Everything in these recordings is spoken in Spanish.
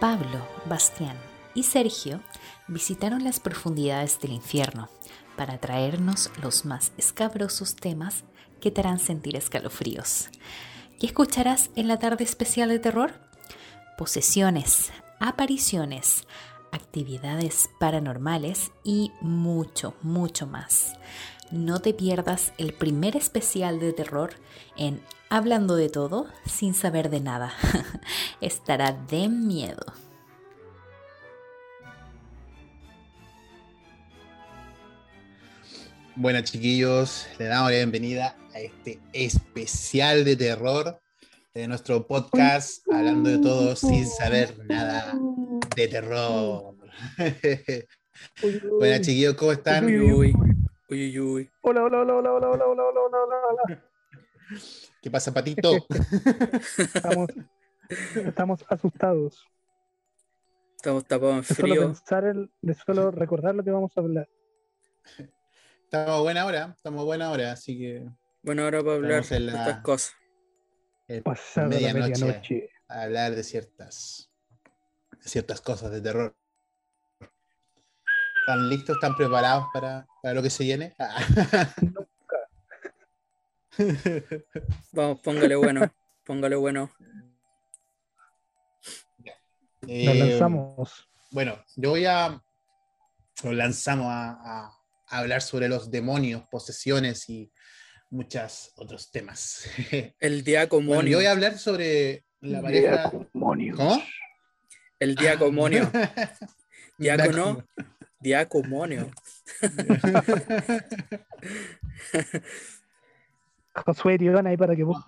Pablo, Bastián y Sergio visitaron las profundidades del infierno para traernos los más escabrosos temas que te harán sentir escalofríos. ¿Qué escucharás en la tarde especial de terror? Posesiones, apariciones, actividades paranormales y mucho, mucho más. No te pierdas el primer especial de terror en Hablando de todo sin saber de nada. Estará de miedo. Bueno, chiquillos, le damos la bienvenida a este especial de terror de nuestro podcast, hablando de todo sin saber nada de terror. bueno, chiquillos, ¿cómo están? Uy, uy, uy. Hola, hola, hola, hola, hola, hola, hola, hola, hola, hola. ¿Qué pasa, Patito? Estamos, estamos asustados. Estamos tapados en De solo frío. pensar, el- de solo recordar lo que vamos a hablar. Estamos a buena hora, estamos a buena hora, así que Bueno, ahora para hablar de estas cosas. Pasada medianoche medianoche. a hablar de ciertas, de ciertas cosas de terror. ¿Están listos? ¿Están preparados para, para lo que se viene? Vamos, póngale bueno. Póngale bueno. Nos Eh, lanzamos. Bueno, yo voy a. Nos lanzamos a, a- a hablar sobre los demonios, posesiones y muchos otros temas. El diacomonio. Bueno, yo voy a hablar sobre la pareja. Demonios. ¿Cómo? El diacomonio. Diácono. Diacomonio. Josué Irión ahí para que vos.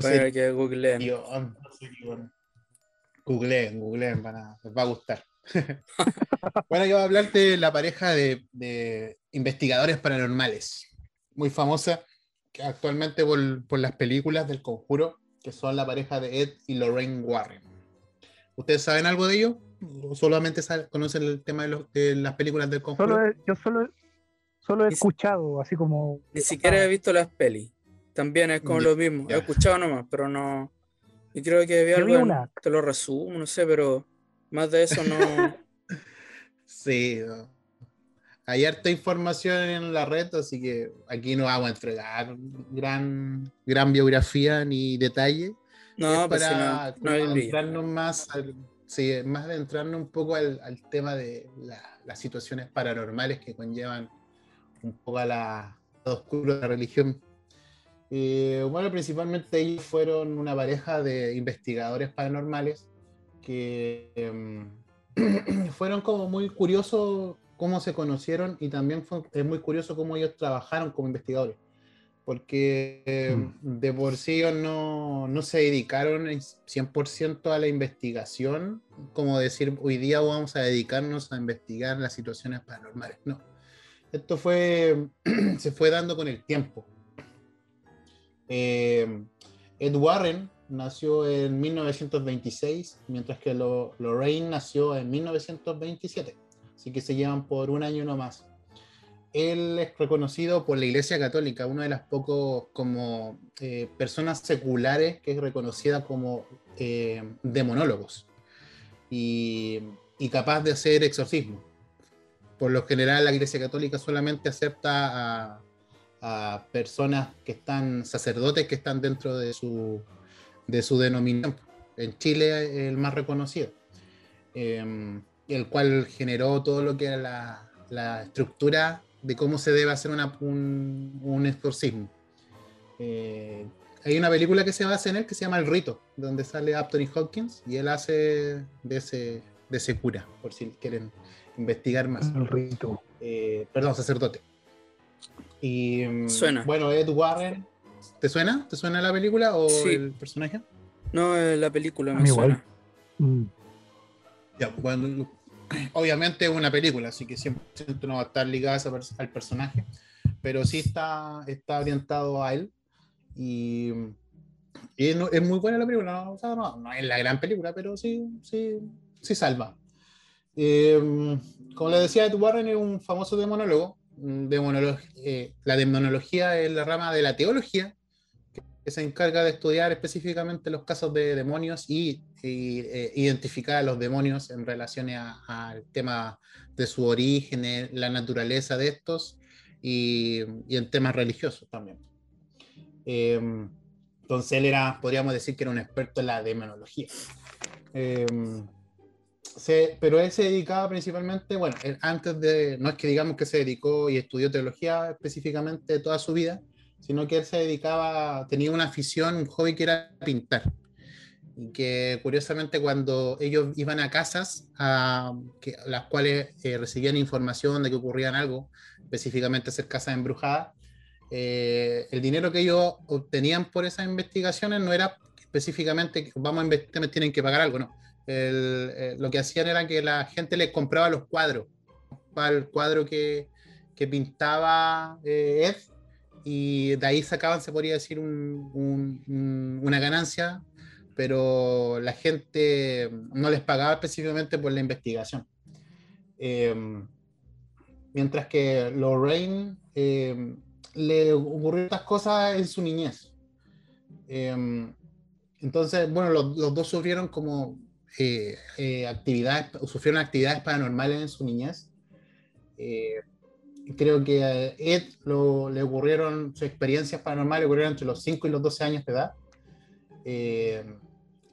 Para que googleen. Googleen, googleen, van a- les va a gustar. bueno, yo voy a hablar de la pareja de, de investigadores paranormales, muy famosa, que actualmente por, por las películas del conjuro, que son la pareja de Ed y Lorraine Warren. ¿Ustedes saben algo de ellos? ¿O solamente saben- conocen el tema de, los- de las películas del conjuro? Solo he- yo solo, solo he escuchado, así como. Ni siquiera he visto las pelis. También es como lo mismo. He escuchado nomás, pero no. Y creo que vi Yo algo. vi en- una. Te lo resumo, no sé, pero más de eso no. Sí. no. Hay harta información en la red, así que aquí no vamos a entregar gran, gran biografía ni detalle. No, Es pues si para no, no lío. adentrarnos más, al, sí, más adentrarnos un poco al, al tema de la- las situaciones paranormales que conllevan un poco a la lado oscuro de la religión. Eh, bueno, principalmente ellos fueron una pareja de investigadores paranormales que em, fueron como muy curiosos cómo se conocieron y también fue, es muy curioso cómo ellos trabajaron como investigadores porque eh, Mm. de por sí ellos no, no se dedicaron en 100% a la investigación, como decir, hoy día vamos a dedicarnos a investigar las situaciones paranormales. No, esto fue, se fue dando con el tiempo. Eh, Ed Warren nació en 1926, mientras que Lo- Lorraine nació en 1927, así que se llevan por un año nomás él es reconocido por la Iglesia Católica, una de las pocos como eh, personas seculares que es reconocida como eh, demonólogos y, y capaz de hacer exorcismo. Por lo general la Iglesia Católica solamente acepta a, personas que están, sacerdotes que están dentro de su, de su denominación. En Chile el más reconocido, eh, el cual generó todo lo que era la, la estructura de cómo se debe hacer un, un exorcismo. Eh, hay una película que se basa en él que se llama El Rito, donde sale Anthony Hopkins y él hace de ese, de ese cura, por si quieren investigar más. El rito. Eh, perdón, sacerdote. Y mm, Suena. bueno, Ed Warren, ¿te suena? ¿Te suena la película o Sí. el personaje? No, eh, la película me suena. igual. Mm. Ya, bueno, obviamente es una película, así que siempre no va a estar ligada a esa pers- al personaje, pero sí está, está orientado a él. Y, y no- es muy buena la película, ¿no? O sea, no, no es la gran película, pero sí, sí, sí salva. Eh, como le decía, Ed Warren es un famoso demonólogo. Demonolo- eh, la demonología es la rama de la teología, que se encarga de estudiar específicamente los casos de demonios y, y, eh, identificar a los demonios en relación al tema de su origen, eh, la naturaleza de estos y, y en temas religiosos también. Eh, entonces él era, podríamos decir que era un experto en la demonología. Se- pero él se dedicaba principalmente, bueno, antes de, no es que digamos que se dedicó y estudió teología específicamente toda su vida, sino que él se dedicaba, tenía una afición, un hobby que era pintar. Y que curiosamente cuando ellos iban a casas a que, las cuales eh, recibían información de que ocurrían algo, específicamente ser casas embrujadas, eh, el dinero que ellos obtenían por esas investigaciones no era específicamente vamos a investigar, tienen que pagar algo, no. Eh, lo que hacían era que la gente les compraba los cuadros, para el cuadro que, que pintaba eh, Ed, y de ahí sacaban, se podría decir, un- un- un- una ganancia, pero la gente no les pagaba específicamente por la investigación. Eh, mientras que Lorraine eh, le ocurrieron estas cosas en su niñez. Eh, entonces, bueno, los, los dos sufrieron como eh, eh, actividades, sufrieron actividades paranormales en su niñez. Eh, creo que a Ed lo- le ocurrieron, sus experiencias paranormales le ocurrieron entre los 5 y los 12 años de edad. Eh,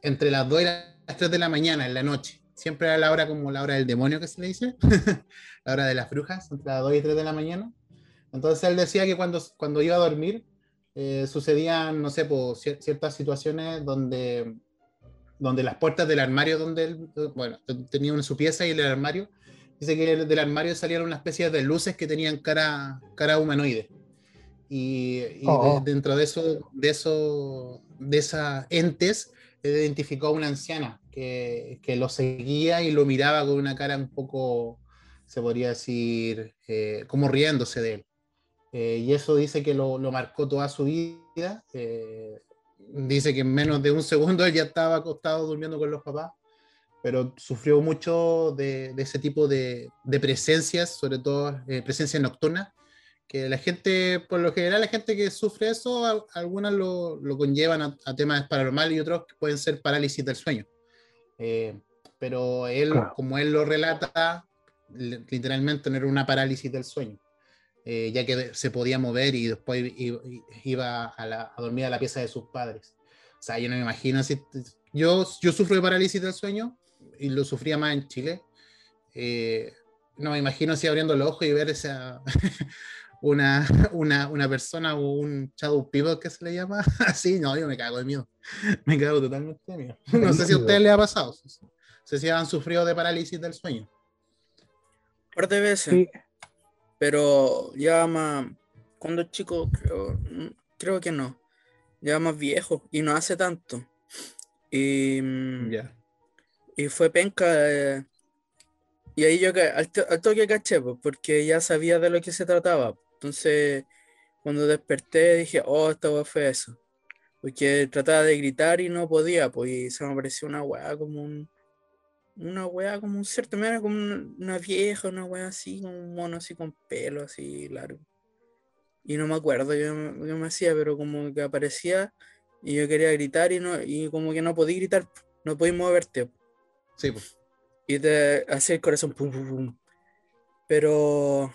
entre las 2 y las 3 de la mañana, en la noche. Siempre era la hora como la hora del demonio que se le dice, la hora de las brujas, entre las 2 y 3 de la mañana. Entonces él decía que cuando, cuando iba a dormir eh, sucedían, no sé, cier- ciertas situaciones donde, donde las puertas del armario donde él, bueno, tenía en su pieza y el armario, dice que del armario salían una especie de luces que tenían cara, cara humanoide. Y, y Oh. de- dentro de eso, de eso, de esas entes, identificó a una anciana que, que lo seguía y lo miraba con una cara un poco, se podría decir, eh, como riéndose de él. Eh, y eso dice que lo, lo marcó toda su vida. Eh, dice que en menos de un segundo él ya estaba acostado durmiendo con los papás, pero sufrió mucho de, de ese tipo de, de presencias, sobre todo eh, presencias nocturnas, que la gente, por lo general, la gente que sufre eso, a- algunas lo, lo conllevan a, a temas paranormales y otros que pueden ser parálisis del sueño. Eh, pero él, Claro. como él lo relata, li- literalmente no era una parálisis del sueño, eh, ya que se podía mover y después iba a, la- a dormir a la pieza de sus padres. O sea, yo no me imagino si... Yo, yo sufro de parálisis del sueño y lo sufría más en Chile. Eh, no me imagino así abriendo los ojos y ver esa... Una, una, una persona o un shadow people que se le llama así, no, yo me cago de miedo. Me cago totalmente de miedo. No sé si a ustedes les ha pasado. No sé si han sufrido de parálisis del sueño. Par de veces. Sí, Pero ya más. Cuando chico, creo, mm, creo que no. Ya más viejo. Y no hace tanto. Y, mm, y fue penca. eh, y ahí yo al, to- al toque caché, pues, porque ya sabía de lo que se trataba. Entonces, cuando desperté, dije, oh, esta weá fue eso. Porque trataba de gritar y no podía, pues, y se me apareció una weá como un. Una weá como un cierto, era como una, vieja, una weá así, como un mono así con pelo así largo. Y no me acuerdo yo qué me hacía, pero como que aparecía y yo quería gritar y no, y como que no podía gritar, no podía moverte. Sí, pues. Y te hacía el corazón pum pum pum. Pero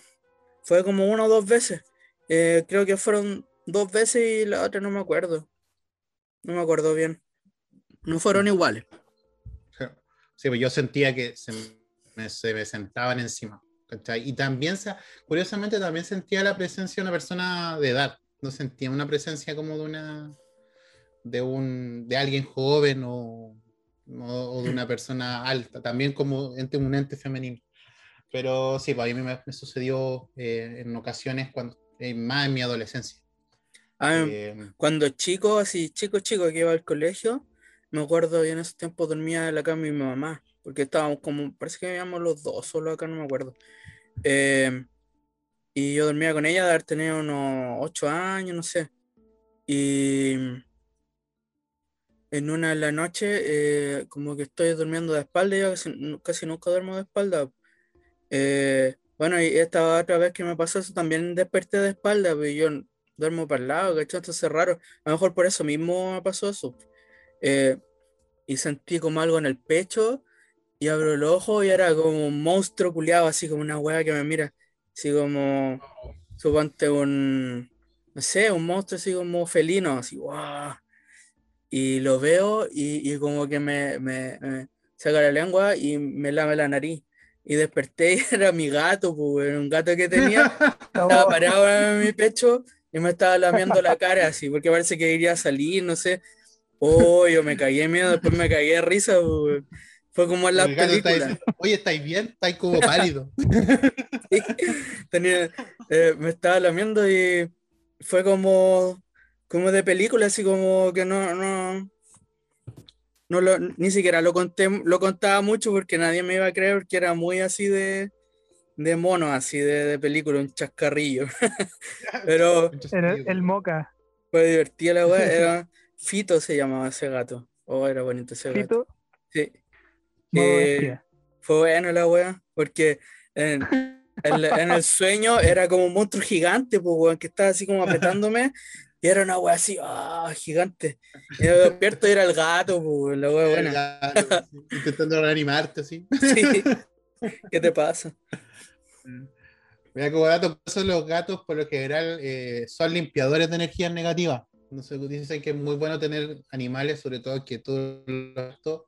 fue como una o dos veces. Eh, creo que fueron dos veces y la otra no me acuerdo. No me acuerdo bien. No fueron iguales. Sí, pues yo sentía que se me, se me sentaban encima. ¿cachai? Y también, curiosamente, también sentía la presencia de una persona de edad. No sentía una presencia como de una de un de alguien joven o, o- o de una persona alta, también como ente, un ente femenino. Pero sí, pues a mí me, me sucedió eh, en ocasiones cuando, eh, más en mi adolescencia. Ah, Eh, Cuando chico, así chico, chico, que iba al colegio, me acuerdo, yo en ese tiempo dormía en la cama de mi mamá, porque estábamos como, parece que vivíamos los dos, solo acá no me acuerdo. Eh, y yo dormía con ella de haber tenido unos ocho años, no sé. Y en una de la noche, eh, como que estoy durmiendo de espalda, yo casi, casi nunca duermo de espalda. Eh, bueno, y esta otra vez que me pasó eso, también desperté de espalda, pero yo duermo para el lado, ¿cachai? Entonces es raro. A lo mejor por eso mismo pasó eso. Eh, y sentí como algo en el pecho y abro el ojo y era como un monstruo culiado, así como una hueá que me mira, así como, suponte un, no sé, un monstruo así como felino, así, wow. Y lo veo y, como que me, me, saca la lengua y me lame la nariz. Y desperté y era mi gato, pues, un gato que tenía, estaba parado en mi pecho y me estaba lamiendo la cara así, porque parece que iría a salir, no sé. Oh, yo me caí de miedo, después me caí de risa, pues. Fue como en la película. Oye, ¿estáis bien? ¿Estáis como pálido? tenía, eh, me estaba lamiendo y fue como, como de película, así como que no, no, no lo, ni siquiera lo conté, lo contaba mucho porque nadie me iba a creer que era muy así de, de mono, así de, de película, un chascarrillo. Pero el, el, moca. Fue divertida la weá, era Fito se llamaba ese gato. Oh, era bonito ese ¿Fito? gato. Sí. Eh, fue bueno la weá, porque en, en, el sueño era como un monstruo gigante, pues, que estaba así como apretándome y era una wea así, ah, gigante. Y me despierto y era el gato, pues, la wea buena. intentando reanimarte, así. Sí. ¿Qué te pasa? Mira, como dato, los gatos, por lo general, eh, son limpiadores de energías negativas. No sé, dicen que es muy bueno tener animales, sobre todo que todo esto,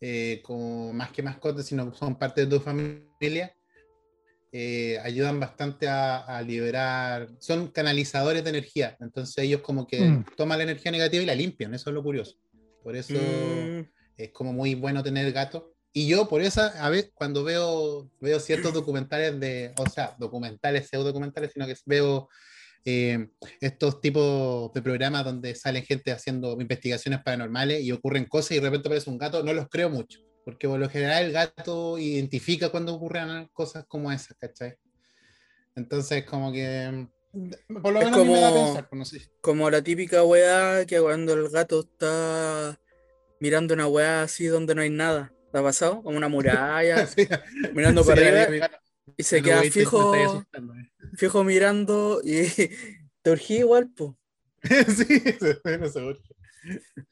eh, como más que mascotas, sino son parte de tu familia, eh, ayudan bastante a, liberar, son canalizadores de energía, entonces ellos como que mm. toman la energía negativa y la limpian, eso es lo curioso. Por eso mm. es como muy bueno tener gatos. Y yo por eso, a veces, cuando veo, veo ciertos documentales de, o sea, documentales, pseudo documentales, sino que veo eh, estos tipos de programas donde salen gente haciendo investigaciones paranormales y ocurren cosas y de repente aparece un gato, no los creo mucho. Porque por lo general el gato identifica cuando ocurren cosas como esas, ¿cachai? Entonces, como que. Por lo menos como, me da pensar, pues, como la típica weá que cuando el gato está mirando una weá así donde no hay nada. ¿Te ha pasado? Como una muralla, mirando para arriba. Y se queda fijo, eh. fijo mirando y te urgí igual, pues. sí, no se urge.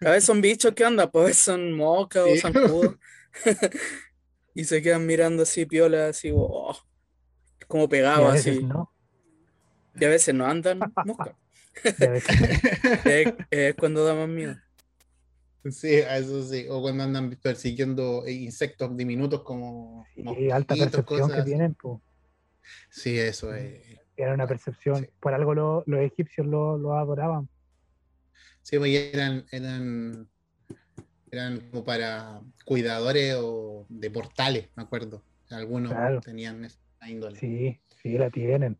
A veces son bichos, ¿qué onda? Pues son moscas o zancudos. y se quedan mirando así, piola, así, oh, como pegado así. Y a veces no andan mosca. es, cuando da más miedo. Sí, eso sí. O cuando andan persiguiendo insectos diminutos como. Sí, alta percepción que tienen. Pues. Sí, eso es. Era una percepción. Por algo los egipcios lo, lo adoraban. Sí, pues eran, eran eran como para cuidadores o de portales, me acuerdo. Algunos tenían esa índole. Sí, sí, la tienen.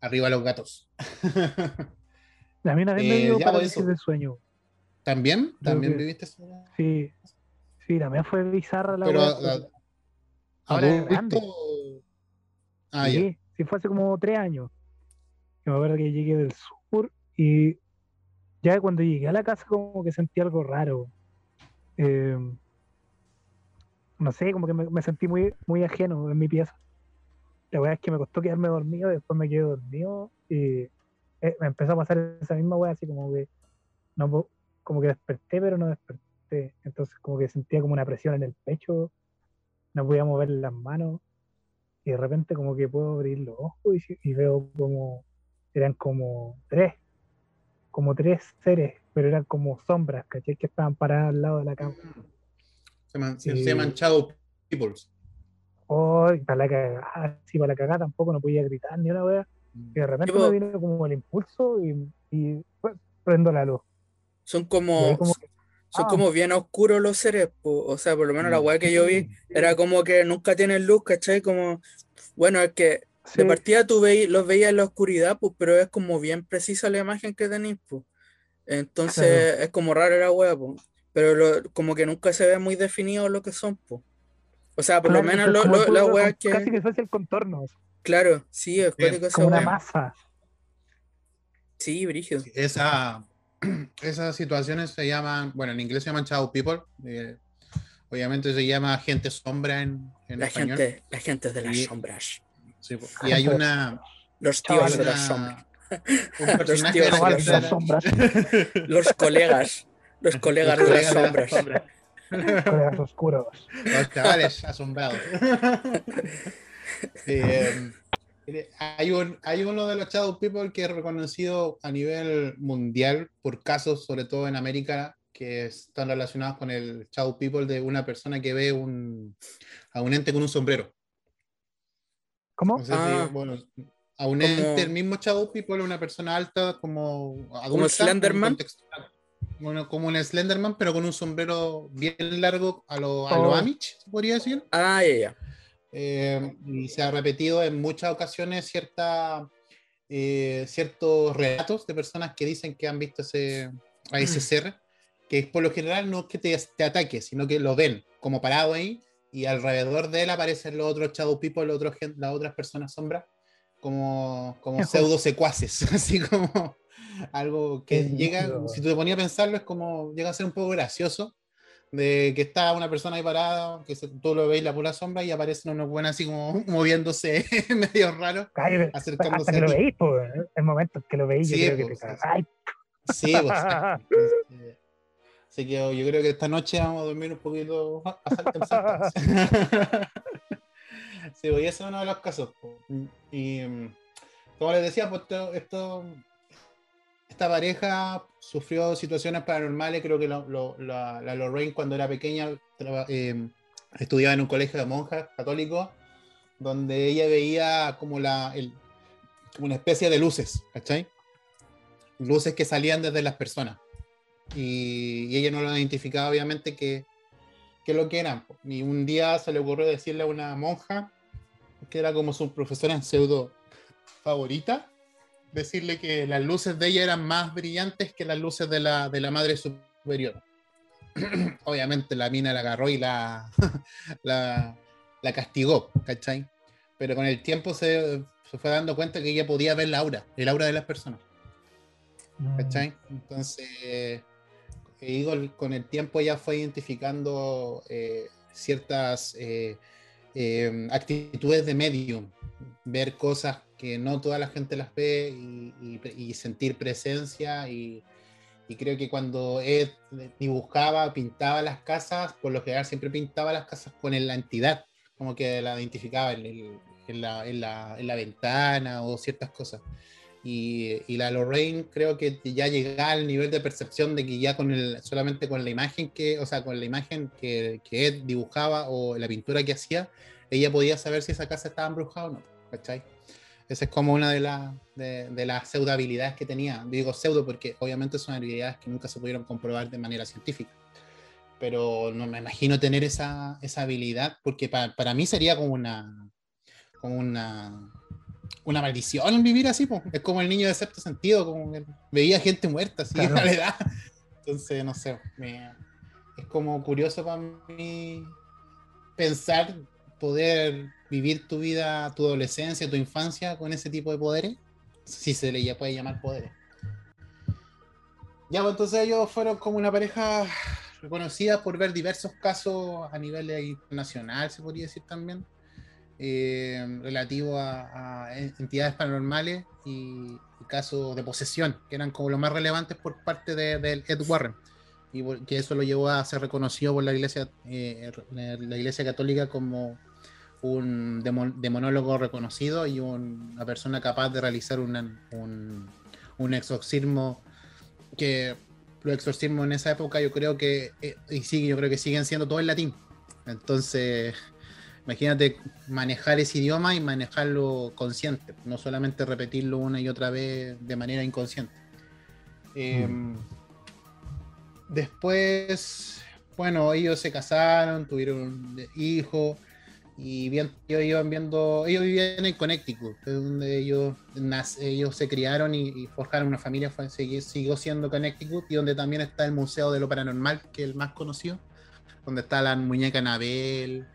Arriba los gatos. A mí una vez me eh, dio parálisis de sueño. ¿También? ¿También viviste eso? Sí, sí, también fue bizarra la Pero, Ahora es grande. Ah, sí, sí, fue hace como tres años. me acuerdo que llegué del sur y ya cuando llegué a la casa como que sentí algo raro. Em, no sé, como que me, sentí muy, muy ajeno en mi pieza. La verdad es que me costó quedarme dormido, después me quedé dormido y eh, me empezó a pasar esa misma weá, así como que no como que desperté, pero no desperté. Entonces como que sentía como una presión en el pecho, no podía mover las manos y de repente como que puedo abrir los ojos y veo como eran como tres como tres seres, pero eran como sombras, ¿cachai? Que estaban paradas al lado de la cama. Se, llaman Shadow Peoples. Oh, para la cagada, sí, para la cagada tampoco no podía gritar ni una wea. Mm. Y de repente me vino como el impulso y, y pues, prendo la luz. Son como, son ah. como bien oscuros los seres, o sea, por lo menos la wea que yo vi era como que nunca tienen luz, ¿cachai? Como, bueno, es que de partida tú los veías en la oscuridad, pues, pero es como bien precisa la imagen que tenéis, pues. Entonces es como raro la wea, pues. Pero como que nunca se ve muy definido lo que son, pues. O sea, por lo menos lo, la wea que. Casi que es el contorno. Claro, sí, es como una masa. Sí, brígido. Esa, esas situaciones se llaman, bueno, en inglés se llaman Shadow People. Eh, obviamente se llama gente sombra en, en la español. Gente, la gente de las sombras y hay una. Los tíos de la sombra. Un personaje de las sombras. Los colegas. Los colegas de las sombras. Colegas oscuros. Los chavales asombrados. Eh, hay, un, hay uno de los Shadow People que es reconocido a nivel mundial por casos, sobre todo en América, que están relacionados con el Shadow People de una persona que ve un, a un ente con un sombrero. ¿Cómo? Ah. bueno, a un ente, el mismo Shadow People, una persona alta como adulta, como Slenderman. Bueno, como un Slenderman, pero con un sombrero bien largo a lo, a lo oh. Amish, se podría decir. Ah, ya, ya. Eh, y se ha repetido en muchas ocasiones cierta, eh, ciertos relatos de personas que dicen que han visto ese, a ese ser, que por lo general no es que te, te ataque, sino que lo ven como parado ahí y alrededor de él aparecen los otros Shadow People, los otros, las otras personas sombras, como, como pseudo secuaces, así como algo que llega, si tú te ponías a pensarlo, es como llega a ser un poco gracioso, de que está una persona ahí parada, que tú lo veis la pura sombra y aparecen unos buenos así como moviéndose medio raro, acercándose. Hasta que lo veis, pues, el momento que lo veis, yo creo que te Sí, pues. Así que yo creo que esta noche vamos a dormir un poquito a Sí, voy a ser uno de los casos. Y como les decía, pues esto, esta pareja sufrió situaciones paranormales. Creo que la, Lorraine cuando era pequeña em, estudiaba en un colegio de monjas católicos donde ella veía como, la, como una especie de luces, ¿cachai? Luces que salían desde las personas y, ella no lo identificaba obviamente que, que lo que eran. Y un día se le ocurrió decirle a una monja, que era como su profesora en pseudo favorita, decirle que las luces de ella eran más brillantes que las luces de la, de la madre superior. Obviamente la mina la agarró y la, la, la, castigó, ¿cachai? Pero con el tiempo se, se, fue dando cuenta que ella podía ver la aura, el aura de las personas. ¿Cachai? Mm. Entonces, Eagle con el tiempo ya fue identificando eh, ciertas eh, eh, actitudes de medium, ver cosas que no toda la gente las ve y, sentir presencia y, creo que cuando Ed dibujaba, pintaba las casas, por lo general siempre pintaba las casas con la entidad, como que la identificaba en, la, en la ventana o ciertas cosas. Y, la Lorraine creo que ya llega al nivel de percepción de que ya con el, solamente con la imagen que, o sea, con la imagen que, que Ed dibujaba o la pintura que hacía, ella podía saber si esa casa estaba embrujada o no, ¿cachai? Esa es como una de, las de, de, las pseudo habilidades que tenía. Digo pseudo porque obviamente son habilidades que nunca se pudieron comprobar de manera científica. Pero no me imagino tener esa, esa habilidad porque para, para mí sería como una, como una, una maldición vivir así, es como el niño de sexto sentido, como que veía gente muerta así la edad. Entonces, no sé, es como curioso para mí pensar poder vivir tu vida, tu adolescencia, tu infancia con ese tipo de poderes, si se le puede llamar poderes. Ya, pues entonces ellos fueron como una pareja reconocida por ver diversos casos a nivel internacional, se podría decir también eh, relativo a, entidades paranormales y, casos de posesión, que eran como los más relevantes por parte de, Ed Warren, y que eso lo llevó a ser reconocido por la Iglesia, eh, la Iglesia Católica como un demonólogo reconocido y una persona capaz de realizar un, un, exorcismo que los exorcismos en esa época yo creo que eh, yo creo que siguen siendo todo en latín entonces Imagínate manejar ese idioma y manejarlo consciente, no solamente repetirlo una y otra vez de manera inconsciente. Em. Después, bueno, ellos se casaron, tuvieron hijos y ellos iban viendo, ellos vivían en Connecticut, donde ellos, ellos se criaron y, forjaron una familia, fue, siguió siendo Connecticut y donde también está el Museo de lo Paranormal, que es el más conocido, donde está la muñeca Anabel,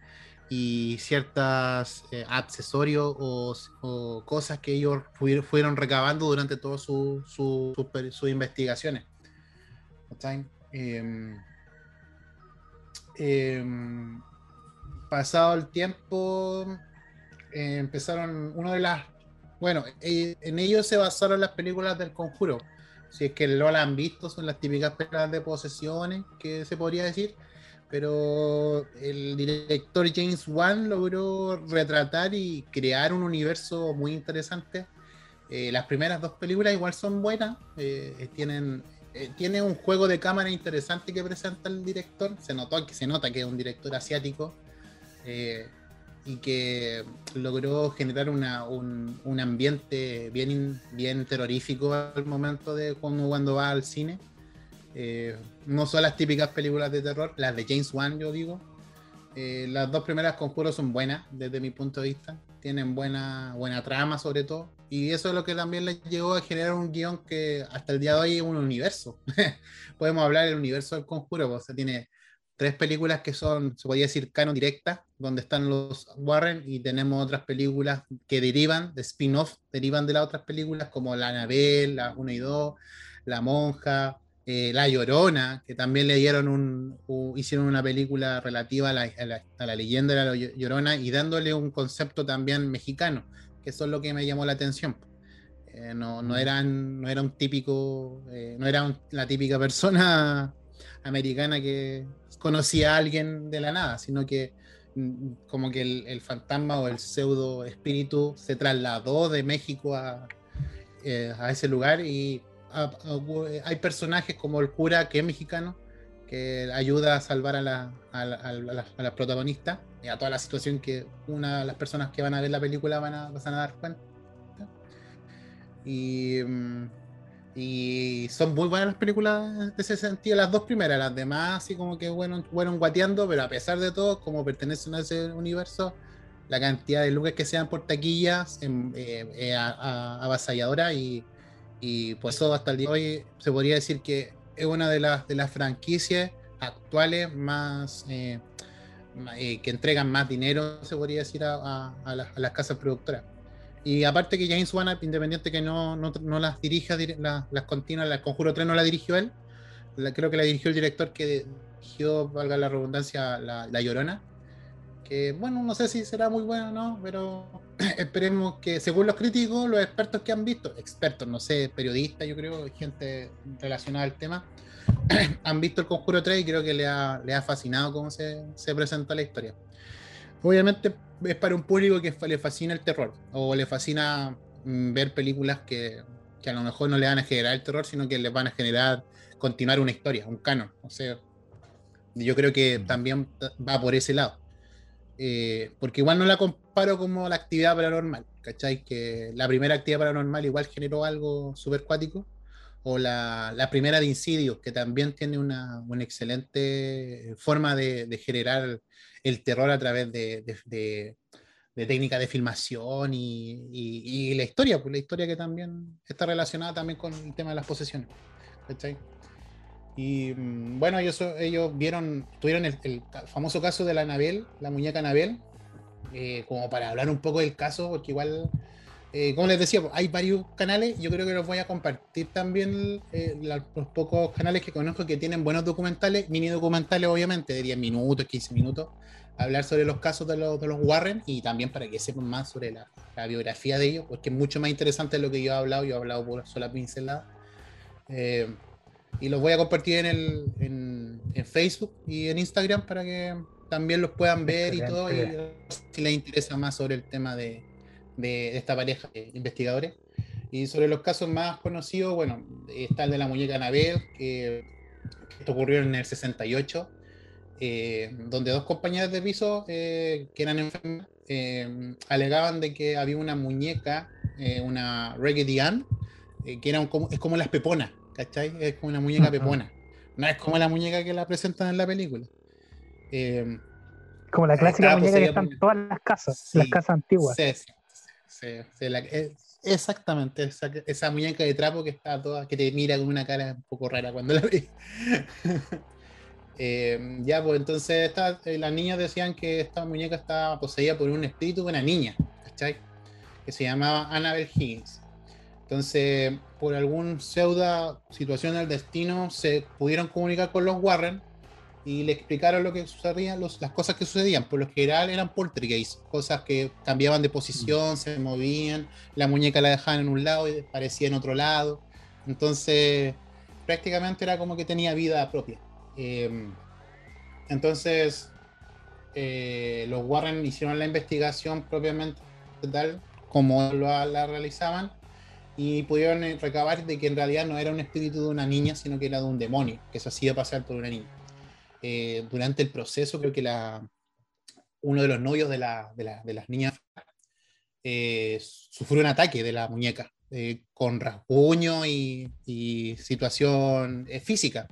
y ciertos eh, accesorios o, cosas que ellos fueron recabando durante todas sus su, investigaciones. Em, em, pasado el tiempo, eh, empezaron, una de las bueno, eh, en ellos se basaron las películas del conjuro. Si es que la han visto, son las típicas películas de posesiones, que se podría decir. Pero el director James Wan logró retratar y crear un universo muy interesante. Eh, las primeras dos películas igual son buenas, tienen tiene un juego de cámara interesante que presenta el director. Se notó que se nota que es un director asiático y que logró generar un, ambiente bien, bien terrorífico al momento de cuando, cuando va al cine. Eh, no son las típicas películas de terror, las de James Wan, yo digo. Eh, las dos primeras conjuros son buenas desde mi punto de vista. Tienen buena, buena trama sobre todo. Y eso es lo que también les llevó a generar un guion que hasta el día de hoy es un universo. Podemos hablar del universo del conjuro, pues, o sea, tiene tres películas que son, se podría decir, canon directa, donde están los Warren, y tenemos otras películas que derivan, de spin-off, derivan de las otras películas, como La Anabel, la 1 y 2, La Monja, eh, La Llorona, que también le dieron un, hicieron una película relativa a la, leyenda de la Llorona y dándole un concepto también mexicano, que eso es lo que me llamó la atención. Eh, no, no, eran, no era un típico, eh, no era la típica persona americana que, conocía a alguien de la nada, sino que mm, como que el, fantasma o el pseudo espíritu se trasladó de México a, eh, ese lugar y hay personajes como el cura que es mexicano que ayuda a salvar a la, a la, protagonista y a toda la situación que una de las personas que van a ver la película van a, van a dar cuenta. Y mm, y son muy buenas las películas de ese sentido, las dos primeras, las demás así como que bueno, fueron guateando, pero a pesar de todo, como pertenecen a ese universo, la cantidad de lucas que sean por taquillas em, eh, eh, avasalladora y, y pues eso hasta el día de hoy se podría decir que es una de las, de las franquicias actuales más eh, que entregan más dinero, se podría decir, a las casas productoras. Y aparte que James Wan, independiente que no, no, las dirija, las, las continuas, la Conjuro 3 no la dirigió él, creo que la dirigió el director que dirigió, valga la redundancia, la, Llorona. Que bueno, no sé si será muy bueno o no, pero esperemos que, según los críticos, los expertos que han visto, expertos, no sé, periodistas, yo creo, gente relacionada al tema, han visto el Conjuro 3 y creo que le ha, le ha fascinado cómo se, se presenta la historia. Obviamente es para un público que le fascina el terror o le fascina mm, ver películas que, a lo mejor no le van a generar el terror, sino que le van a generar continuar una historia, un canon. O sea, yo creo que mm. también va por ese lado. Eh, porque igual no la comparo como la actividad paranormal, ¿cachai? Que la primera actividad paranormal igual generó algo súper cuático. O la, primera de Insidious, que también tiene una, excelente forma de, de generar el terror a través de, de, de, técnicas de filmación y, la historia, pues la historia que también está relacionada también con el tema de las posesiones. Y mm, bueno, ellos, ellos vieron, tuvieron el, famoso caso de la Anabel, la muñeca Anabel, eh, como para hablar un poco del caso, porque igual eh, como les decía, hay varios canales, yo creo que los voy a compartir también, eh, los pocos canales que conozco que tienen buenos documentales, mini documentales obviamente, de 10 minutos, 15 minutos, hablar sobre los casos de los, de los Warren y también para que sepan más sobre la, biografía de ellos, porque es mucho más interesante de lo que yo he hablado, yo he hablado por sola pincelada. Eh, y los voy a compartir en, el, en, en, Facebook y en Instagram para que también los puedan ver y todo, y si les interesa más sobre el tema de de, esta pareja de investigadores. Y sobre los casos más conocidos, bueno, está el de la muñeca Anabel, que esto ocurrió en el 68, eh, donde dos compañeras de piso eh, que eran enfermas eh, alegaban de que había una muñeca, una Raggedy Ann, que era como, es como las peponas, ¿cachai? Es como una muñeca pepona. No es como la muñeca que la presentan en la película. como la clásica muñeca que está en todas las casas, las casas antiguas. Sí, eh, exactamente, esa, muñeca de trapo que está toda, que te mira con una cara un poco rara cuando la ves. Eh, ya, pues entonces eh, las niñas decían que esta muñeca estaba poseída por un espíritu de una niña, ¿cachai? Que se llamaba Annabel Higgins. Entonces, por algún pseudo situación del destino, se pudieron comunicar con los Warren y le explicaron lo que sucedía, las cosas que sucedían. Por lo general eran poltergeist, cosas que cambiaban de posición, se movían, la muñeca la dejaban en un lado y parecía en otro lado. Entonces, prácticamente era como que tenía vida propia. Em, entonces, eh, los Warren hicieron la investigación propiamente tal como la realizaban y pudieron recabar de que en realidad no era un espíritu de una niña, sino que era de un demonio que se hacía pasar por una niña. Eh, durante el proceso, creo que la, uno de los novios de, la, de, la, de las niñas eh, sufrió un ataque de la muñeca eh, con rasguño y, y situación física.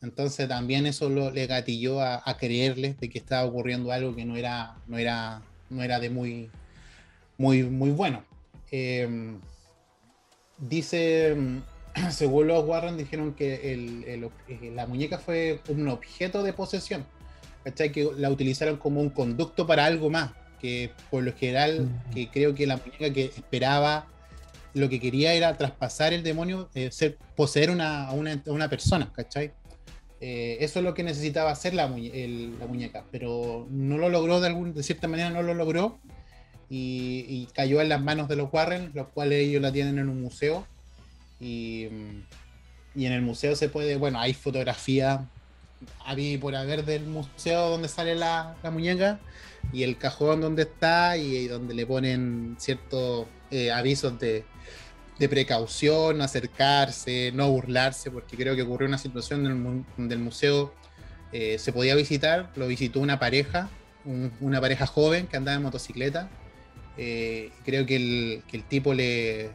Entonces también eso lo, le gatilló a, a, creerle de que estaba ocurriendo algo que no era, no era, no era de muy, muy, muy bueno. dice según los Warren dijeron que la muñeca fue un objeto de posesión, ¿cachai? Que la utilizaron como un conducto para algo más, que por lo general, que creo que la muñeca que esperaba, lo que quería era traspasar el demonio, eh, ser, poseer una, una, una, persona, ¿cachai? Eh, eso es lo que necesitaba hacer la, la, muñeca, pero no lo logró de, algún, de cierta manera, no lo logró. Y, y, cayó en las manos de los Warren, los cuales ellos la tienen en un museo y, en el museo se puede, bueno, hay fotografía a por haber del museo donde sale la, muñeca y el cajón donde está y, donde le ponen ciertos eh, avisos de, precaución, no acercarse, no burlarse, porque creo que ocurrió una situación donde el museo eh, se podía visitar, lo visitó una pareja, una pareja joven que andaba en motocicleta. Eh, creo que el, que el tipo le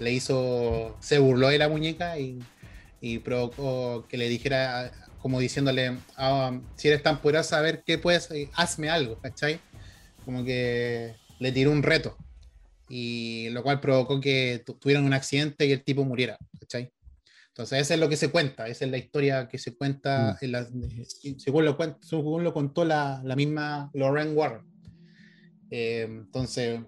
hizo, se burló de la muñeca y, provocó que le dijera, como diciéndole, ah, si eres tan poderosa, a ver qué puedes, eh, hazme algo, ¿cachai? Como que le tiró un reto. Y lo cual provocó que tuvieran un accidente y el tipo muriera, ¿cachai? Entonces, eso es lo que se cuenta, esa es la historia que se cuenta, mm. en según, lo, según lo contó la, la misma Lorraine Warren. Eh, entonces,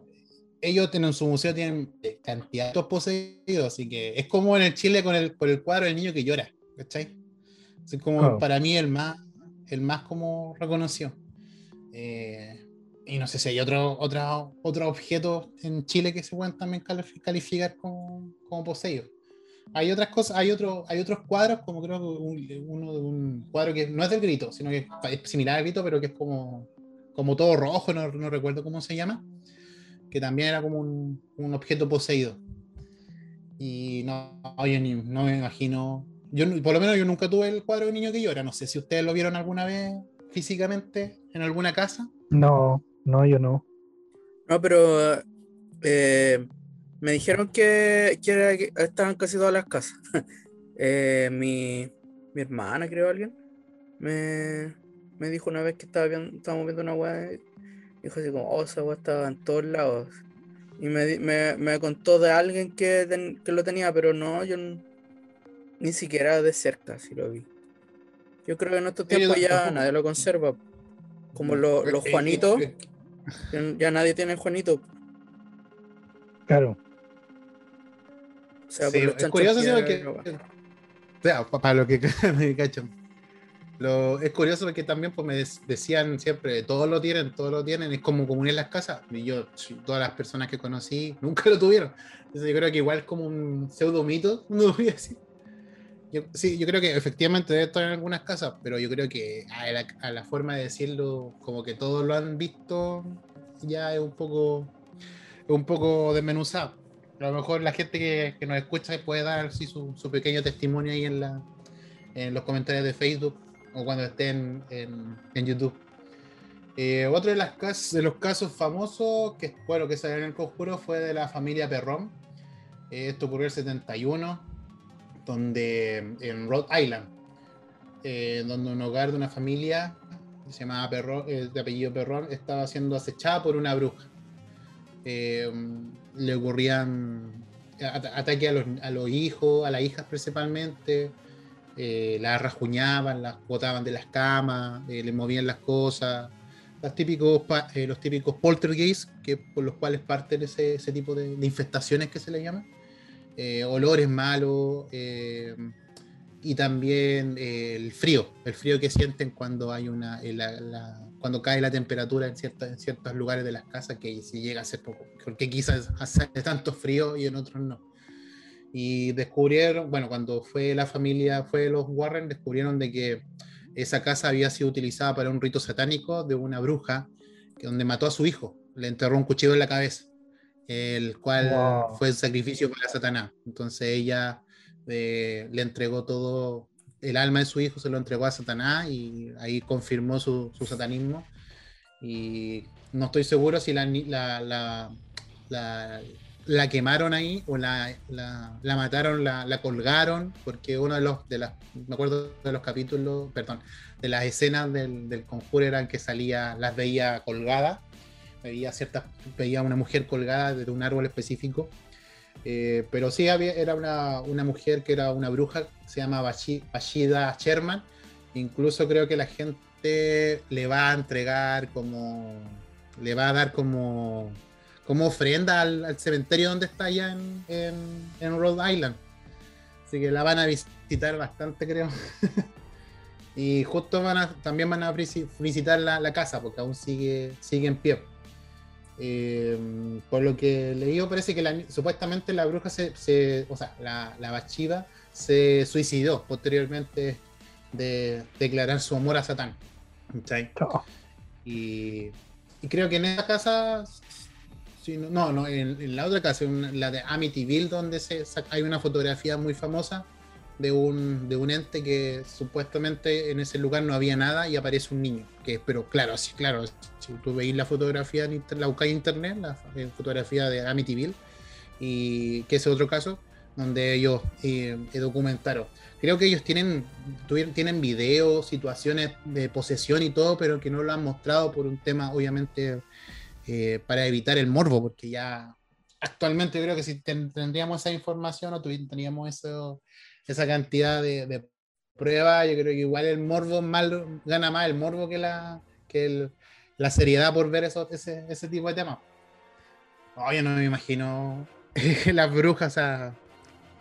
ellos en su museo tienen cantidad de poseídos, así que es como en el Chile con el, con el cuadro del niño que llora, ¿cachai? Es como para mí el más, el más como reconocido. Eh, y no sé si hay otro, otro, otro objeto en Chile que se pueden también calificar como, como poseído. Hay otras cosas, hay, otro, hay otros cuadros, como creo que uno de un cuadro que no es del grito, sino que es similar al grito, pero que es como, como todo rojo, no, no recuerdo cómo se llama que también era como un, un objeto poseído. Y no, yo no me imagino. Yo, por lo menos yo nunca tuve el cuadro de niño que llora. No sé si ustedes lo vieron alguna vez físicamente en alguna casa. No, no, yo no. No, pero eh, me dijeron que, que, estaban casi todas las casas. eh, mi, mi, hermana, creo, alguien, me, me dijo una vez que estaba viendo, estábamos viendo una web dijo así como, oh, esa weá estaba en todos lados. Y me, me, me contó de alguien que, que, lo tenía, pero no, yo ni siquiera de cerca si lo vi. Yo creo que en estos tiempos ya nadie lo conserva. Como los Juanitos, ya nadie tiene Juanito. Claro. O sea, es curioso, que, o sea, para lo que me cachan lo, es curioso porque también pues, me decían siempre, todos lo tienen, todos lo tienen, es como común en las casas. Y yo, todas las personas que conocí nunca lo tuvieron. Entonces yo creo que igual es como un pseudo mito, no voy a decir. Yo, sí, yo creo que efectivamente debe estar en algunas casas, pero yo creo que a la, forma de decirlo, como que todos lo han visto, ya es un poco, un poco desmenuzado. A lo mejor la gente que, que nos escucha puede dar sí, su, su, pequeño testimonio ahí en, la, en los comentarios de Facebook o cuando estén en, YouTube. Eh, otro de, las de los casos famosos que, bueno, que salió en el conjuro fue de la familia Perrón. Eh, esto ocurrió en el 71, donde en Rhode Island, eh, donde un hogar de una familia se llamaba de apellido Perrón, estaba siendo acechada por una bruja. le ocurrían ataques a los hijos, a las hijas principalmente, eh, las rajuñaban, las botaban de las camas, eh, le movían las cosas, los típicos, eh, los típicos poltergeists, que, por los cuales parten ese, ese tipo de, infestaciones que se le llama, olores malos, y también eh, el frío, el frío que sienten cuando hay una, eh, cuando cae la temperatura en, en ciertos lugares de las casas, que si llega a ser poco, porque quizás hace tanto frío y en otros no. Y descubrieron, bueno, cuando fue la familia, fue los Warren, descubrieron de que esa casa había sido utilizada para un rito satánico de una bruja, que donde mató a su hijo, le enterró un cuchillo en la cabeza, el cual fue el sacrificio para Satanás. Entonces ella le entregó todo, el alma de su hijo se lo entregó a Satanás y ahí confirmó su, satanismo. Y no estoy seguro si la, la, la, quemaron ahí o la, mataron, la, colgaron, porque uno de los, de las, me acuerdo de los capítulos, perdón, de las escenas del, del conjuro eran que salía, las veía colgadas, veía ciertas, veía una mujer colgada de un árbol específico eh, pero sí había, era una, una, mujer que era una bruja, se llama Bashida Sherman. Incluso creo que la gente le va a entregar como. le va a dar como. Como ofrenda al, cementerio donde está allá en, en, Rhode Island. Así que la van a visitar bastante, creo. y justo van a, también van a visitar la, la casa, porque aún sigue, sigue en pie. Eh, por lo que leí, parece que supuestamente la bruja se, o sea, la, la Bachiva se suicidó posteriormente de declarar su amor a Satán. Y, creo que en esa casa, no, no, en, la otra casa, en la de Amityville, donde se, hay una fotografía muy famosa de un, de un ente que supuestamente en ese lugar no había nada y aparece un niño. Que, pero claro, sí, claro, si tú veis la fotografía, en la buscáis en internet, la fotografía de Amityville, y que es otro caso donde ellos eh, documentaron. Creo que ellos tienen, tienen videos, situaciones de posesión y todo, pero que no lo han mostrado por un tema, obviamente, eh, para evitar el morbo, porque ya actualmente creo que si tendríamos esa información o teníamos eso, esa cantidad de, pruebas, yo creo que igual el morbo gana más el morbo que la, seriedad por ver eso, ese, ese tipo de temas. Oye, no me imagino las brujas, o sea,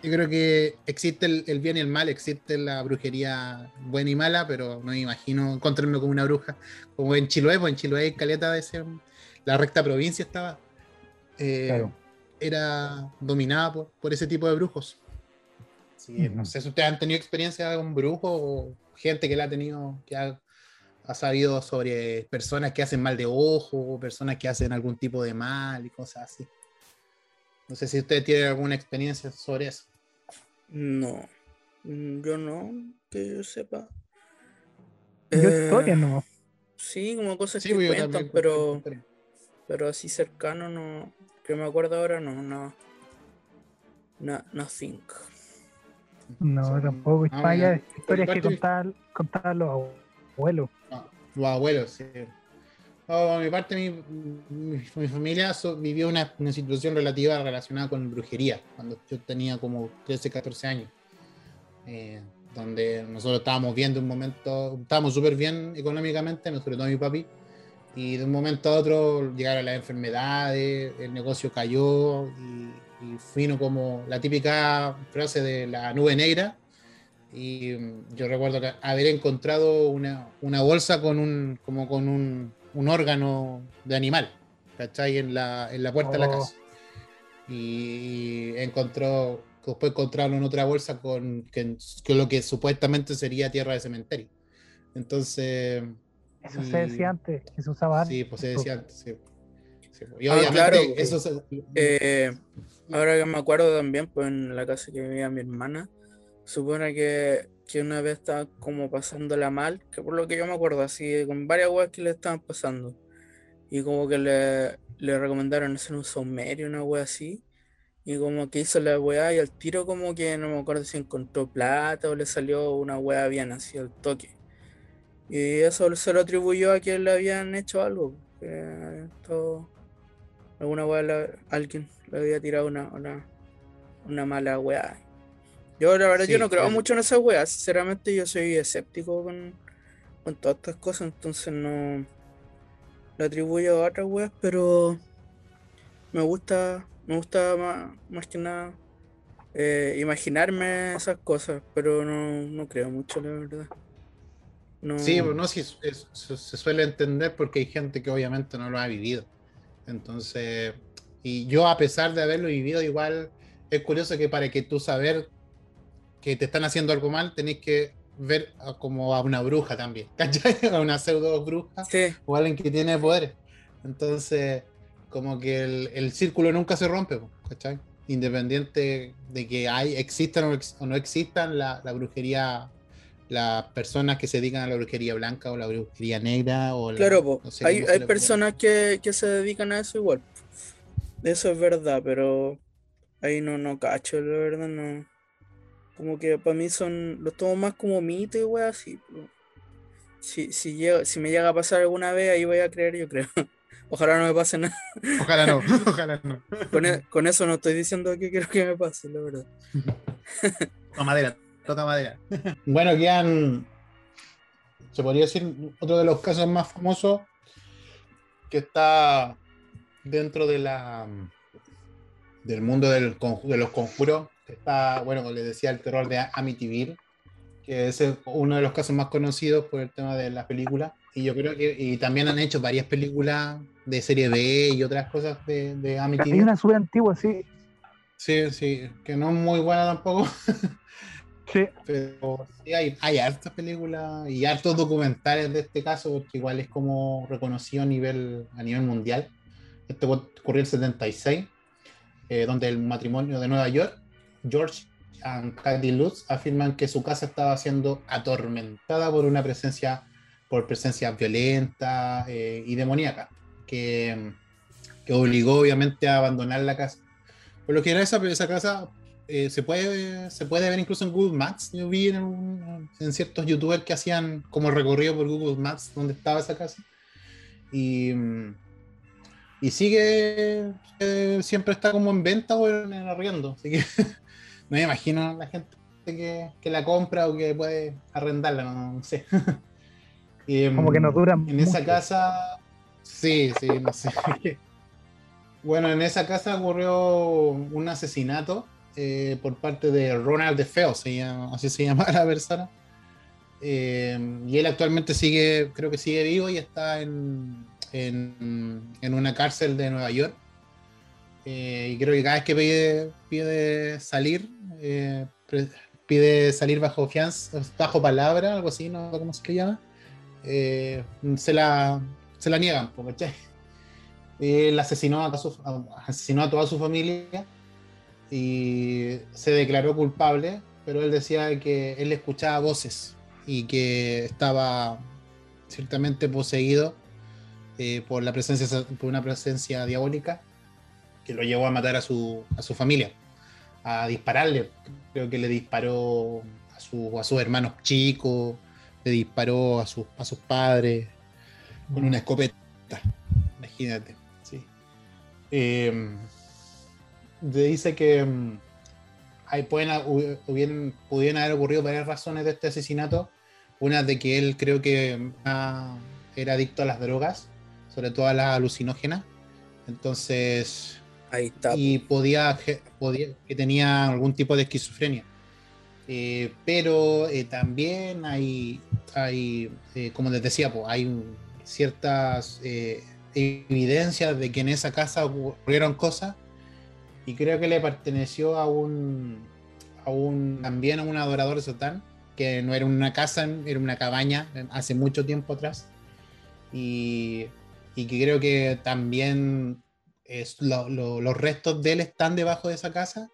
yo creo que existe el, bien y el mal, existe la brujería buena y mala, pero no me imagino encontrarme con una bruja como en Chiloé, pues en Chiloé, Caleta, de ser, la recta provincia estaba, eh, era dominada por, por ese tipo de brujos. No sé si ustedes han tenido experiencia con brujos o gente que la ha tenido, que ha, sabido sobre personas que hacen mal de ojo, personas que hacen algún tipo de mal y cosas así. No sé si ustedes tienen alguna experiencia sobre eso. No, yo no, que yo sepa. Yo eh, no. Sí, como cosas que pues, cuentan, pero, pero así cercano no, que me acuerdo ahora no, no, no, no think. No, tampoco. Ah, historias que contaban, los abuelos. Ah, los abuelos, sí. a mi parte, mi, familia vivió una, situación relativa relacionada con brujería, cuando yo tenía como 13, 14 años. Eh, donde nosotros estábamos viendo un momento, estábamos súper bien económicamente, sobre todo mi papi, y de un momento a otro llegaron las enfermedades, el negocio cayó y y fino como la típica frase de la nube negra. Y mm, yo recuerdo que haber encontrado una, una bolsa con un, como con un, un, órgano de animal, ¿cachai? En la, en la puerta de la oh. casa. Y encontró, después encontraron otra bolsa con que, lo que supuestamente sería tierra de cementerio. Entonces. Eso se decía antes, que se usaba antes. Sí, pues se decía antes, sí. Y ah, claro, eso eh, ahora que me acuerdo también, pues en la casa que vivía mi hermana, supone que, que una vez estaba como pasándola mal, que por lo que yo me acuerdo, así con varias weas que le estaban pasando. Y como que le, le recomendaron hacer un saumerio, una wea así. Y como que hizo la wea y al tiro como que no me acuerdo si encontró plata o le salió una wea bien así al toque. Y eso se lo atribuyó a que le habían hecho algo. Que todo, alguna weá, alguien le había tirado una, una, mala weá. Yo la verdad yo no creo mucho en esas weas, sinceramente yo soy escéptico con, con todas estas cosas, entonces no lo atribuyo a otras weas, pero me gusta, me gusta más, más que nada eh, imaginarme esas cosas, pero no, creo mucho, la verdad. Sí, pues no, sí, se suele entender porque hay gente que obviamente no lo ha vivido. Entonces, y yo a pesar de haberlo vivido, igual es curioso que para que tú saber que te están haciendo algo mal, tenés que ver como a una bruja también, ¿cachai? A una pseudo bruja o alguien que tiene poderes. Entonces, como que el, círculo nunca se rompe, ¿cachai? Independiente de que hay, existan o, no existan la, brujería, las personas que se dedican a la brujería blanca o la brujería negra. O claro, hay, hay personas que, que, se dedican a eso igual. Eso es verdad, pero ahí no, no cacho, la verdad, no. Como que para mí son. Los tomo más como mito y wey así. Si, si, si me llega a pasar alguna vez, ahí voy a creer, yo creo. Ojalá no me pase nada. Ojalá no, ojalá no. E, con, eso no estoy diciendo que quiero que me pase, la verdad. Toca madera, toca madera. Bueno, quedan. Se podría decir otro de los casos más famosos que está dentro de la del mundo del, de los conjuros. Está, bueno, como les decía, el terror de Amityville, que es uno de los casos más conocidos por el tema de la película. Y yo creo que y también han hecho varias películas de serie B y otras cosas de, de Amityville. Hay una súper antigua, sí. Sí, sí, que no es muy buena tampoco. Sí. Pero sí, hay, hay hartas películas y hartos documentales de este caso, porque igual es como reconocido a nivel, a nivel mundial. Esto ocurrió en el 76, eh, donde el matrimonio de Nueva York, George y Kathy Lutz, afirman que su casa estaba siendo atormentada por una presencia, por presencia violenta eh, y demoníaca, que, que, obligó obviamente a abandonar la casa. Por lo era esa, esa casa eh, se, puede, se puede ver incluso en Google Maps. Yo vi en, en, ciertos youtubers que hacían como recorrido por Google Maps donde estaba esa casa. Y, y sigue, eh, siempre está como en venta o en, arriendo. Así que no me imagino la gente que, que, la compra o que puede arrendarla, no, sé. como que no dura En esa casa, sí, sí, no sé. bueno, en esa casa ocurrió un asesinato eh, por parte de Ronald DeFeo, se así se llama la persona. Eh, y él actualmente sigue, creo que sigue vivo y está en, en, una cárcel de Nueva York. Eh, y creo que cada vez que pide, pide salir, pide salir bajo fianza, bajo palabra, algo así, no cómo se llama, se, la, se la niegan, porque él asesinó asesinó a toda su familia y se declaró culpable, pero él decía que él escuchaba voces y que estaba ciertamente poseído eh, por la presencia por una presencia diabólica que lo llevó a matar a su, a su familia, a dispararle. Creo que le disparó a, su, a sus hermanos chicos, le disparó a, sus, a sus padres con una escopeta. Imagínate. Sí. Eh, dice que mm, pueden, pudieron haber ocurrido varias razones de este asesinato. Una de que él creo que ah, era adicto a las drogas, sobre todo a las alucinógenas. Entonces. Ahí está. Y podía, podía que tenía algún tipo de esquizofrenia. Eh, pero eh, también hay, hay eh, como les decía, pues, hay ciertas evidencias de que en esa casa ocurrieron cosas y creo que le perteneció a un, a un también a un adorador de Satán, que no era una casa, era una cabaña hace mucho tiempo atrás. Y, y que creo que también es los restos de él están debajo de esa casa.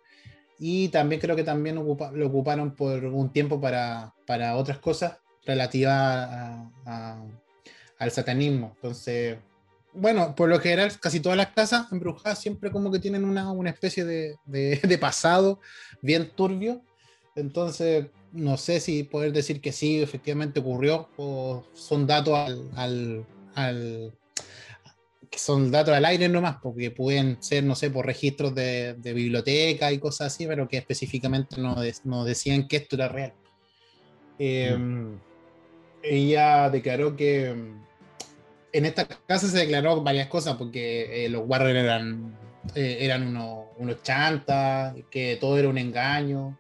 Y también creo que también lo ocuparon por un tiempo para, para otras cosas relativas al satanismo. Entonces, bueno, por lo general, casi todas las casas embrujadas siempre como que tienen una, especie de, pasado bien turbio. Entonces, no sé si poder decir que sí, efectivamente ocurrió, o son datos al, que son datos al aire nomás, porque pueden ser, no sé, por registros de, biblioteca y cosas así, pero que específicamente no, no decían que esto era real. Em, ella declaró que en esta casa se declaró varias cosas porque eh, los Warren eran eh, unos, unos chantas, que todo era un engaño.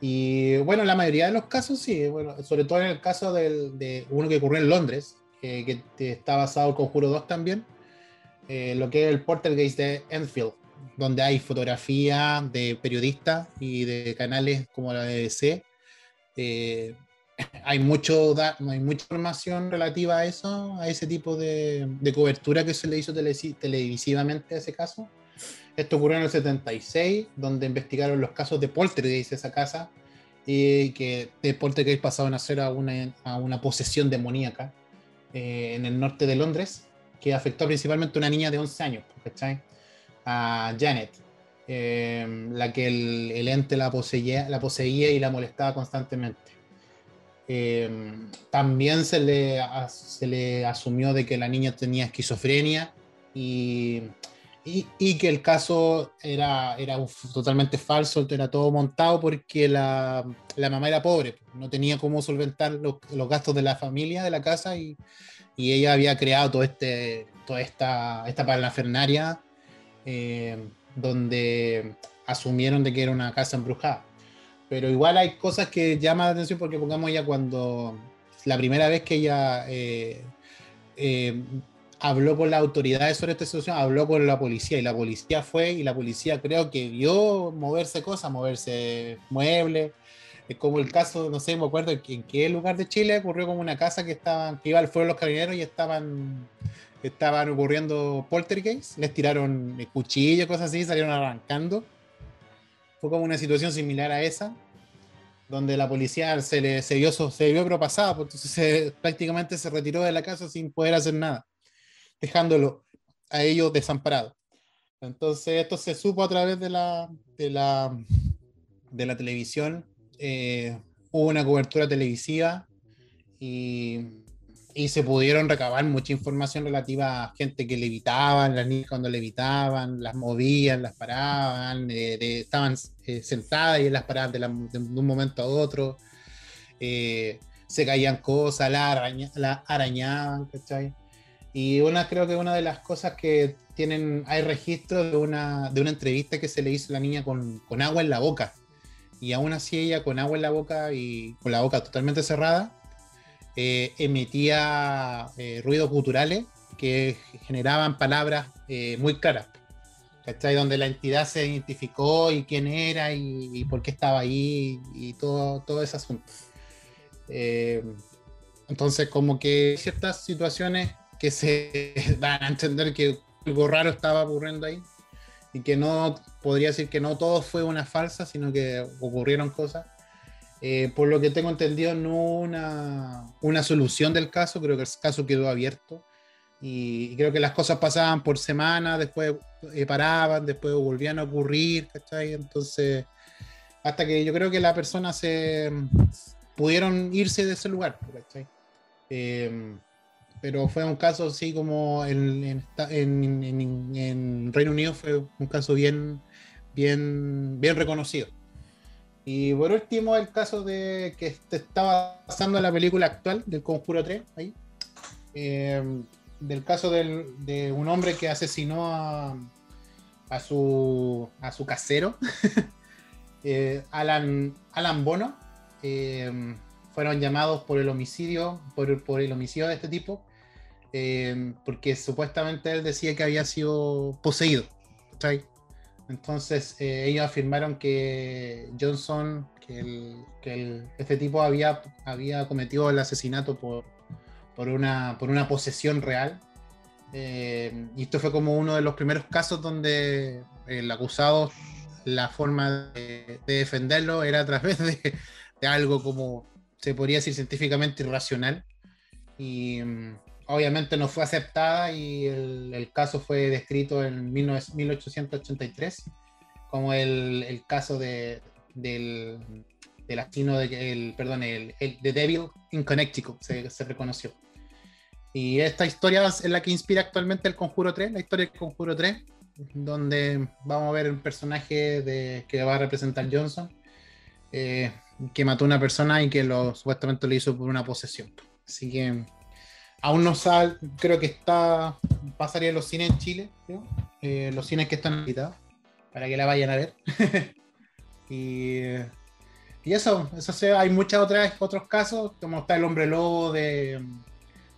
Y bueno, la mayoría de los casos sí, bueno, sobre todo en el caso de uno que ocurrió en Londres, que está basado en Conjuro 2 también, eh, lo que es el Portergeist de Enfield, donde hay fotografía de periodistas y de canales como la BBC. Hay, mucho hay mucha información relativa a eso, a ese tipo de, de cobertura que se le hizo televisivamente a ese caso. Esto ocurrió en el 76, donde investigaron los casos de poltergeist esa casa y que de poltergeist pasaron a ser a una, a una posesión demoníaca eh, en el norte de Londres, que afectó principalmente a una niña de 11 años, ¿cachai? A Janet, eh, la que el, el, ente la poseía, la poseía y la molestaba constantemente. Eh, también se le, se le asumió de que la niña tenía esquizofrenia y y, que el caso era, era totalmente falso, era todo montado porque la, la, mamá era pobre, no tenía cómo solventar los, los gastos de la familia, de la casa, y, y, ella había creado todo este, toda esta, esta eh, donde asumieron de que era una casa embrujada. Pero igual hay cosas que llaman la atención porque pongamos ya cuando la primera vez que ella eh, eh, habló con las autoridades sobre esta situación, habló con la policía y la policía fue y la policía creo que vio moverse cosas, moverse muebles. Es como el caso, no sé, me acuerdo en qué lugar de Chile ocurrió como una casa que estaban, que iba al fuego los carabineros y estaban, estaban ocurriendo poltergeist, les tiraron cuchillos, cosas así, salieron arrancando. Fue como una situación similar a esa, donde la policía se, le, se, vio, se vio propasada, pues, entonces prácticamente se retiró de la casa sin poder hacer nada dejándolo a ellos desamparados. Entonces esto se supo a través de la, de la, de la televisión, eh, hubo una cobertura televisiva y, y, se pudieron recabar mucha información relativa a gente que levitaban, las niñas cuando levitaban, las movían, las paraban, eh, estaban eh, sentadas y las paraban de, un momento a otro, se caían cosas, la, araña, la arañaban, ¿cachai? Y una, creo que una de las cosas que tienen, hay registro de una, de una entrevista que se le hizo a la niña con, con agua en la boca. Y aún así ella con agua en la boca y con la boca totalmente cerrada, eh, emitía eh, ruidos guturales que generaban palabras eh, muy claras. ¿Cachai? Donde la entidad se identificó y quién era y, por qué estaba ahí y todo, todo ese asunto. entonces, como que ciertas situaciones que se van a entender que algo raro estaba ocurriendo ahí y que no podría decir que no todo fue una falsa, sino que ocurrieron cosas. Eh, por lo que tengo entendido, no una, una solución del caso, creo que el caso quedó abierto y, creo que las cosas pasaban por semana, después eh, paraban, después volvían a ocurrir, ¿cachai? Entonces, hasta que yo creo que la persona se pudieron irse de ese lugar, ¿cachai? Eh, pero fue un caso así como en, en, Reino Unido fue un caso bien, bien, bien reconocido. Y por último, el caso de que estaba pasando la película actual del Conjuro 3, ahí, eh, del caso de un hombre que asesinó a, a, su, a su casero, eh, Alan, Alan Bono. Eh, fueron llamados por el homicidio, por, por el homicidio de este tipo, eh, porque supuestamente él decía que había sido poseído. Entonces ellos afirmaron que Johnson, que, el, que este tipo había, había cometido el asesinato por, por, una, por una posesión real. Eh, y esto fue como uno de los primeros casos donde el acusado, la forma de, defenderlo era a través de, algo como se podría decir científicamente irracional. Y mm, obviamente no fue aceptada y el, caso fue descrito en 1883 como el, el caso de, del, del asesino de, el, perdón, el, el de Devil in Connecticut, se, reconoció. Y esta historia es la que inspira actualmente el Conjuro 3, la historia del Conjuro 3, donde vamos a ver un personaje que va a representar Johnson, eh, que mató a una persona y que lo, supuestamente lo hizo por una posesión. Así que aún no sale, creo que está, pasaría los cines en Chile, eh, los cines que están invitados, para que la vayan a ver. y, y, eso, eso hay muchas otras otros casos, como está el hombre lobo de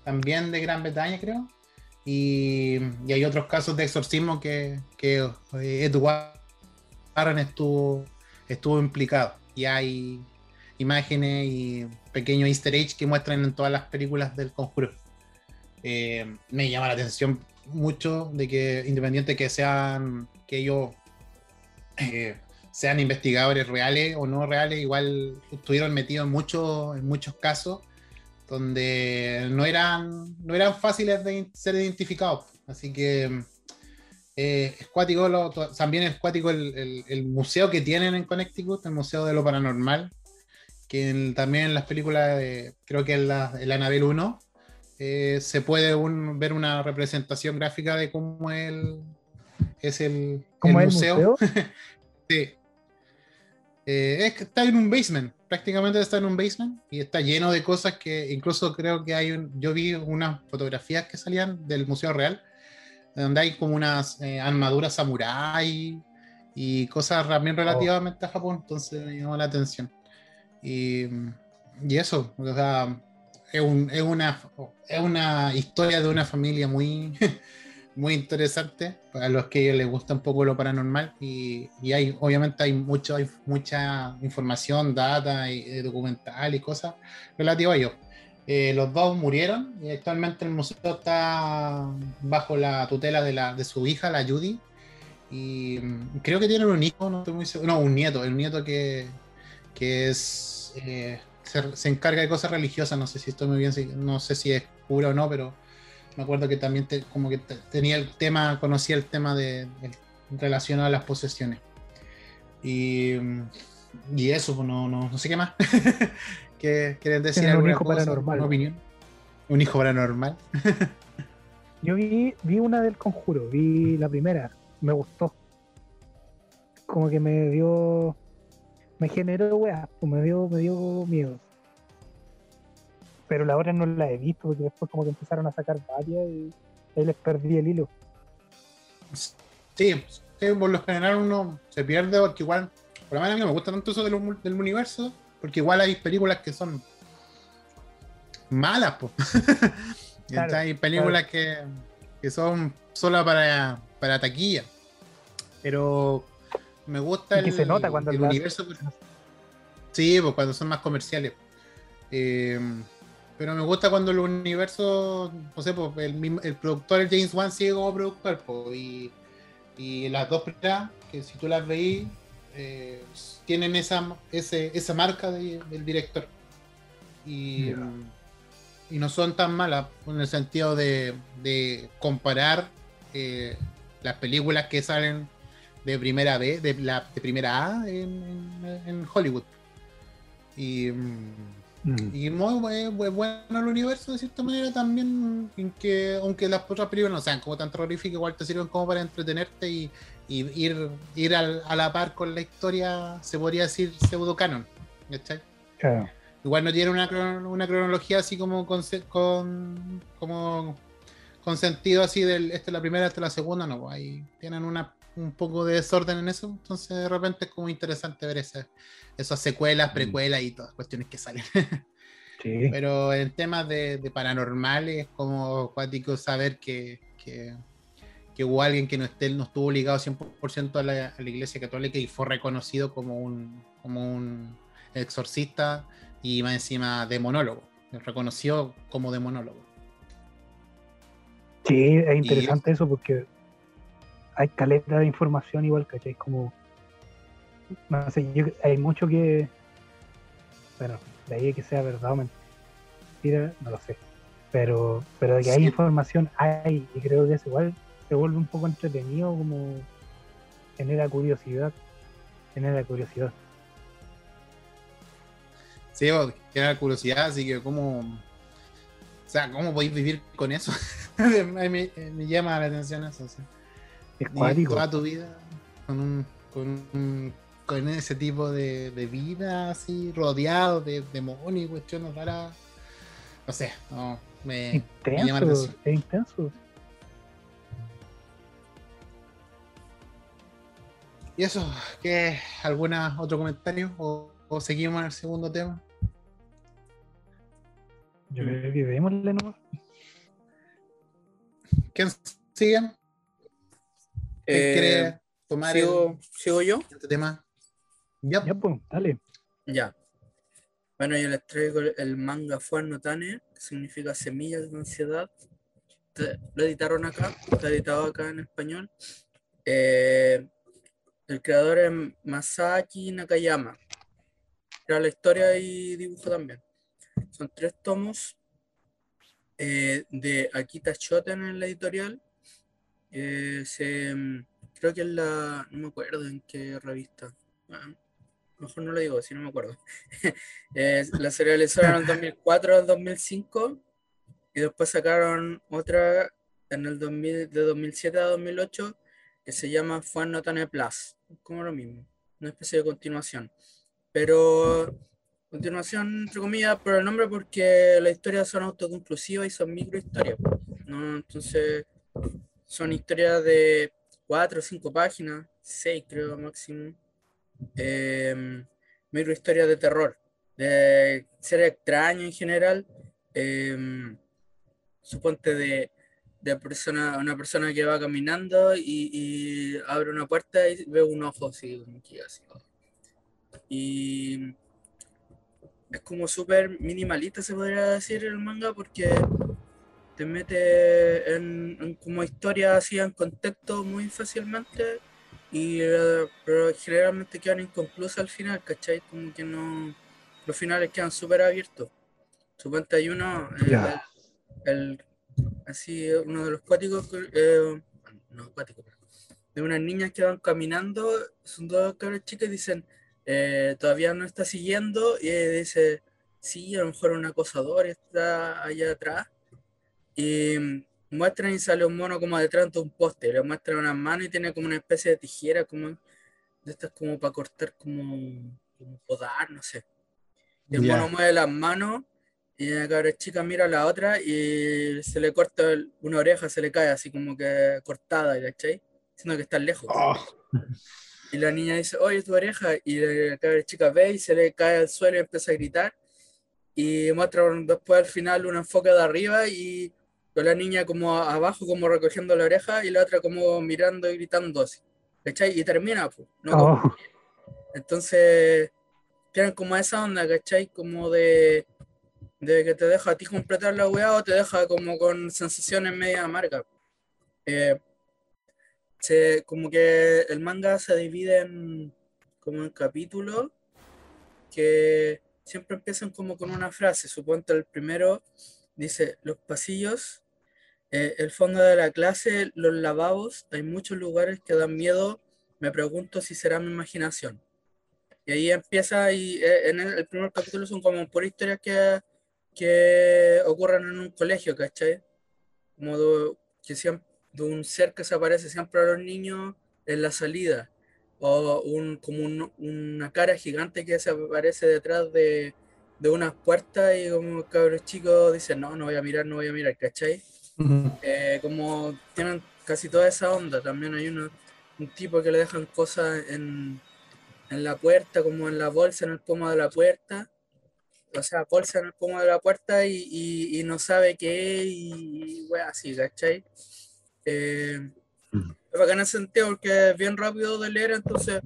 también de Gran Bretaña, creo. Y, hay otros casos de exorcismo que, que eh, Edward Warren estuvo, implicado. Y hay imágenes y pequeños easter eggs que muestran en todas las películas del conjuro. Eh, me llama la atención mucho de que independiente que sean que ellos eh, sean investigadores reales o no reales, igual estuvieron metidos en, muchos en muchos casos donde no eran, no eran fáciles de ser identificados. Así que eh, es cuático, también es cuático el, museo que tienen en Connecticut, el Museo de lo Paranormal, que también en las películas, creo que en la, en la Anabel 1, eh, se puede ver una representación gráfica de cómo el, es el, museo. sí. Eh, es que está en un basement, prácticamente está en un basement y está lleno de cosas que incluso creo que hay, un, yo vi unas fotografías que salían del Museo Real, donde hay como unas eh, armaduras samurai y cosas también oh. relativamente a Japón, entonces me llamó la atención. Y, y eso, o sea, es, un, es, una, es una historia de una familia muy, muy interesante para los que les gusta un poco lo paranormal y, y hay obviamente hay mucho hay mucha información data y, documental y cosas relativas a ellos. Eh, los dos murieron y actualmente el museo está bajo la tutela de, la, de su hija la Judy y mm, creo que tienen un hijo no estoy muy seguro no un nieto el nieto que, que es eh, se, encarga de cosas religiosas, no sé si estoy muy bien, no sé si es cura o no, pero me acuerdo que también como que tenía el tema, conocía el tema de, relacionado a las posesiones. Y, y eso, pues, no, no, no sé qué más. ¿Quieren decir un hijo paranormal. Una opinión? Un hijo paranormal. Yo vi, vi una del conjuro, vi la primera, me gustó. Como que me dio me generó weá, pues, me dio, me dio miedo. Pero la hora no la he visto porque después como que empezaron a sacar varias y ahí les perdí el hilo. Sí, por lo general uno se pierde porque igual, por lo menos a mí me gusta tanto eso del, universo, porque igual hay películas que son malas, pues. hay películas que, que, son solo para, para taquilla. Pero me gusta el, se nota cuando el universo. Sí, pues cuando son más comerciales. Eh, pero me gusta cuando el universo, no sé, pues el, el productor, el James Wan, sigue como productor, pues, y, y las dos primeras, que si tú las veís, eh, tienen esa, ese, esa marca del director. Y, y, no son tan malas en el sentido de, de comparar eh, las películas que salen de primera B, de, la, de primera A en, Hollywood. Y, mm. y muy, bueno el universo de cierta manera también, en que aunque las otras películas no sean como tan terroríficas, igual te sirven como para entretenerte y, ir, ir a la par con la historia, se podría decir pseudo canon. Igual no tiene una, una cronología así como con, con como con sentido así del esta es la primera, esta es la segunda, no, pues ahí tienen una un poco de desorden en eso, entonces de repente es como interesante ver esas secuelas, mm. precuelas y todas las cuestiones que salen. Pero en temas de, paranormales, como acuático saber que, que, hubo alguien que no, esté, no estuvo ligado 100% a la, a la iglesia católica y fue reconocido como un, como un exorcista y más encima demonólogo, reconoció como demonólogo. Sí, es interesante eso porque hay caleta de información igual, ¿cachai? Como, no sé, hay mucho que, bueno, de ahí que sea verdad o mentira, no lo sé. Pero, pero de que hay información, hay, y creo que eso igual se vuelve un poco entretenido, como genera curiosidad, genera curiosidad. Sí, genera curiosidad, así que como, o sea, ¿cómo podéis vivir con eso? me, me, llama la atención eso, sí. Es toda tu vida con, un, con, ese tipo de, vida así, rodeado de demonios y cuestiones raras. No sé, no, me, intenso, Es intenso. ¿Y eso? ¿Qué? ¿Alguna otro comentario? ¿O, seguimos en el segundo tema? Yo creo que démosle nomás. ¿Quién Eh, quiere tomar ¿sigo, ¿Sigo yo? Este tema? Ya, ya pues, dale. Ya. Bueno, yo les traigo el manga Fuano Tane, que significa Semillas de Ansiedad. Lo editaron acá, está editado acá en español. Eh, el creador es Masaki Nakayama. Era la historia y dibujo también. Son tres tomos eh, de Akita Shoten en la editorial. Eh, creo que es la. No me acuerdo en qué revista. Ah, mejor no lo digo, si no me acuerdo. eh, la serializaron en el 2004 al 2005 y después sacaron otra en el 2000, de 2007 a 2008 que se llama Fun Notane Plus, como lo mismo, una especie de continuación. Pero continuación, entre comillas, por el nombre porque las historias son autoconclusivas y son microhistorias. ¿no? Entonces, son historias de cuatro o cinco páginas, seis creo máximo. Eh, microhistorias de terror, de ser extraño en general. Eh, suponte de de persona, una persona que va caminando y, abre una puerta y ve un ojo así, así. Y es como súper minimalista, se podría decir, el manga, porque te mete en, como historia así en contexto muy fácilmente, y, pero generalmente quedan inconclusas al final, ¿cachai? Como que no. Los finales quedan súper abiertos. Suponte hay uno, el así uno de los cuáticos, eh, no cuáticos, de unas niñas que van caminando, son dos cabras chicas y dicen, eh, todavía no está siguiendo, y dice, sí, a lo mejor un acosador está allá atrás, y muestran y sale un mono como detrás de un poste, le muestran una mano y tiene como una especie de tijera, como de estas como para cortar, como, como podar, no sé. el mono mueve las manos y la cabra chica mira a la otra y se le corta una oreja, se le cae así como que cortada, ¿cachai? Siendo que está lejos. Oh. Y la niña dice, oye, tu oreja. Y la cabra chica ve y se le cae al suelo y empieza a gritar. Y muestra después al final un enfoque de arriba y con la niña como abajo, como recogiendo la oreja y la otra como mirando y gritando así. ¿Cachai? Y termina, pues. Oh. Entonces, tienen como esa onda, ¿cachai? Como de de que te deja a ti completar la weá o te deja como con sensaciones media amargas. Eh, como que el manga se divide en como en capítulos que siempre empiezan como con una frase. Suponte el primero dice, los pasillos, eh, el fondo de la clase, los lavabos, hay muchos lugares que dan miedo, me pregunto si será mi imaginación. Y ahí empieza, y eh, en el, primer capítulo son como por historias que que ocurran en un colegio, ¿cachai? Como de, que siempre, de un ser que se aparece siempre a los niños en la salida, o un, como una cara gigante que se aparece detrás de, de unas puertas y como cabros chicos dicen, no, no voy a mirar, no voy a mirar, ¿cachai? Eh, como tienen casi toda esa onda, también hay uno, un tipo que le dejan cosas en, en la puerta, como en la bolsa, en el pomo de la puerta, o sea, bolsa en el pomo de la puerta y, y, no sabe qué y, y así, ¿cachai? Eh, es bacán ese sentido porque es bien rápido de leer, entonces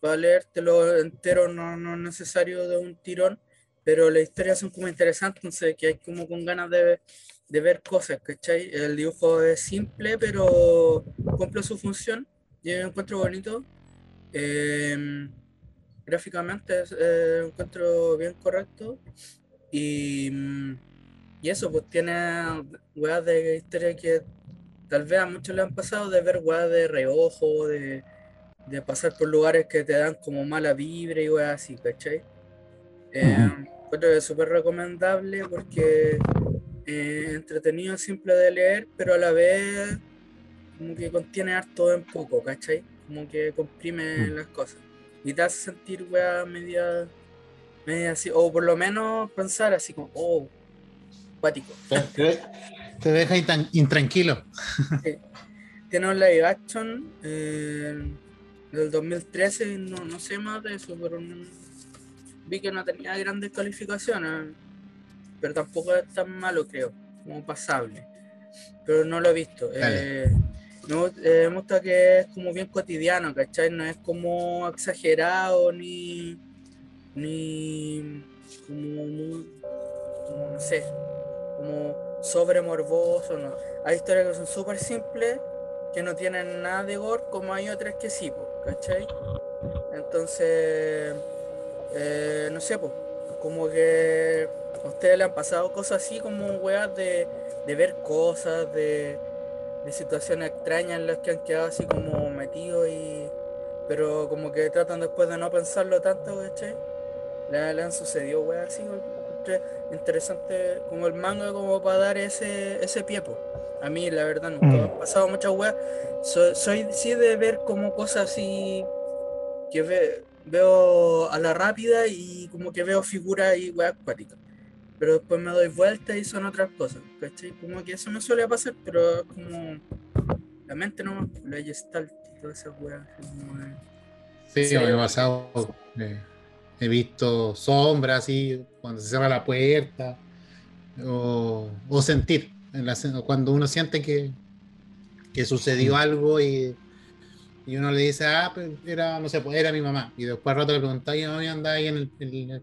para leértelo entero no, no es necesario de un tirón, pero las historias son como interesantes, entonces que hay como con ganas de, de ver cosas, ¿cachai? El dibujo es simple, pero cumple su función, yo encuentro bonito. Eh, gráficamente eh, encuentro bien correcto. Y, mm, y, eso, pues tiene weas de historia que tal vez a muchos le han pasado de ver weas de reojo, de, de pasar por lugares que te dan como mala vibra y weas así, ¿cachai? Eh, encuentro que es súper recomendable porque eh, entretenido, simple de leer, pero a la vez como que contiene harto en poco, ¿cachai? Como que comprime mm. las cosas y te hace sentir, weá, media, media así, o por lo menos pensar así como, oh, cuático. Te, deja intranquilo. Tiene un live action, eh, del 2013, no, no sé más de eso, pero vi que no tenía grandes calificaciones, pero tampoco es tan malo, creo, como pasable. Pero no lo he visto. Eh, eh, me, gusta que es como bien cotidiano, ¿cachai? No es como exagerado ni, ni como, no sé, como sobre morboso, no. Hay historias que son súper simples, que no tienen nada de gore, como hay otras que sí, ¿cachai? Entonces, eh, no sé, pues, como que a ustedes le han pasado cosas así como weas de, de ver cosas, de, de, situaciones extrañas en las que han quedado así como metidos y. Pero como que tratan después de no pensarlo tanto, ¿cachai? Le, le han sucedido weas así, interesante como el manga como para dar ese, ese pie, A mí la verdad nunca me mm. han pasado muchas weas. soy sí de ver como cosas así que ve, veo a la rápida y como que veo figuras y weas acuáticas. Pero después me doy vuelta y son otras cosas, ¿cachai? Como que eso me suele pasar, pero como la mente no la gestalt y todas esas weas. Sí, me ha pasado. Eh, he visto sombras así cuando se cierra la puerta. O, o sentir, en la, cuando uno siente que, que sucedió mm. algo y y uno le dice, ah, pues era, no sé, pues era mi mamá. Y después al rato le preguntáis, ¿y mamá anda ahí en el, el,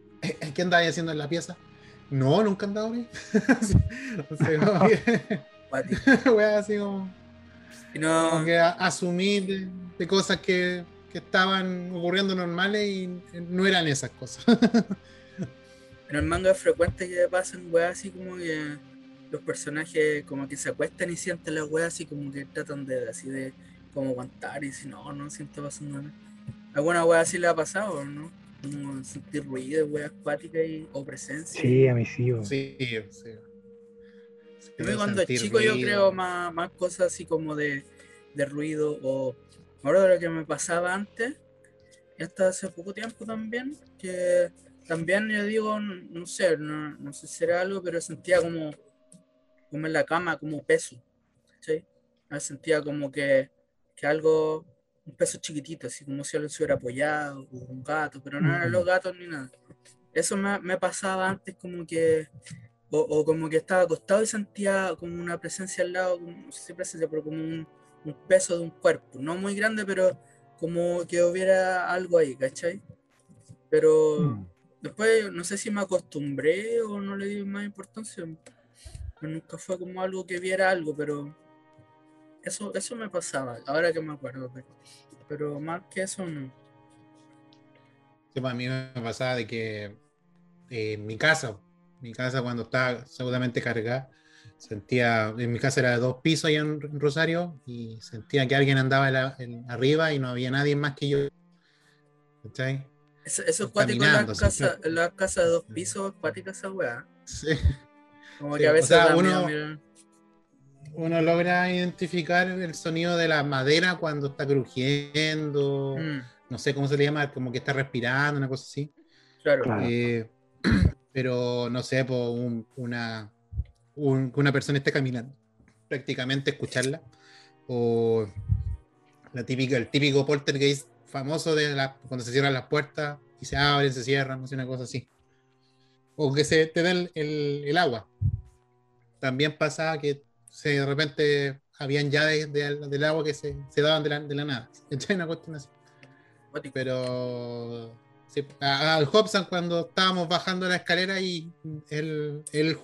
¿qué anda ahí haciendo en la pieza? No, nunca andaba ahí. no así como, no. como que asumir de, cosas que, que, estaban ocurriendo normales y no eran esas cosas. en el manga es frecuente que pasen weas así como que los personajes como que se acuestan y sienten las weas así como que tratan de así de como aguantar y si no, no siento pasando nada. ¿Alguna wea así le ha pasado, no? Como sentir ruido, wea acuática y, o presencia. Sí, a mí sí. Sí, sí. cuando es chico yo creo más, más cosas así como de, de ruido o ahora de lo que me pasaba antes, y hasta hace poco tiempo también, que también yo digo, no sé, no, no sé si era algo, pero sentía como, como en la cama, como peso. ¿sí? Sentía como que que algo, un peso chiquitito, así como si alguien se hubiera apoyado, o un gato, pero no eran los gatos ni nada. Eso me, me pasaba antes como que, o, como que estaba acostado y sentía como una presencia al lado, no sé si presencia, pero como un, un peso de un cuerpo, no muy grande, pero como que hubiera algo ahí, ¿cachai? Pero mm. después no sé si me acostumbré o no le di más importancia. Nunca fue como algo que viera algo, pero eso, eso me pasaba, ahora que me acuerdo, pero, más que eso no. Sí, para pues, mí me pasaba de que eh, mi casa, mi casa cuando estaba seguramente cargada, sentía, en mi casa era de dos pisos allá en, Rosario y sentía que alguien andaba arriba y no había nadie más que yo. ¿Cachai? Eso, eso es cuático en la, casa, de dos pisos, cuática esa weá. Sí. Como que a veces uno, uno logra identificar el sonido de la madera cuando está crujiendo, mm. no sé cómo se le llama, como que está respirando, una cosa así. Claro. Eh, pero no sé, por una, una persona esté caminando, prácticamente escucharla. O la típica, el típico poltergeist famoso de la, cuando se cierran las puertas y se abren, se cierran, no sé, una cosa así. O que se te den el, el agua. También pasa que se, de repente habían llaves del agua que se, daban de la, de la nada. Una cuestión así. Pero al Hobson cuando estábamos bajando la escalera y él, él,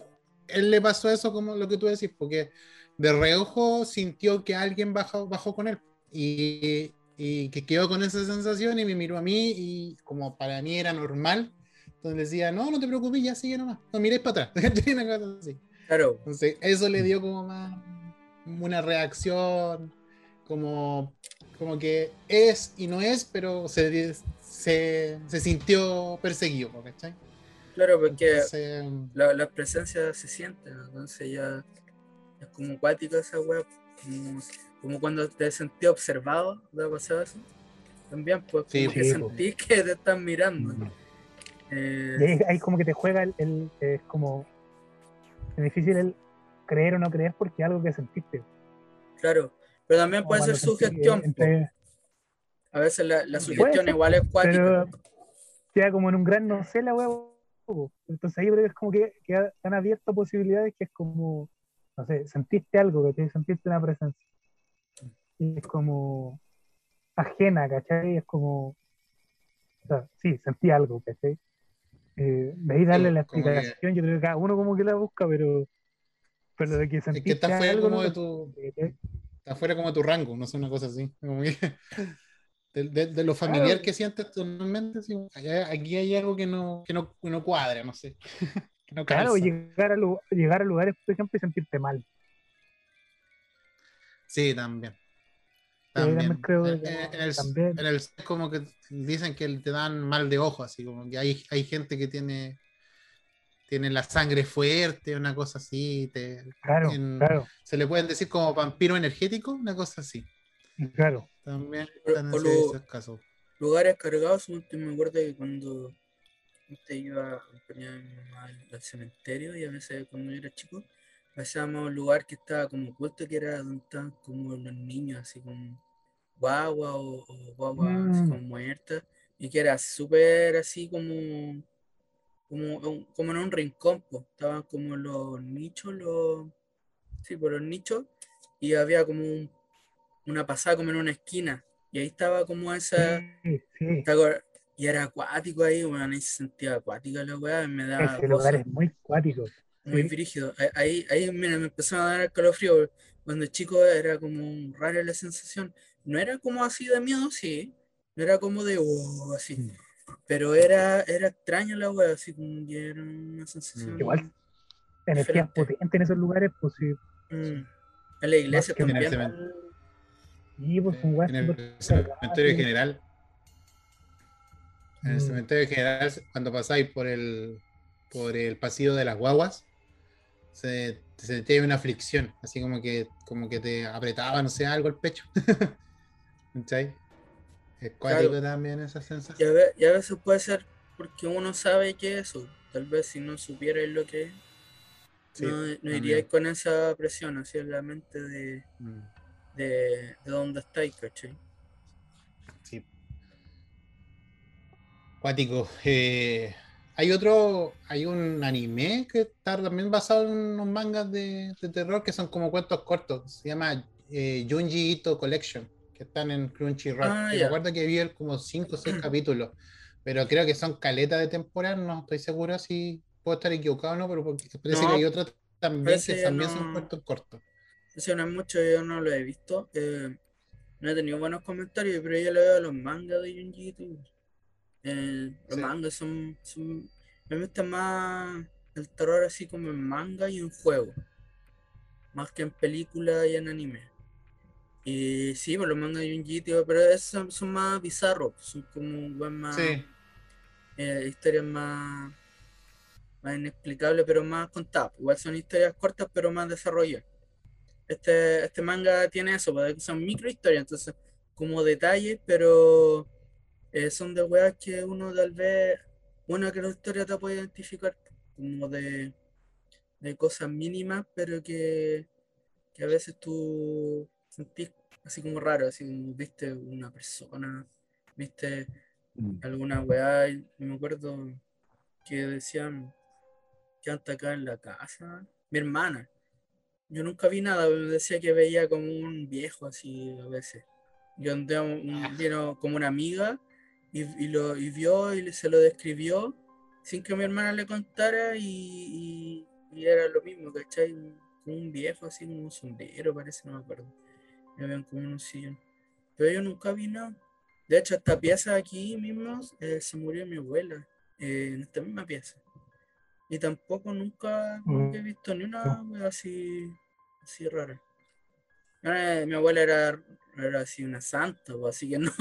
él, le pasó eso como lo que tú decís, porque de reojo sintió que alguien bajó, bajó con él y, y, que quedó con esa sensación y me miró a mí y como para mí era normal, entonces decía, no, no te preocupes, ya sigue nomás, no mires para atrás. así. Claro. Entonces, eso le dio como más una reacción, como, como que es y no es, pero se, se, sintió perseguido, ¿cachai? Claro, porque la, presencia se siente, entonces ya es como acuático esa web, como, cuando te sentí observado, ¿te ha pasado eso? También, pues, como que sentís que te están mirando. Eh, ahí como que te juega el, el es como es difícil el creer o no creer porque es algo que sentiste. Claro, pero también puede ser su gestión. A veces la, la sugestión igual es cuática. queda como en un gran no sé la huevo. Entonces ahí creo que es como que quedan abiertas posibilidades que es como, no sé, sentiste algo, que te sentiste una presencia. Y es como ajena, ¿cachai? Es como, o sea, sí, sentí algo, ¿cachai? Eh, veis darle la explicación, yo creo que cada uno como que la busca, pero, pero de que sentiste es que está fuera como de tu, está fuera como de tu rango, no sé, una cosa así. de, lo familiar que sientes totalmente, aquí hay algo que no, que no, no cuadra, no sé. claro, llegar a, llegar a lugares, por ejemplo, y sentirte mal. Sí, también. También. Creo en, el, también. en, el, como que dicen que te dan mal de ojo, así como que hay, hay gente que tiene tiene la sangre fuerte, una cosa así. Te, claro, claro. Se le pueden decir como vampiro energético, una cosa así. Claro. También están en casos. Lugares cargados, me acuerdo que cuando usted iba a acompañar a mi mamá al cementerio y a veces cuando yo era chico, pasábamos a un lugar que estaba como oculto, que era donde estaban como los niños, así como guagua o, guagua así mm. como muerta, y que era súper así como, como, como en un rincón, estaban como los nichos, los, sí, por los nichos, y había como un una pasada como en una esquina. Y ahí estaba como esa. Y era acuático ahí, bueno, ahí se sentía acuática la weá, me daba. Ese lugar es muy acuático. Muy frígido. Ahí, ahí mira, me empezó a dar calofrío. Cuando chico era como rara la sensación. No era como así de miedo, sí. No era como de oh, así. Mm. Pero era, era extraño la weá, así como que era una sensación. Igual, energías potentes en esos lugares, pues sí. Mm. En la iglesia también. Pues, en el cementerio general. En el mm. cementerio general, cuando pasáis por el por el pasillo de las guaguas, se, te sentía una fricción, así como que, como que te apretaba, no sé, algo el pecho. ¿Cachai? Es cuático también esa sensación. Y a, veces puede ser porque uno sabe que eso, tal vez si no supierais lo que es, no, no iríais con esa presión hacia la mente de, mm de, de dónde estáis, ¿cachai? Sí. Cuático. Eh, hay otro, hay un anime que está también basado en unos mangas de, terror que son como cuentos cortos. Se llama eh, Junji Ito Collection, que están en Crunchyroll. Ah, me acuerdo que vi como 5 o 6 capítulos, pero creo que son caletas de temporada, no estoy seguro si puedo estar equivocado o no, pero parece que hay otros también que también son cuentos cortos. Ese no es mucho, yo no lo he visto. Eh, no he tenido buenos comentarios, pero yo le veo los mangas de Junji los mangas son, Me gusta más el terror así como en manga y en juego. Más que en película y en anime. Y sí, pues los mangas de Junji pero esos son, más bizarros. Son como más. Eh, historias más. Más inexplicables, pero más contadas. Igual son historias cortas, pero más desarrolladas este, este manga tiene eso, porque son micro historias, entonces como detalles, pero eh, son de weas que uno tal vez, una que la historia te puede identificar como de, de cosas mínimas, pero que, que, a veces tú sentís así como raro, así como viste una persona, viste mm. alguna weá, y me acuerdo que decían que anda acá en la casa, mi hermana, yo nunca vi nada, me decía que veía como un viejo así a veces. Yo andé un, como una amiga y, lo y vio y se lo describió sin que mi hermana le contara y, era lo mismo, ¿cachai? Como un viejo así, como un sombrero parece, no me acuerdo. Me ven como un sillón. Pero yo nunca vi nada. De hecho, esta pieza aquí mismo eh, se murió mi abuela, eh, en esta misma pieza. Y tampoco nunca, mm. he visto ni una así, así rara. Eh, mi abuela era, era así una santa, así que no.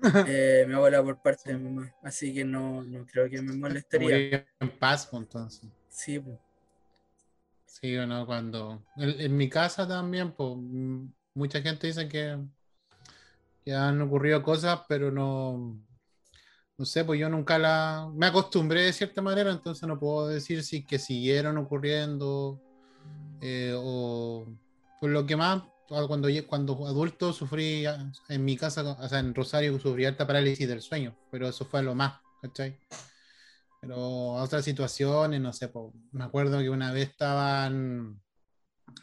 Eh, mi abuela por parte de mi mamá, así que no, no creo que me molestaría. en paz, pues, entonces. Sí, pues. Sí o no, cuando. En, mi casa también, pues, mucha gente dice que, que han ocurrido cosas, pero no no sé, pues yo nunca la... Me acostumbré de cierta manera, entonces no puedo decir si que siguieron ocurriendo eh, o... Pues lo que más cuando, cuando adulto sufrí en mi casa, o sea, en Rosario sufrí alta parálisis del sueño, pero eso fue lo más, ¿cachai? Pero otras situaciones, no sé, me acuerdo que una vez estaban,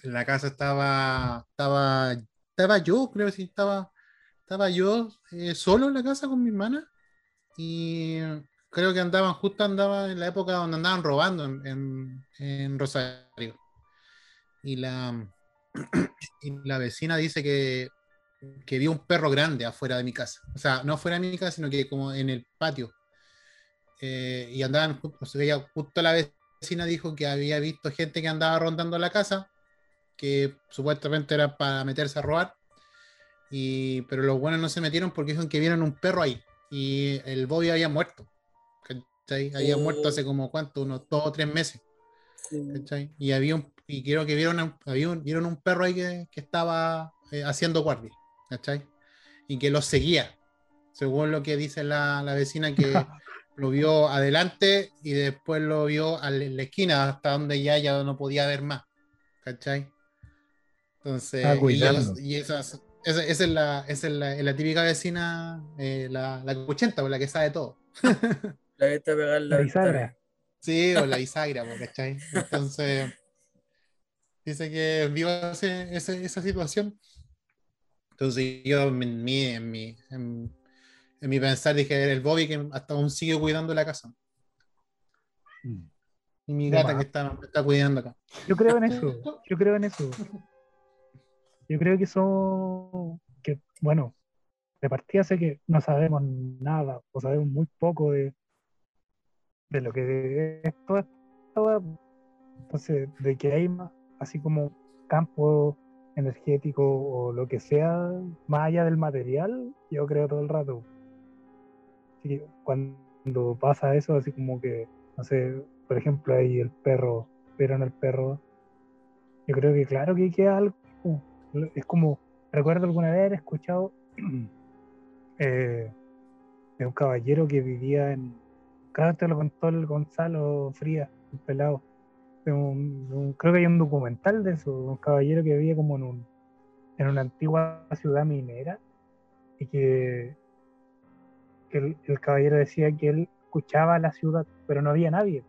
en la casa estaba, estaba, estaba yo, creo que sí, estaba, estaba yo eh, solo en la casa con mi hermana y creo que andaban, justo andaba en la época donde andaban robando en, en, Rosario. Y la, y la vecina dice que, que vio un perro grande afuera de mi casa. O sea, no afuera de mi casa, sino que como en el patio. Eh, y andaban, o sea, justo la vecina dijo que había visto gente que andaba rondando la casa, que supuestamente era para meterse a robar. Y, pero los buenos no se metieron porque dijeron que vieron un perro ahí y el Bobby había muerto. Había muerto hace como cuánto, unos dos o tres meses. Y había un, y creo que vieron, había un, vieron un perro ahí que, estaba eh, haciendo guardia, Y que lo seguía, según lo que dice la, vecina que lo vio adelante y después lo vio en la esquina hasta donde ya, ya no podía ver más. ¿Cachai? Entonces, y, esas, esa, es, la, es la, típica vecina, eh, la, la cuchenta, la que sabe todo. la que está pegada la. Sí, o la bisagra, ¿cachai? Entonces, dice que vio ese, esa situación. Entonces, yo en mi, en mi, en, mi pensar dije, el Bobby que hasta aún sigue cuidando la casa. Mm. Y mi gata que está, está cuidando acá. Yo creo en eso, yo creo en eso. Yo creo que son, que, bueno, de partida sé que no sabemos nada, o sabemos muy poco de, de lo que es toda esta Entonces, de que hay más, así como campo energético o lo que sea, más allá del material, yo creo todo el rato. Así cuando pasa eso, así como que, no sé, por ejemplo, ahí el perro, pero en el perro, yo creo que claro que queda algo es como, recuerdo alguna vez haber escuchado eh, de un caballero que vivía en, claro, te lo contó el Gonzalo Frías, el pelado. creo que hay un documental de eso, un caballero que vivía como en, un, en una antigua ciudad minera y que, el, caballero decía que él escuchaba la ciudad, pero no había nadie.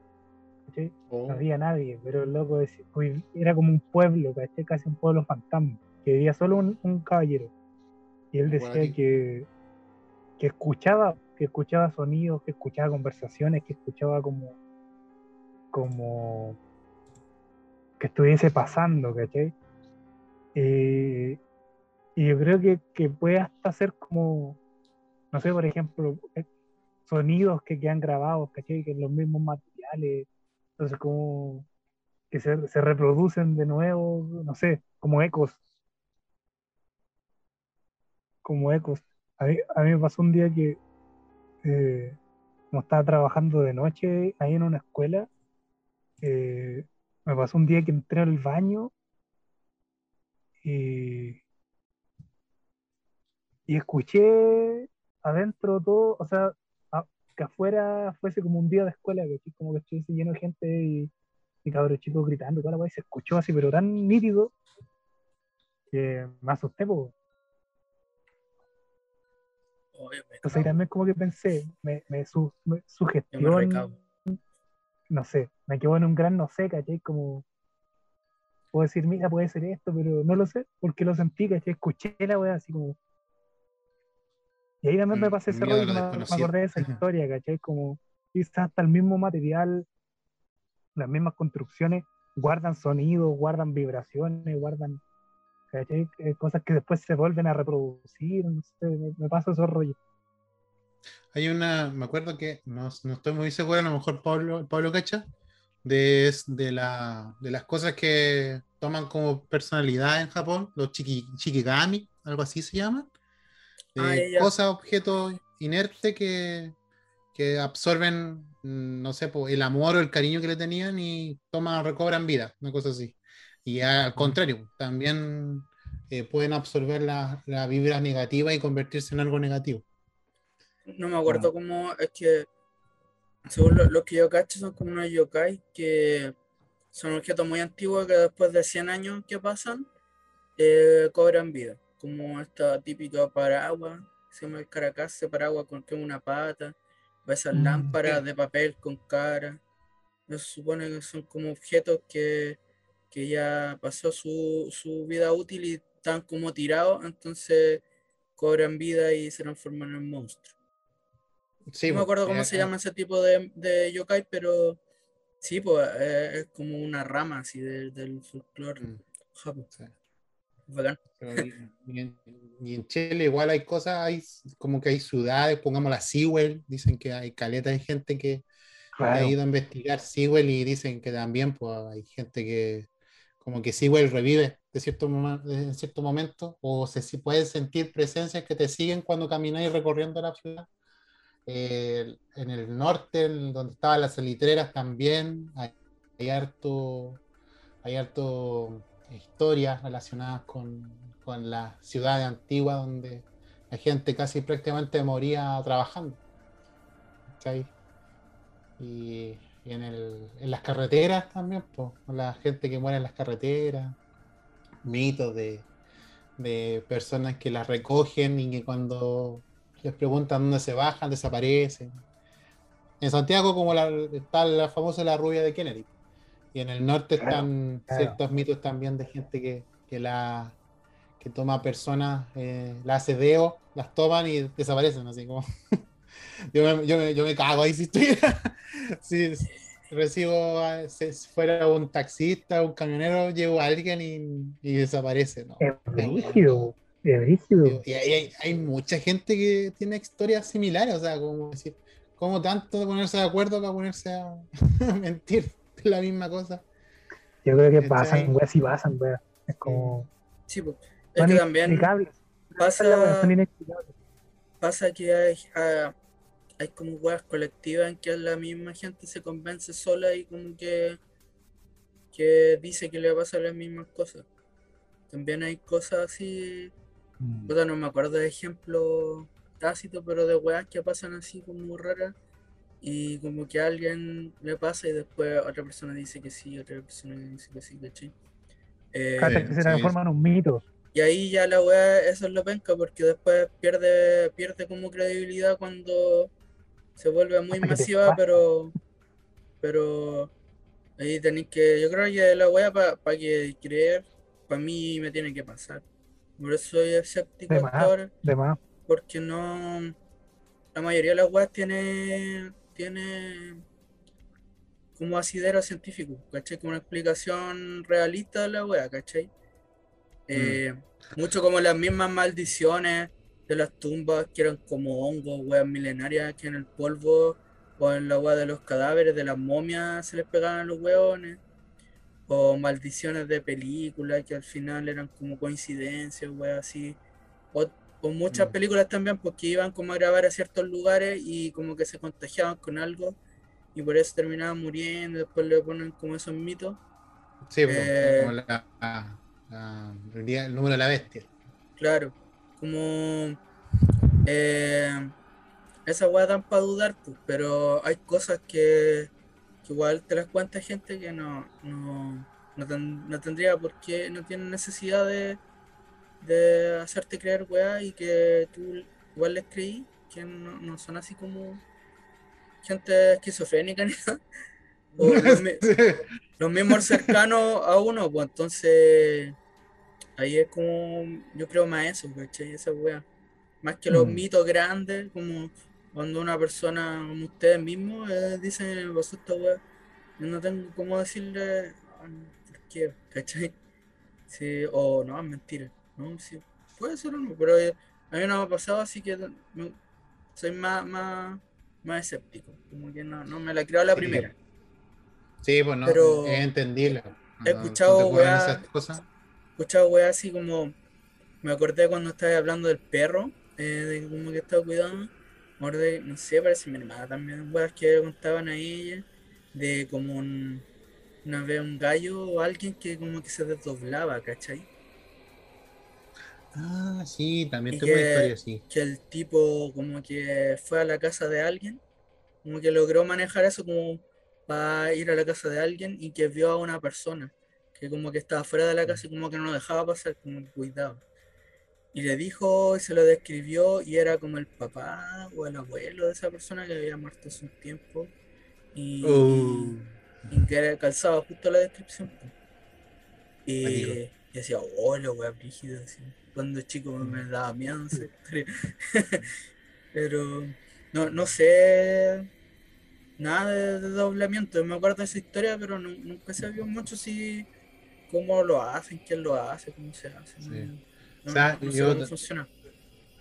No oh. había nadie, pero el loco decía, era como un pueblo, casi un pueblo fantasma que vivía solo un, caballero. Y él decía que, que escuchaba, que escuchaba sonidos, que escuchaba conversaciones, que escuchaba como, como que estuviese pasando, ¿cachai? Eh, y yo creo que, que, puede hasta ser como, no sé, por ejemplo, eh, sonidos que quedan grabados, ¿cachai? Que los mismos materiales, entonces como que se, se reproducen de nuevo, no sé, como ecos, como ecos. A mí, me pasó un día que, eh, como estaba trabajando de noche ahí en una escuela, eh, me pasó un día que entré al baño y, escuché adentro todo, o sea, que afuera fuese como un día de escuela, que como que estuviese lleno de gente y, y cabros chicos gritando, toda la se escuchó así, pero tan nítido que me asusté, poco. Entonces también como que pensé, me, me, su, sugestión, no sé, me quedo en un gran no sé, ¿cachai? Como, puedo decir, mira, puede ser esto, pero no lo sé, porque lo sentí, ¿cachai? Escuché la weá así como... Y ahí también me mm, pasé ese rollo y me, acordé de esa historia, ¿cachai? Como quizás hasta el mismo material, las mismas construcciones, guardan sonidos, guardan vibraciones, guardan eh, cosas que después se vuelven a reproducir, no sé, me, pasa esos rollos. Hay una, me acuerdo que, no, estoy muy seguro, a lo mejor Pablo, Pablo Cacha, de, de, la, de las cosas que toman como personalidad en Japón, los chiki, shikigami, algo así se llama. Ah, cosas, objetos inertes que, que absorben, mm, no sé, el amor o el cariño que le tenían y toman, recobran vida, una cosa así. Y al contrario, también eh, pueden absorber la, la, vibra negativa y convertirse en algo negativo. No me acuerdo cómo es que, según lo, que yo cacho, son como unos yokai que son objetos muy antiguos que después de 100 años que pasan, eh, cobran vida, como esta típica paraguas, se llama el caracas, paraguas con que una pata, o esas mm, lámparas de papel con cara. Se supone que son como objetos que, ya pasó su, su, vida útil y están como tirados, entonces cobran vida y se transforman en monstruos. no me acuerdo cómo eh, se llama ese tipo de, de yokai, pero sí, pues es como una rama así del folclore mm. y, en, Chile igual hay cosas, hay como que hay ciudades, pongamos la Sewell, dicen que hay caleta de gente que ha ido a investigar Sewell y dicen que también pues hay gente que como que Sewell revive de cierto, en cierto momento o se si puedes sentir presencias que te siguen cuando camináis recorriendo la ciudad. Eh, en el norte, donde estaban las elitreras también, hay, hay harto, hay harto historias relacionadas con, con la ciudad antigua donde la gente casi prácticamente moría trabajando. Y, y en, el, en, las carreteras también, pues, la gente que muere en las carreteras, mitos de, de personas que las recogen y que cuando les preguntan dónde se bajan, desaparecen. En Santiago, como la, está la famosa la rubia de Kennedy. Y en el norte están ciertos mitos también de gente que, que la que toma personas, eh, las hace deo, las toman y desaparecen, así como. yo, me, yo, me, yo, me, cago ahí si estuviera. si recibo, si fuera un taxista, un camionero, llevo a alguien y, y desaparece, ¿no? Es rígido, es rígido. Y, hay, hay, mucha gente que tiene historias similares, o sea, como decir, ¿cómo tanto ponerse de acuerdo para ponerse a mentir? la misma cosa. Yo creo que pasan, weas, sí pasan, weas. Es como. Sí, pues. Es que también pasa, pasa que hay, ah, hay como weas colectivas en que la misma gente se convence sola y como que, que dice que le va a pasar las mismas cosas. También hay cosas así. Mm. no me acuerdo de ejemplo tácito, pero de weas que pasan así como raras y como que a alguien le pasa y después otra persona dice que sí, otra persona dice que sí, ¿cachai? Eh, se transforma un mito. Y ahí ya la weá, eso es lo penca, porque después pierde, pierde como credibilidad cuando se vuelve muy masiva, pero pero ahí tenéis que, yo creo que la weá para que creer, para mí me tiene que pasar. Por eso soy escéptico ahora. Porque no, la mayoría de las weas tiene tiene como asidero científico, ¿cachai? Como una explicación realista de la wea, ¿cachai? Mm. Eh, mucho como las mismas maldiciones de las tumbas que eran como hongos, weas milenarias que en el polvo o en la wea de los cadáveres de las momias se les pegaban los weones. O maldiciones de películas que al final eran como coincidencias, weas así. O muchas mm. películas también porque iban como a grabar a ciertos lugares y como que se contagiaban con algo y por eso terminaban muriendo, después le ponen como esos mitos. Sí, pues, eh, como el, número de la bestia. Claro, como eh, esa weá dan para dudar, pues, pero hay cosas que, igual te las cuenta gente que no, no, no, no tendría por qué, no tiene necesidad de de hacerte creer weá y que tú igual les creí, que no, son así como gente esquizofrénica ni nada. O los, mismos cercanos a uno, pues entonces ahí es como, yo creo más eso, ¿cachai? Esa weá. Más que los mm. mitos grandes, como cuando una persona como ustedes mismos eh, dicen, vos esta weá, yo no tengo cómo decirle, ah, ¿por qué? ¿cachai? Sí, o no, es mentira. No, sí, puede ser o no, pero eh, a mí no me ha pasado, así que soy más, más, más escéptico. Como que no, no me la creo a la primera. Sí, pues no, pero es entendible. He escuchado weá, escuchado weá así como, me acordé cuando estaba hablando del perro, eh, de como que estaba cuidando. Morde, no sé, parece mi hermana también, weas que contaban a ella, de como un, una vez un gallo o alguien que como que se desdoblaba, ¿cachai? Ah, sí, también tengo una historia así. Que el tipo como que fue a la casa de alguien, como que logró manejar eso como para ir a la casa de alguien y que vio a una persona que como que estaba fuera de la casa y como que no lo dejaba pasar, como que cuidaba. Y le dijo y se lo describió y era como el papá o el abuelo de esa persona que había muerto hace un tiempo. Y, oh. y que calzaba justo la descripción. Y, y decía, oh, la wea brígida. Cuando chico me daba miedo, no sé. Pero no, no sé nada de, doblamiento. Me acuerdo de esa historia, pero nunca se vio mucho si cómo lo hacen, quién lo hace, cómo se hace. o sea, cómo funciona.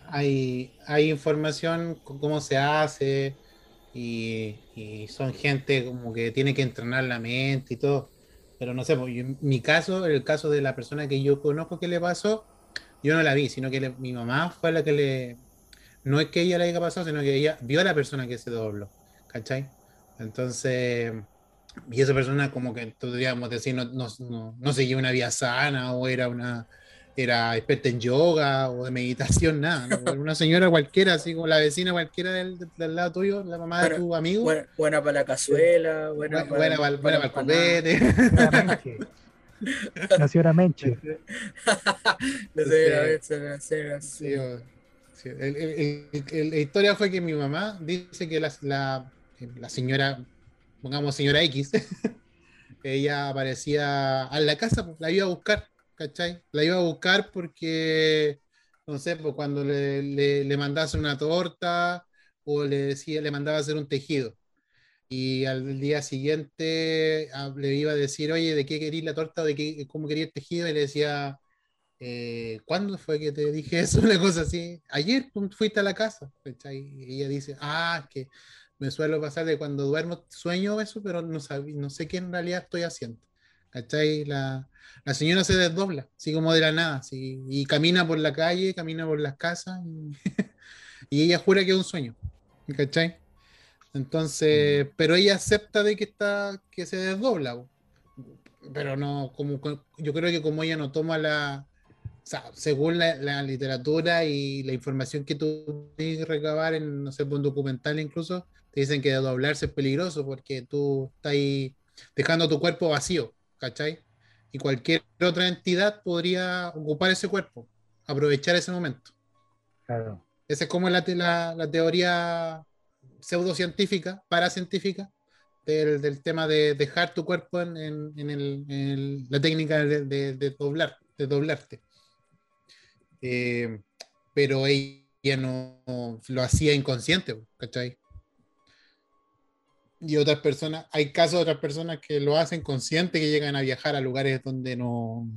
Hay, hay información con cómo se hace y, son gente como que tiene que entrenar la mente y todo. Pero no sé, pues, en mi caso, el caso de la persona que yo conozco que le pasó, yo no la vi, sino que mi mamá fue la que le... No es que ella le haya pasado, sino que ella vio a la persona que se dobló. ¿Cachai? Entonces, y esa persona como que podríamos decir no, no, no, seguía una vía sana o era una era experta en yoga o de meditación, nada. Una señora cualquiera, así como la vecina cualquiera del, del lado tuyo, la mamá de tu amigo. Buena, para la cazuela, buena, buena, para, buena, para el copete. La señora Menche. La señora Menche, sí, sí. la historia fue que mi mamá dice que la, la, la señora pongamos señora X, ella aparecía a la casa, pues, la iba a buscar, ¿cachai? La iba a buscar porque, no sé, pues cuando le, le, le una torta o le decía, le mandaba hacer un tejido. Y al día siguiente ah, le iba a decir, oye, ¿de qué quería la torta de qué, cómo quería el tejido? Y le decía, eh, ¿cuándo fue que te dije eso? Una cosa así. Ayer pues, fuiste a la casa. ¿cachai? Y ella dice, ah, que me suelo pasar de cuando duermo sueño eso, pero no, no sé qué en realidad estoy haciendo. ¿Cachai? La, la señora se desdobla, así como de la nada, y camina por la calle, camina por las casas, y, ella jura que es un sueño. ¿Cachai? Entonces, mm. pero ella acepta de que está, que se desdobla. Pero no, como yo creo que como ella no toma la, o sea, según la, la, literatura y la información que tú tienes que recabar en, no sé, un documental incluso, dicen que doblarse es peligroso porque tú estás ahí dejando tu cuerpo vacío, ¿cachai? Y cualquier otra entidad podría ocupar ese cuerpo, aprovechar ese momento. Claro. Esa es como la, la, la teoría pseudocientífica, paracientífica, del, del, tema de dejar tu cuerpo en, en, el, la técnica de, de, doblar, de doblarte. Eh, pero ella no lo hacía inconsciente, ¿cachai? Y otras personas, hay casos de otras personas que lo hacen consciente, que llegan a viajar a lugares donde no,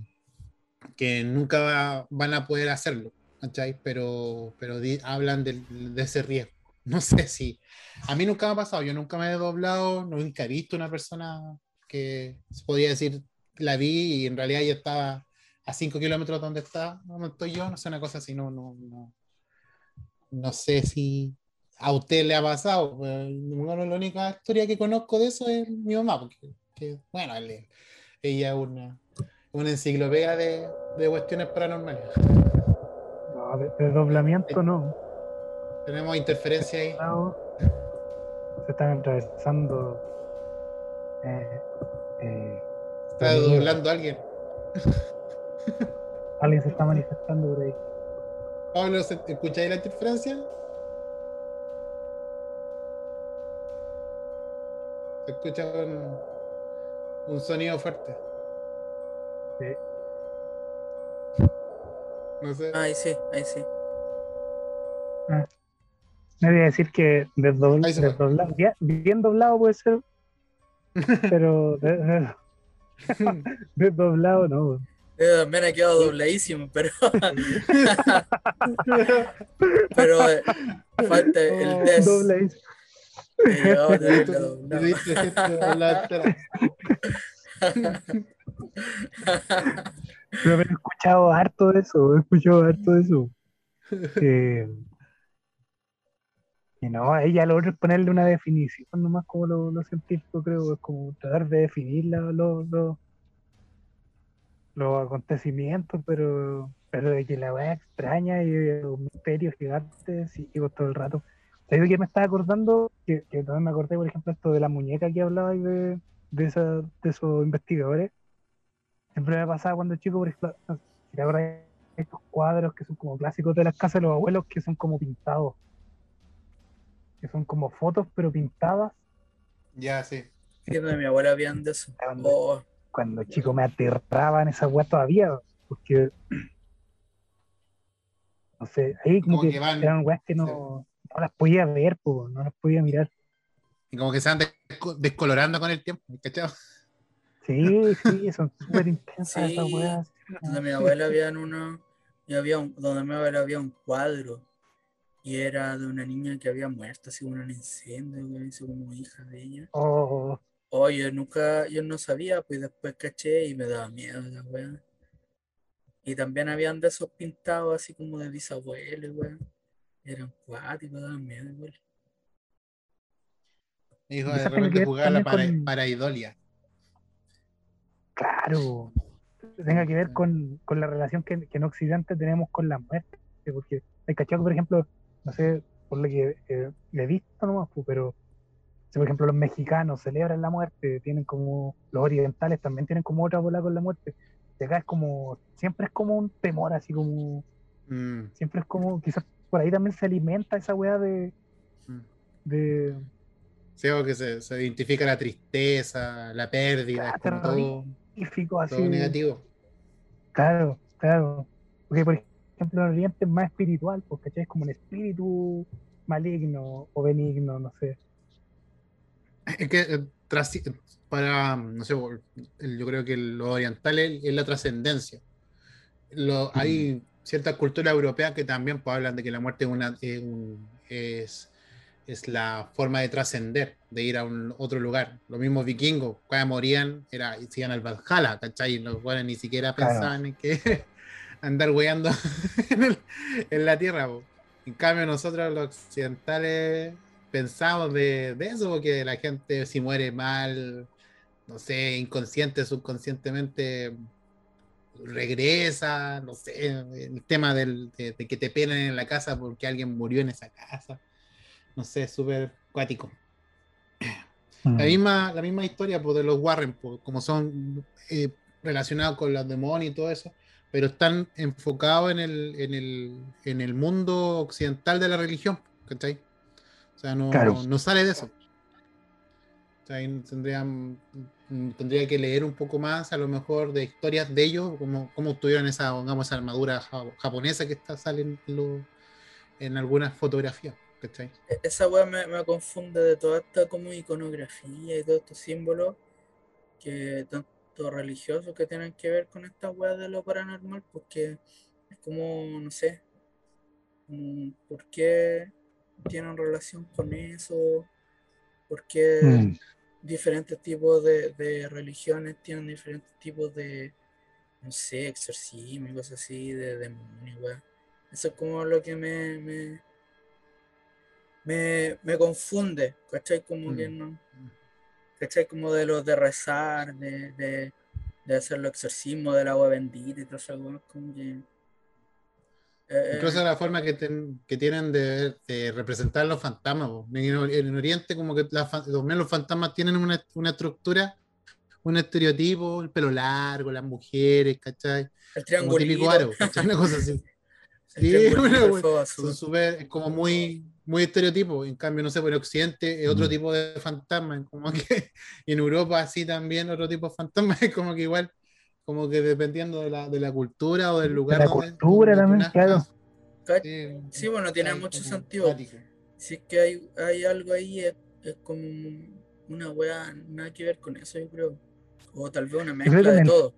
que nunca van a poder hacerlo, ¿cachai? Pero, pero hablan de, ese riesgo. No sé si, a mí nunca me ha pasado, yo nunca me he doblado, nunca he visto una persona que se podía decir, la vi y en realidad ya estaba a 5 kilómetros donde está, donde estoy yo, no sé, una cosa así, no, no, no, no sé si, a usted le ha pasado. Pues, la única historia que conozco de eso es mi mamá, porque bueno, ella es una, una enciclopedia de, de, cuestiones paranormales. No, de, doblamiento no. Tenemos interferencia ahí. Se están atravesando. Eh, eh, está doblando a alguien. Alguien se está manifestando por ahí. Pablo, ¿escucháis la interferencia? Se escucha un, sonido fuerte. Sí. No sé. Ahí sí, ahí sí. Ah. Me voy a decir que desdoblado, bien, doblado puede ser, pero desdoblado no. también ha quedado dobladísimo, pero. pero eh, falta el test. Dobladísimo. Pero he escuchado harto de eso, he escuchado harto de eso. Eh, y no, ella lo otro es ponerle una definición, nomás como lo, lo científico creo, es como tratar de definir los los acontecimientos, pero, pero de que la weá extraña y un misterio gigante, sigo todo el rato. ¿Sabes que me estaba acordando? Que, también me acordé, por ejemplo, esto de la muñeca que hablaba de, de, esa, de esos investigadores. siempre me pasaba cuando chico, por ejemplo, si estos cuadros que son como clásicos de las casas de los abuelos, que son como pintados, que son como fotos, pero pintadas. Ya, sí. Sí, de mi abuela habían de eso. Cuando, oh. chico me aterraban esas weas todavía, porque no sé, ahí como, que, eran weas que no, no, las podía ver, no las podía mirar. Y como que se van descolorando con el tiempo, ¿cachado? Sí, sí, son súper intensas esas weas. Donde mi abuela había uno, y había un, donde mi abuela había un cuadro y era de una niña que había muerto así como un incendio, como hija de ella. Oh. Oye, nunca, yo no sabía, pues después caché y me daba miedo la wea. Y también habían de esos pintados así como de bisabuelos, weón. Eran cuáticos, daban miedo, weón. Hijo, de repente jugar para, para idolia. Claro, tenga que ver con, la relación que, en Occidente tenemos con la muerte. Porque hay cachado, por ejemplo, no sé, por lo que eh, le he visto nomás, pues, pero si por ejemplo los mexicanos celebran la muerte, tienen como, los orientales también tienen como otra bola con la muerte. Y acá es como, siempre es como un temor, así como, mm. siempre es como, quizás por ahí también se alimenta esa weá de, mm. de Sí, que se, se, identifica la tristeza, la pérdida, todo, así, negativo. Claro, claro. Porque, por ejemplo, el Oriente es más espiritual, porque es como un espíritu maligno o benigno, no sé. Es que eh, para, no sé, yo creo que lo oriental es, la trascendencia. Hay ciertas culturas europeas que también pues, hablan de que la muerte es, una, es, es, la forma de trascender, de ir a un otro lugar. Los mismos vikingos, cuando morían, era, iban al Valhalla, ¿cachai? Los cuales ni siquiera pensaban en que andar weando en, la tierra. En cambio, nosotros los occidentales pensamos de, eso, porque la gente si muere mal, no sé, inconsciente, subconscientemente regresa, no sé, el tema del, de, que te penan en la casa porque alguien murió en esa casa, no sé, súper cuático. La, mm. misma, la misma historia pues, de los Warren, pues, como son eh, relacionados con los demonios y todo eso, pero están enfocados en el, en el, en el mundo occidental de la religión, ¿cachai? O sea, no, no, sale de eso. O sea, tendría, mm, tendría que leer un poco más, a lo mejor, de historias de ellos, como cómo tuvieron esa, esa armadura japonesa que está, sale en, en algunas fotografías. ¿cachai? E-, esa weá me, me, confunde de toda esta como iconografía y todos estos símbolos que tanto religiosos que tienen que ver con esta weá de lo paranormal, porque es como, no sé, mm, ¿por qué tienen relación con eso, porque mm. Diferentes tipos de, religiones tienen diferentes tipos de, no sé, exorcismo y cosas así, de demonios, Eso es como lo que me, me, me, confunde, ¿cachai? Como que mm. no, ¿cachai? Como de los de rezar, de, de, de hacer los exorcismos del agua bendita y todo eso, como que eh, Incluso la forma que, tienen de, representar los fantasmas. En, Oriente, como que los, fantasmas tienen una, estructura, un estereotipo, el pelo largo, las mujeres, ¿cachai? El triángulo. Una cosa así. sí, son super, es como muy, muy estereotipo. En cambio, no sé, por Occidente es otro mm. tipo de fantasma. Como que en Europa, así también, otro tipo de fantasma. Es como que igual como que dependiendo de la, de la cultura o del lugar. De la cultura también, claro. Sí, bueno, tiene mucho sentido. Si es que hay, hay algo ahí, es, como una wea, nada que ver con eso, yo creo. O tal vez una mezcla de todo.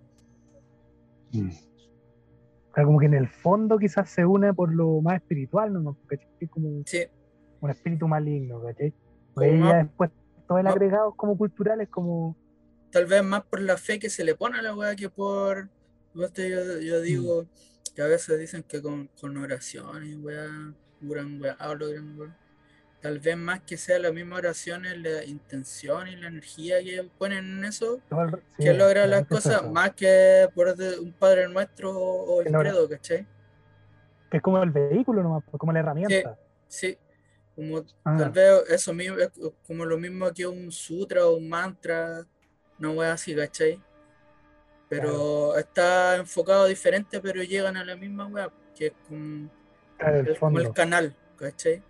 Mm. como que en el fondo quizás se une por lo más espiritual, ¿no? ¿Cachai? Como sí. un espíritu maligno, ¿cachai? Porque ya después todo el agregado como culturales, como tal vez más por la fe que se le pone a la weá que por. Yo, yo digo que a veces dicen que con, con oraciones, weá, curan weá, logran weá. Tal vez más que sea la misma oración, la intención y la energía que ponen en eso, que logra las cosas, más que por un Padre Nuestro o el credo, ¿cachai? Que es como el vehículo nomás, como la herramienta. Sí, Como ah. tal vez eso mismo, como lo mismo que un sutra o un mantra no voy así, ¿cachai? pero está enfocado diferente, pero llegan a la misma web, que es como, el, canal, ¿cachai?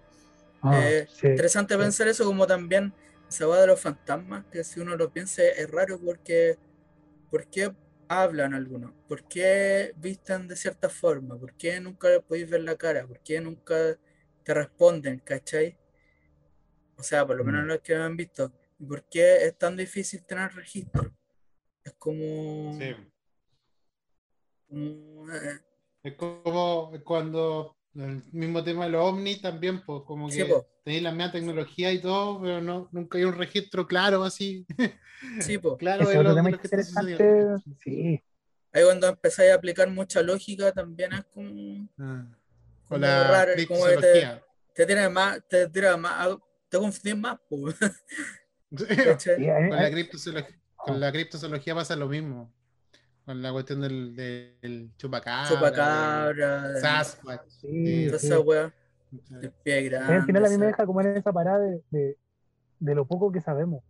Ah, eh, interesante pensar eso como también se va de los fantasmas, que si uno lo piensa es raro porque ¿por qué hablan algunos? ¿Por qué visten de cierta forma? ¿Por qué nunca les podéis ver la cara? ¿Por qué nunca te responden? ¿Cachai? O sea, por lo menos mm. los que me han visto. ¿Por qué es tan difícil tener registro? Es como... Sí. Eh, es como cuando el mismo tema de los ovnis también, pues como que tenéis la misma tecnología y todo, pero no, nunca hay un registro claro así. Sí, pues. claro, de lo, que está Sí. Ahí cuando empezáis a aplicar mucha lógica también es como. Ah. Con la raro, como te, te tira más, te tira más, te confundes más, pues. con, la criptozoología, con la criptozoología pasa lo mismo con la cuestión del, del chupacabra. Chupacabra. Sasquatch. Sí, esa weá. El pie grande. Al final a mí me deja como en esa parada de, de, de lo poco que sabemos.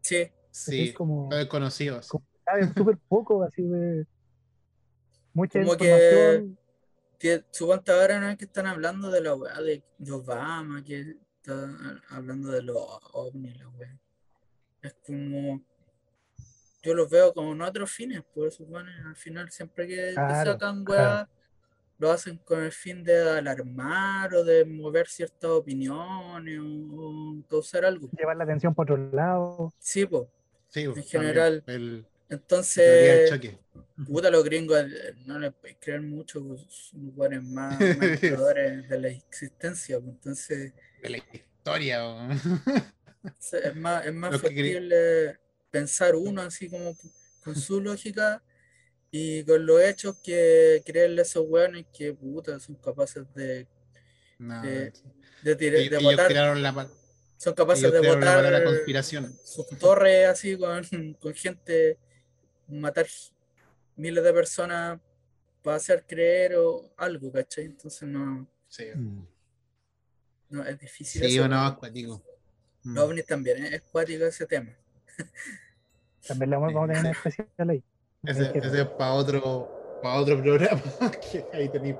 Sí. Sí, es como, desconocidos. Saben súper poco, así de. Mucha como información. Que, suponte ahora no es que están hablando de la weá de, de Obama, que están hablando de los ovnis, la weá. Es como yo los veo con otros fines, por eso, bueno, al final siempre que, sacan weá, lo hacen con el fin de alarmar o de mover ciertas opiniones o, causar algo. Llevar la atención por otro lado. Sí, pues. Sí, en general. entonces, puta, los gringos eh, no les puedes creer mucho, pues, son lugares más, más de la existencia, pues, entonces. De la historia. es más, es más factible pensar uno así como con su lógica y con los hechos que creerle a esos weones que puta son capaces de de, de, botar son capaces de botar la conspiración. sus torres así con, con gente matar miles de personas para hacer creer o algo, ¿cachai? Entonces no. Sí. No, es difícil. Sí, o no, acuático. Los ovnis también, ¿eh? es acuático ese tema. También le vamos, a tener una especial ahí. Ese, ese es para otro, para otro programa. que ahí tenéis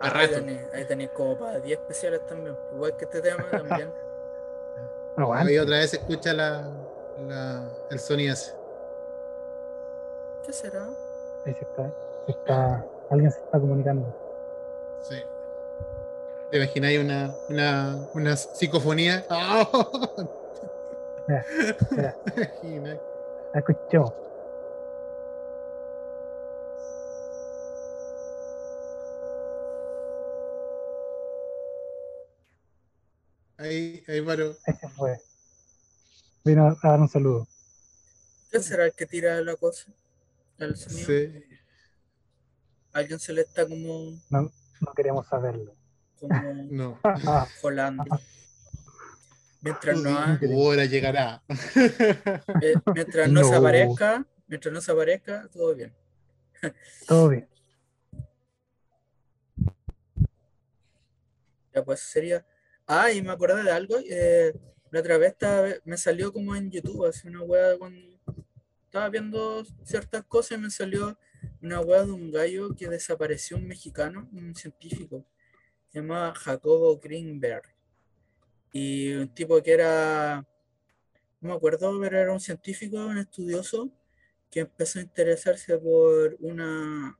para, rato. Ahí tenéis como para 10 especiales también. Igual que este tema también. Ahí otra vez se escucha la, la, el sonido ese. ¿Qué será? Ahí se está, se está. Alguien se está comunicando. Sí. ¿Te imagináis una, una, una psicofonía? Mira, mira. Escuchemos. Ahí, ahí, Maro. Ese fue. Vino a dar un saludo. ¿Qué será el que tira la cosa? El sonido. Sí. Alguien se le está como. No, no queríamos saberlo. Como. no. Volando. Mientras no hora llegará. Eh, mientras no, se aparezca, mientras no se aparezca, todo bien. todo bien. Ya pues sería. Ah, y me acordé de algo. Eh, la otra vez me salió como en YouTube, así una wea cuando estaba viendo ciertas cosas y me salió una wea de un gallo que desapareció, un mexicano, un científico, se llamaba Jacobo Greenberg. Y un tipo que era, no me acuerdo, pero era un científico, un estudioso, que empezó a interesarse por una,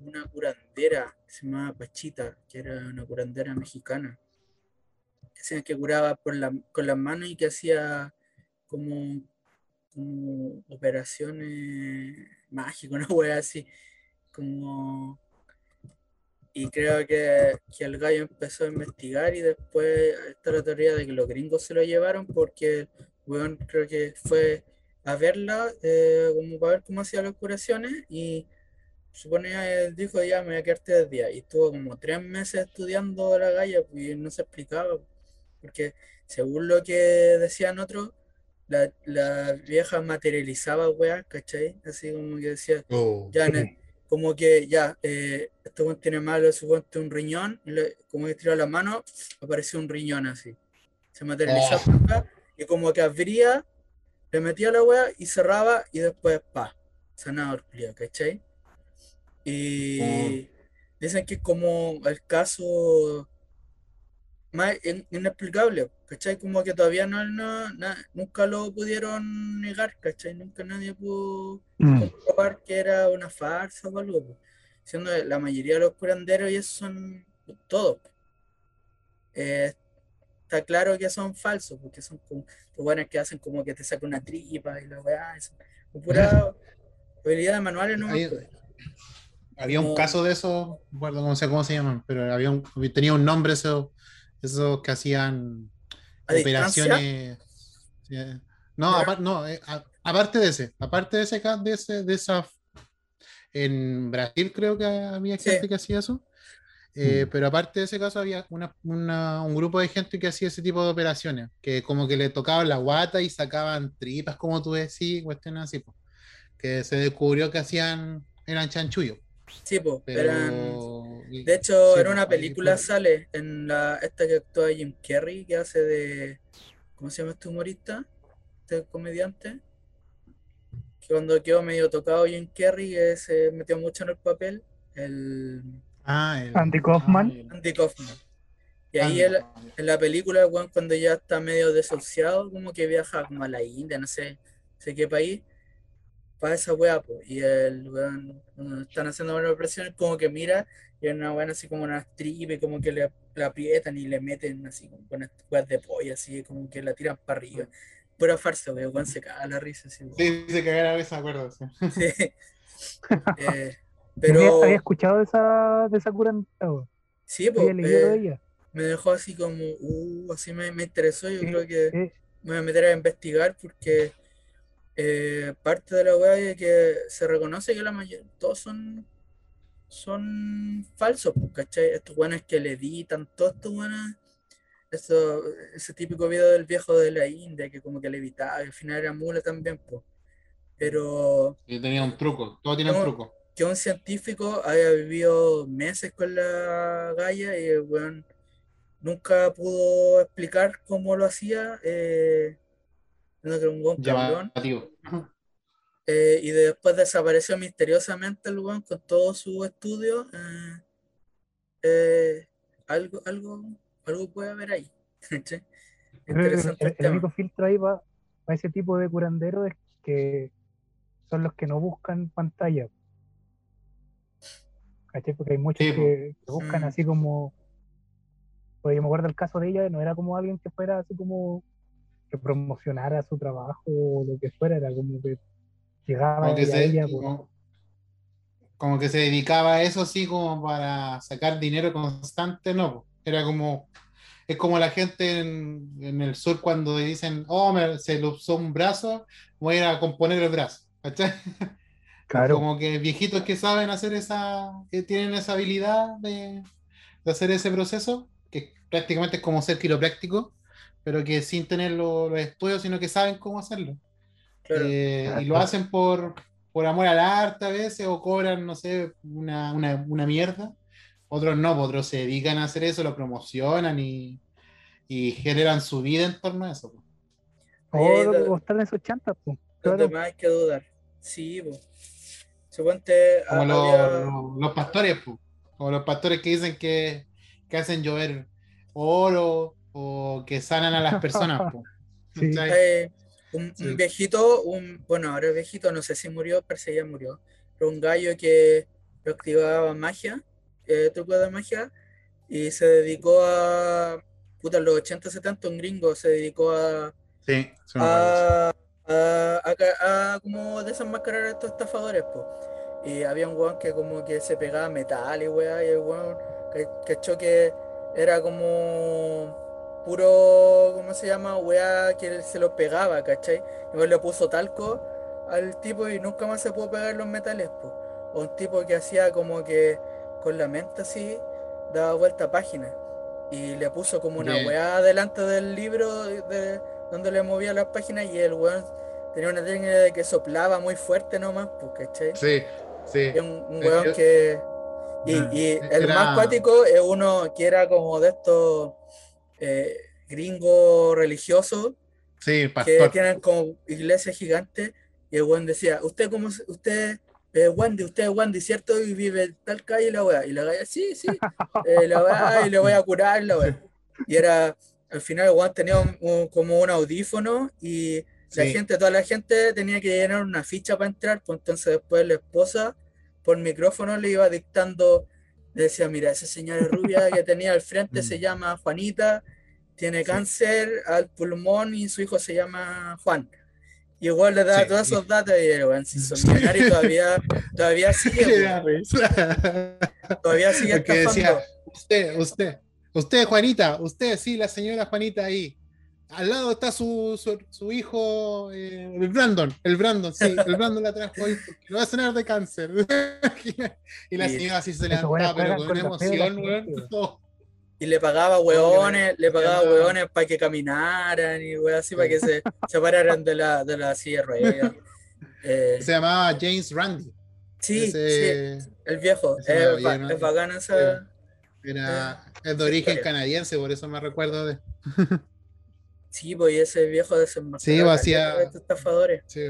una curandera que se llamaba Pachita, que era una curandera mexicana, que, que curaba por la, con las manos y que hacía como, como operaciones mágicas, una wea así, como y creo que, que, el gallo empezó a investigar y después está la teoría de que los gringos se lo llevaron porque, bueno, creo que fue a verla eh, como para ver cómo hacía las curaciones y suponía él dijo ya me voy a quedar tres días y estuvo como tres meses estudiando la galla y no se explicaba porque según lo que decían otros la, la vieja materializaba weá, ¿cachai? Así como que decía, oh, ya como que ya, eh, este tiene malo, suponte un riñón, como que tiró la mano, apareció un riñón así. Se materializó oh. y como que abría, le metía la weá y cerraba y después pa. sanador, ¿cachai? Y oh. dicen que como el caso más inexplicable, ¿cachai? Como que todavía no, no nunca lo pudieron negar, ¿cachai? Nunca nadie pudo mm. comprobar que era una farsa o algo, siendo la mayoría de los curanderos y eso son todos. Eh, está claro que son falsos, porque son como los buenos que hacen como que te sacan una tripa y la weá, pura habilidad manuales no Había un caso de eso, bueno, no sé cómo se llaman, pero había un, tenía un nombre eso esos que hacían operaciones. No, no eh, aparte de ese, aparte de ese, de ese, de esa. En Brasil creo que había gente que hacía eso. Eh, mm. Pero aparte de ese caso, había una, un grupo de gente que hacía ese tipo de operaciones, que como que le tocaban la guata y sacaban tripas, como tú decís, cuestiones así, que se descubrió que hacían, eran chanchullos. Sí, pues, De hecho, en una película sale, en la esta que actúa Jim Carrey, que hace de. ¿Cómo se llama este humorista? Este comediante. Que cuando quedó medio tocado Jim Carrey, se metió mucho en el papel. El. Ah, Andy Kaufman. Ah, Andy Kaufman. Y ahí en la película, cuando ya está medio desociado, como que viaja como a la India, no sé, no sé qué país para esa weá, y el weón, están haciendo una operación, como que mira, y una weá así como una tripe, como que le, aprietan y le meten así con weas de pollo, así como que la tiran para arriba. Pura farsa, weón, se caga la risa. Así, sí, se caga la risa, acuerdo. Sí. eh, pero... Había escuchado de esa, de esa cura. Sí, pues. Eh, me dejó así como, uh, así me, me interesó. Yo creo que me voy a meter a investigar porque eh, parte de la weá es que se reconoce que la mayoría, todos son son falsos, pues, ¿cachai? Estos buenos que le editan, todos estos buenos, ese típico video del viejo de la India que como que le evitaba, al final era mula también, pues. Pero. Y tenía un truco, todo tiene un truco. Que un científico haya vivido meses con la galla y el weón nunca pudo explicar cómo lo hacía. Eh, un cabrón. Eh, y después desapareció misteriosamente el weón con todo su estudio. Eh, eh, algo, algo, algo puede haber ahí. Interesante el, único filtro ahí para, ese tipo de curandero es que son los que no buscan pantalla. Porque hay muchos que, buscan mm. así como. Pues yo me acuerdo el caso de ella, no era como alguien que fuera así como que promocionara su trabajo o lo que fuera, era como que llegaba como que se, ella. Como, que se dedicaba a eso así como para sacar dinero constante, no, era como, es como la gente en, el sur cuando dicen, oh, se le usó un brazo, voy a ir a componer el brazo, Claro. Como que viejitos que saben hacer esa, que tienen esa habilidad de, de hacer ese proceso, que prácticamente es como ser quiropráctico, pero que sin tener los, estudios, sino que saben cómo hacerlo. Eh, y lo hacen por, por amor al arte a veces, o cobran, no sé, una, una, mierda. Otros no, pues, otros se dedican a hacer eso, lo promocionan y, y generan su vida en torno a eso. Pues. O están esos chantas, pues. Claro. hay que dudar. Sí, pues. Como los, los, pastores, pues. Como los pastores que dicen que, que hacen llover oro, o que sanan a las personas. Eh, un, viejito, un, bueno, ahora viejito, no sé si murió, pero si ya murió, pero un gallo que practicaba magia, eh, truco de magia, y se dedicó a, puta, en los 80, 70, un gringo se dedicó a, sí, a, a, como desenmascarar a estos estafadores, pues. Y había un weón que como que se pegaba metal y weá, y el weón que, que, que era como puro, ¿cómo se llama? Weá que se lo pegaba, ¿cachai? Igual le puso talco al tipo y nunca más se pudo pegar los metales, po. O un tipo que hacía como que con la mente así, daba vuelta a página. Y le puso como una weá delante del libro de, donde le movía las páginas y el weón tenía una técnica de que soplaba muy fuerte nomás, pues, ¿cachai? Sí, sí. Y un, weón que... Y, y el más cuático es uno que era como de estos eh, gringos religiosos sí, que tienen como iglesias gigantes Y el weón decía, usted como usted es Wendy, usted es Wendy, ¿cierto? Y vive en tal calle la weá. Y la weá, sí, sí, eh, la weá, y le voy a curar la weá. Y era, al final el tenía como un audífono y la gente, toda la gente tenía que llenar una ficha para entrar, pues entonces después la esposa por micrófono le iba dictando, le decía, mira, esa señora rubia que tenía al frente se mm. llama Juanita, tiene cáncer al pulmón y su hijo se llama Juan. Y igual le daba todos esos datos y era, bueno, si son millonarios todavía, todavía sigue. todavía sigue Porque decía, usted, usted, usted, Juanita, usted, sí, la señora Juanita ahí. Al lado está su, su, hijo, eh, el Brandon, el Brandon, sí, el Brandon la trajo hoy porque lo va a sanar de cáncer. y la señora así se levantaba, pero con emoción, y le pagaba hueones, le pagaba hueones para que caminaran y weón así, para que se, se pararan de la, de la silla rueda. Eh, se llamaba James Randy. Sí, sí, el viejo. Es, es, bacán esa. Era, es de origen canadiense, por eso me recuerdo de. sí, pues ese viejo de Sí, pues hacía. Estafadores. Sí,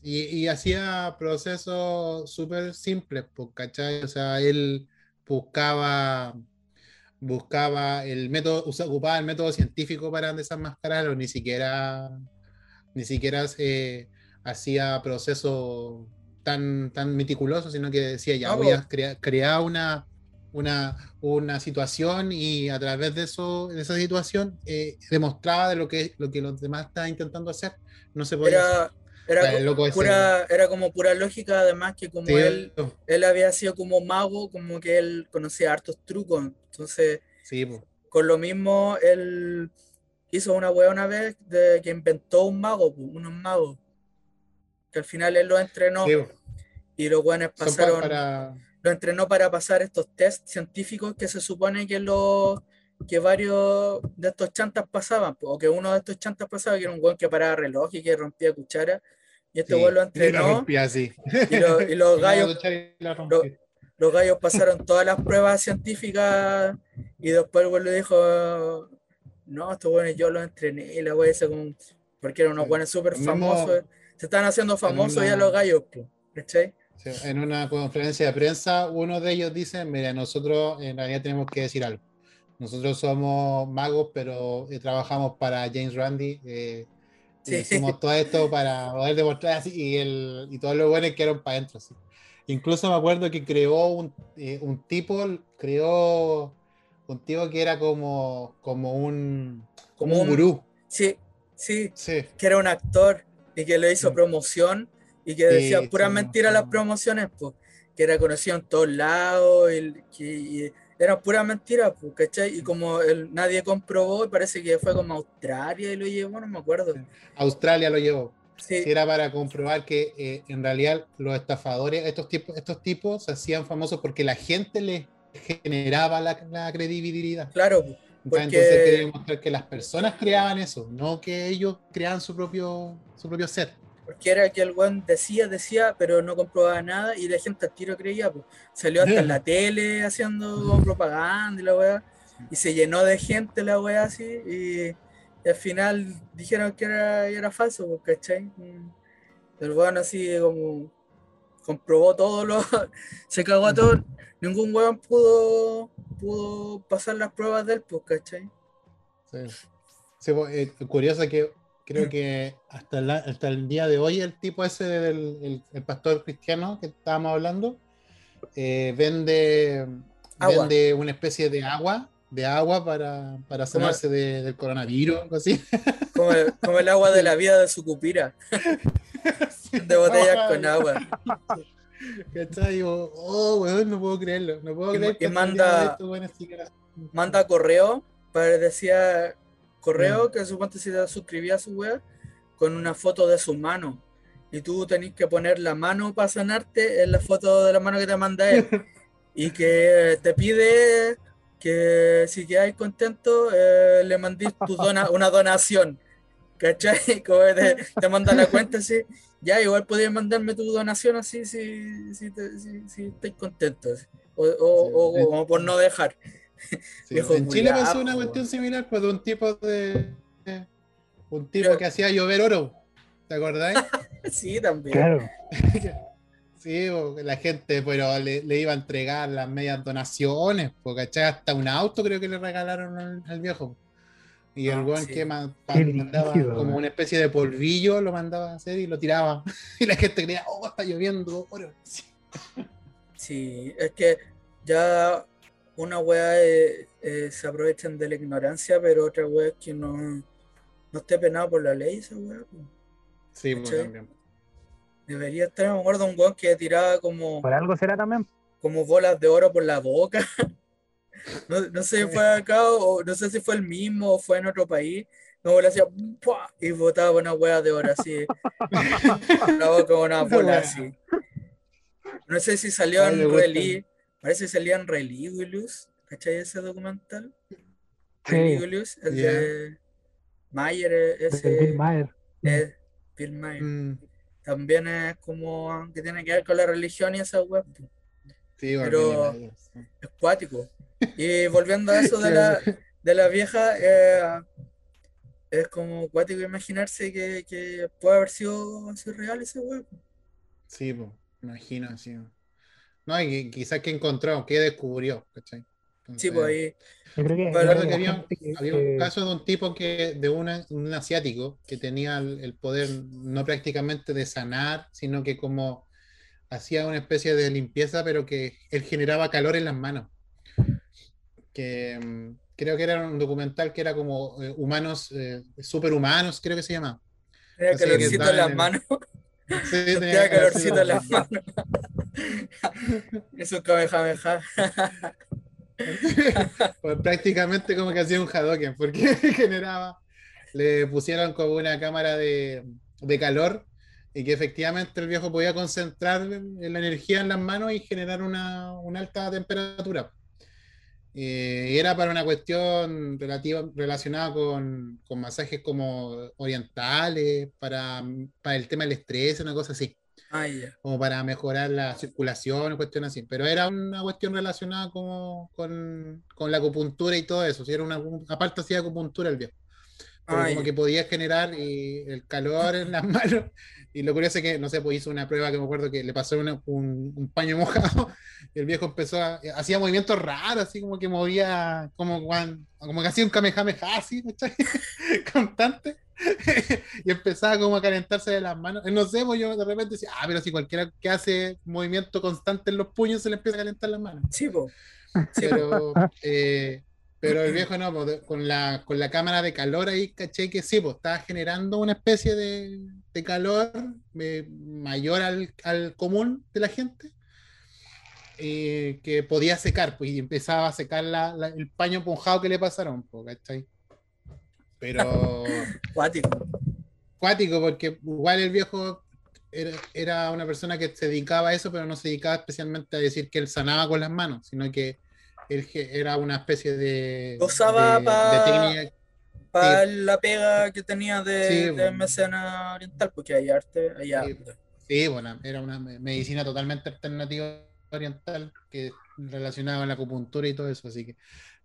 y, y, hacía procesos súper simples, pues, ¿cachai? O sea, él buscaba buscaba el método, ocupaba el método científico para desenmascararlo, ni siquiera, ni siquiera eh, hacía procesos tan, tan meticulosos, sino que decía, ya voy a crear, una, una, una, situación y a través de, eso, de esa situación eh, demostraba de lo que, lo que los demás estaban intentando hacer. No se podía... Era, como pura, era como pura lógica, además que como él, él había sido como mago, como que él conocía hartos trucos, entonces con lo mismo él hizo una hueá una vez de que inventó un mago, unos magos, que al final él lo entrenó. Y los buenos pasaron, lo entrenó para pasar estos test científicos que se supone que los que varios de estos chantas pasaban, o que uno de estos chantas pasaba, que era un buen que paraba reloj y que rompía cuchara, y este sí, lo entrenó. Y, y, los gallos. los, gallos pasaron todas las pruebas científicas y después el le dijo: No, estos buenos yo los entrené. Y la wea como. Porque eran unos buenos súper famosos. Se están haciendo famosos ya los gallos, ¿cachai? En una conferencia de prensa, uno de ellos dice: Mira, nosotros en realidad tenemos que decir algo. Nosotros somos magos, pero eh, trabajamos para James Randi. Eh, Hicimos todo esto para poder demostrar así y, el, y todos los buenos quedaron para adentro. Incluso me acuerdo que creó un, eh, un, tipo, creó un tipo que era como, como un, como un gurú. Sí, sí, sí, que era un actor y que le hizo promoción y que decía pura mentira las promociones, pues, que era conocido en todos lados y, que, era pura mentira, pues, ¿cachai? Y como el, nadie comprobó, parece que fue como Australia y lo llevó, no me acuerdo. Australia lo llevó. Sí. Era para comprobar que eh, en realidad los estafadores, estos tipos, estos tipos se hacían famosos porque la gente les generaba la, credibilidad. Claro, porque... Entonces quería demostrar que las personas creaban eso, no que ellos creaban su propio, su propio ser porque era que el weón decía, decía, pero no comprobaba nada y la gente al tiro creía, pues. Salió hasta en la tele haciendo propaganda y la weá, y se llenó de gente la weá así, y, al final dijeron que era, era falso, pues, ¿cachai? El weón así como comprobó todo lo, se cagó a todo, ningún weón pudo, pudo pasar las pruebas de él, pues, ¿cachai? Sí. sí pues, eh, curioso que Creo que hasta, hasta el día de hoy el tipo ese del el, pastor cristiano que estábamos hablando eh, vende, vende una especie de agua de agua para, para sanarse del coronavirus, algo así. Como el, como el, agua de la vida de su cupira. de botellas con agua. ¿Cachai? oh, weón, no puedo creerlo. No puedo creer que manda, manda correo para decía correo mm. que suponte si te suscribías a su web con una foto de su mano. Y tú tenés que poner la mano para sanarte en la foto de la mano que te manda él. y que te pide que si quedáis contento, eh, le mandéis tu dona, una donación. ¿Cachai? Como te, te, manda la cuenta así. Ya, igual podéis mandarme tu donación así si, si, si, si estáis contentos. O, o, o, por no dejar en Chile pasó una cuestión similar, pues un tipo de. Un tipo que hacía llover oro. ¿Te acordáis? sí, también. Claro. Sí, la gente pero le, iba a entregar las medias donaciones, porque hasta un auto creo que le regalaron al, viejo. Y el ah, que mandaba como una especie de polvillo, lo mandaba a hacer y lo tiraba. Y la gente creía, oh, está lloviendo oro. Sí. es que ya una wea se aprovechan de la ignorancia, pero otra wea es que no, no esté penado por la ley esa wea. Sí, pues también. Debería estar, me acuerdo, un weón que tiraba como. Por algo será también. Como bolas de oro por la boca. no, no, sé si fue acá o no sé si fue el mismo o fue en otro país. No, le hacía y botaba una hueá de oro así. la boca una bola así. No sé si salió en Relí. Parece que salía en Relí, Willius. ¿Cachai ese documental? Sí. El de Mayer, ese. Bill Mayer. Bill Mayer. Mm también es como que tiene que ver con la religión y esa web. Sí, pero es cuático. Y volviendo a eso de la, de la vieja, eh, es como cuático imaginarse que, que, puede haber sido así real ese web. Sí, pues, imagino, sí. No, y quizás que encontró, que descubrió, ¿cachai? sí, pues ahí había, un caso de un tipo que, de un asiático, que tenía el, poder no prácticamente de sanar, sino que como hacía una especie de limpieza, pero que él generaba calor en las manos. Que mm, creo que era un documental que era como eh, humanos, eh, superhumanos, creo que se llama. Tenía calorcito en las manos. Sí, tenía calorcito en las manos. Es un kamehameha. pues prácticamente como que hacía un Hadoken, porque generaba, le pusieron como una cámara de, calor y que efectivamente el viejo podía concentrar la energía en las manos y generar una, alta temperatura. Eh, y era para una cuestión relativa, relacionada con, masajes como orientales, para, para el tema del estrés, una cosa así. Ah, como para mejorar la circulación, cuestiones así. Pero era una cuestión relacionada con, la acupuntura y todo eso. Si era una, aparte hacía acupuntura el viejo. Pero ah, como que podía generar el calor en las manos. Y lo curioso es que, no sé, pues hizo una prueba que me acuerdo que le pasó un, paño mojado y el viejo empezó a. hacía movimientos raros, así como que movía, como, como que hacía un kamehameha así, Constante. y empezaba como a calentarse de las manos. No sé, pues yo de repente decía, ah, pero si cualquiera que hace movimiento constante en los puños se le empieza a calentar las manos. Sí, pues. Pero, eh, pero el viejo no, con, la, con la cámara de calor ahí, caché que sí, pues estaba generando una especie de, de calor eh, mayor al, al, común de la gente. Eh, que podía secar, pues, y empezaba a secar la, el paño ponjado que le pasaron, pues, ¿cachai? Pero. Cuático. Cuático, porque igual el viejo era, una persona que se dedicaba a eso, pero no se dedicaba especialmente a decir que él sanaba con las manos, sino que él era una especie de. Usaba para la pega que tenía de, de mecena oriental, porque hay arte, hay arte. Sí, bueno, era una medicina totalmente alternativa oriental que relacionaba con la acupuntura y todo eso, así que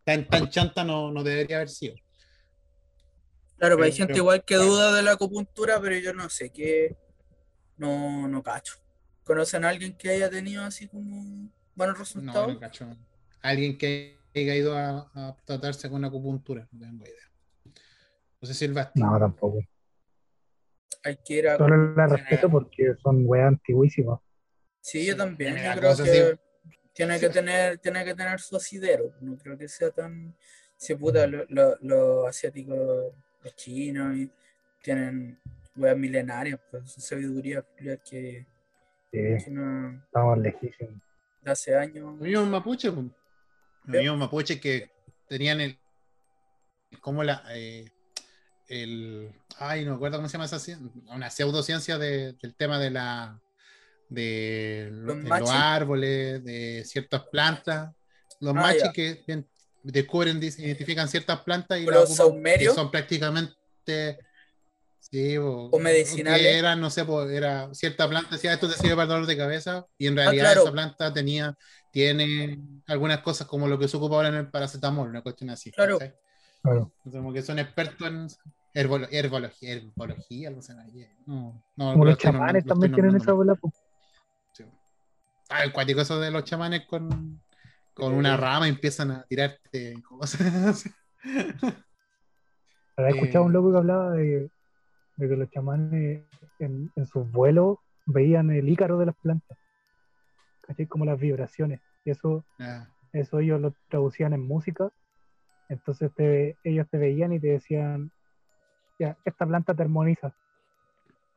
tan, tan chanta no, no debería haber sido. Claro, pues hay gente igual que duda de la acupuntura, pero yo no sé qué. No, no cacho. ¿Conocen a alguien que haya tenido así como buenos resultados? No, no cacho. Alguien que haya ido a, tratarse con acupuntura, no tengo idea. No sé si el Basti. No, tampoco. Hay que ir a. Solo la respeto porque son weas antiguísimas. Sí, yo también. Yo creo que tiene que tener, tiene que tener su asidero. No creo que sea tan. Si puta, los lo, lo asiáticos los chinos y tienen weas milenarias, pues sabiduría que, sí, estamos lejísimos. De hace años. Los mapuche, Los mapuche que tenían el como la eh, el ay no me acuerdo cómo se llama esa ciencia una pseudociencia de, del tema de la de, los, árboles de ciertas plantas. Los ah, machis que descubren, identifican ciertas plantas y los que son prácticamente sí, o, medicinales. Eran, no sé, era cierta planta, decía esto te sirve para dolor de cabeza, y en ah, realidad esa planta tenía, tiene algunas cosas como lo que se ocupa ahora en el paracetamol, una cuestión así. Claro. Como que son expertos en. herbología, herbología, no sé no, no, Como los chamanes también tienen esa bola. Sí. Ah, el cuático eso de los chamanes con, con una rama empiezan a tirarte cosas. Había escuchado un loco que hablaba de, de que los chamanes en, en sus vuelos veían el ícaro de las plantas. ¿Cachai? Como las vibraciones. Y eso, eso ellos lo traducían en música. Entonces ellos te veían y te decían, ya, esta planta te armoniza.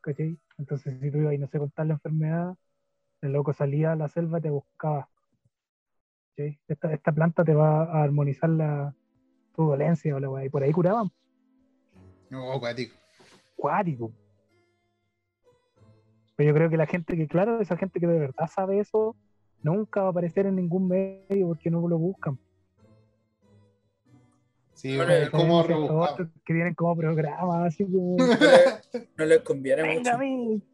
¿Cachai? Entonces si tú ibas y no sé contar la enfermedad, el loco salía a la selva y te buscaba. Esta, esta planta te va a armonizar la, tu dolencia o la y por ahí curaban. No, cuático. Cuático. Pero yo creo que la gente que, claro, esa gente que de verdad sabe eso, nunca va a aparecer en ningún medio porque no lo buscan. Sí, como Que vienen como programas, así como. No les conviene Venga mucho.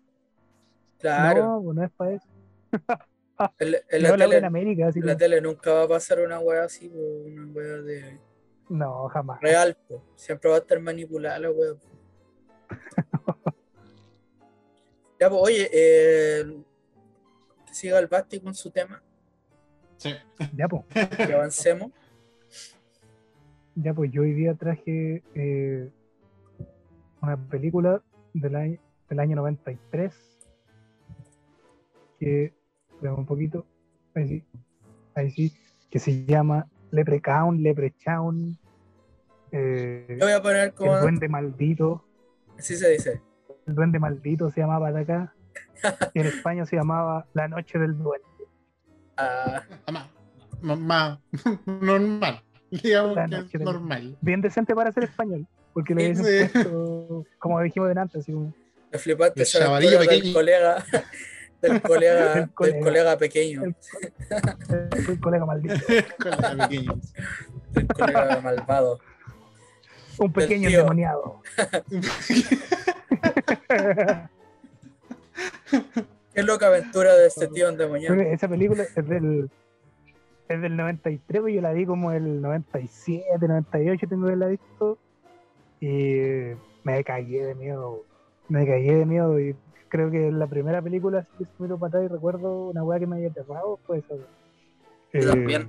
Claro. No, pues no es para eso. En, la, tele, en América, así la tele nunca va a pasar una wea así, una wea de. No, jamás. Real, siempre va a estar manipulada la wea. Ya, pues, oye, eh, que siga el Basti con su tema. Sí. Ya, pues. Que avancemos. Ya, pues yo hoy día traje eh, una película del año, del año 93 que, un poquito, ahí sí, ahí sí, que se llama Leprechaun, Leprechaun. Eh, Yo voy a poner como... El duende maldito. Así se dice el duende maldito se llamaba de acá. y en España se llamaba La Noche del Duende. Ah. Más, normal. Digamos que es normal. Bien decente para ser español. Porque le dicen puesto, como dijimos delante, así como. Me flipaste, el del colega. Del colega, del colega, pequeño. El, colega maldito. El colega pequeño. El colega malvado. Un pequeño endemoniado. Qué loca aventura de este tío endemoniado. Esa película es del, es del 93, pues yo la vi como el 97, 98, tengo que la visto. Y me cagué de miedo. Me cagué de miedo. Y creo que la primera película, si se miro para atrás y recuerdo una weá que me había aterrado, pues eso. Yo también.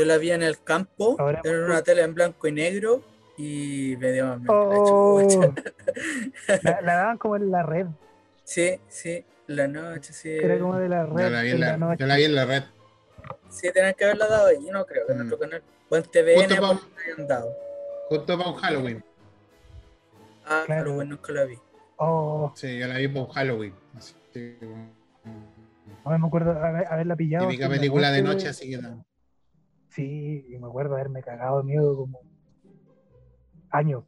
Yo la vi en el campo, en una tele en blanco y negro, y me dio oh, la, la, daban como en la red. Sí, sí, la noche, sí. Era como de la red. Yo la vi en la, la yo la vi en la red. Sí, tenían que haberla dado ahí, no creo que en otro mm. canal. O en TVN justo para, hayan dado. Justo para un Halloween. Ah, claro. Halloween nunca la vi. Oh. Sí, yo la vi por Halloween. Así no me acuerdo haberla pillado. Típica película de noche, así que no. Sí, y me acuerdo haberme cagado de miedo como años.